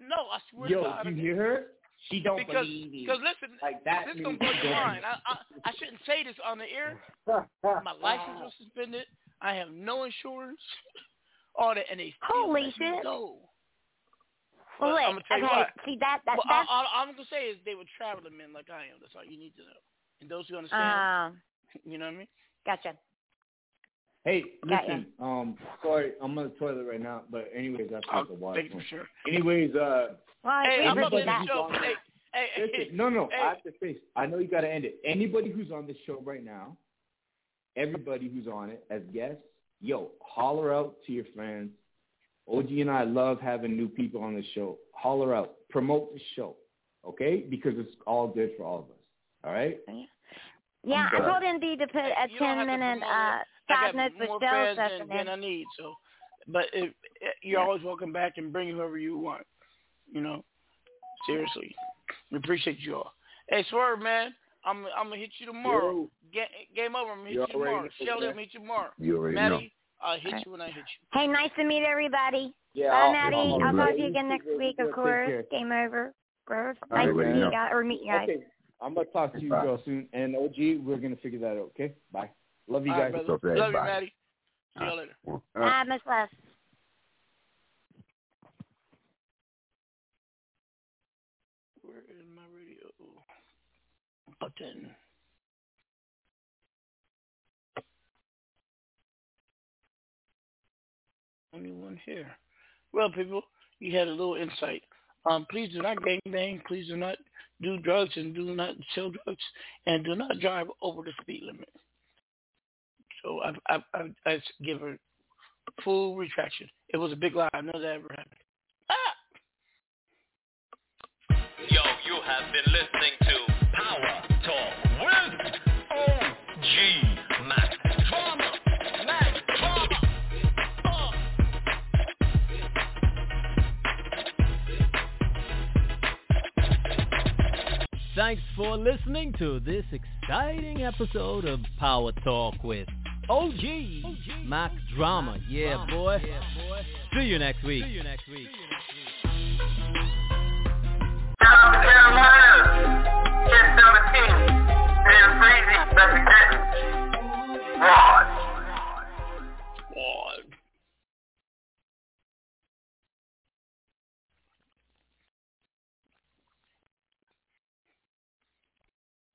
No, I swear Yo, to God. you hear her? She don't because, believe you. Because listen, Like that this means gonna blow she your mind. I, I I shouldn't say this on the air. *laughs* My license was suspended. I have no insurance. *laughs* All that, and they still Holy let me shit. go. Well, But look, I'm gonna tell you what. see that that Well, that's all, all, all I'm gonna say is they were traveling men like I am. That's all you need to know. And those who understand, uh, *laughs* You know what I mean? Gotcha. Hey, Got listen. Um, sorry, I'm on the toilet right now. But anyways, that's I'll the water. take it for sure. Anyways, uh, Well, Hey, we I'm up in the show. Hey, hey, hey, no, no, hey. I have to face. I know you got to end it. Anybody who's on this show right now, everybody who's on it as guests, yo, holler out to your friends. OG and I love having new people on the show. Holler out, promote the show, okay? Because it's all good for all of us. All right. Yeah, I I'm told Indeed to put a You ten minute uh I five got notes more with fans than, than I need. So, but if, you're always welcome back and bring whoever you want. You know, seriously, we appreciate you all. Hey, Swirv, man, I'm I'm gonna hit you tomorrow. Ga- game over. I'm gonna hit You you tomorrow. already know, Shelly. I'm gonna hit you tomorrow. You already Maddie, know. I'll hit Alright. you when I hit you. Hey, nice to meet everybody. Yeah, Bye, I'll- Maddie. I'll- I'll talk to you again next week, of course. Game over. Grove. Nice right, to meet you guys or meet you guys. Okay, I'm gonna talk to you Bye. girl soon. And OG, we're gonna figure that out. Okay, bye. Love you All right, guys. brother. okay, Love bye. you, Maddie. See you later. Uh, Bye, Miss Les. Where is my radio button? Only one here. Well, people, you had a little insight. Um, please do not gang bang. Please do not do drugs and do not sell drugs and do not drive over the speed limit. So I've, I've, I've, I give her full retraction. It was a big lie. I know that ever happened. Ah! Yo, you have been listening to Power Talk with OG Mac Drama. Mac Drama. Thanks for listening to this exciting episode of Power Talk with OG, Mac Drama. Yeah, boy. See you next week. See you next week. South Carolina, 1017. Dan Freezy representing.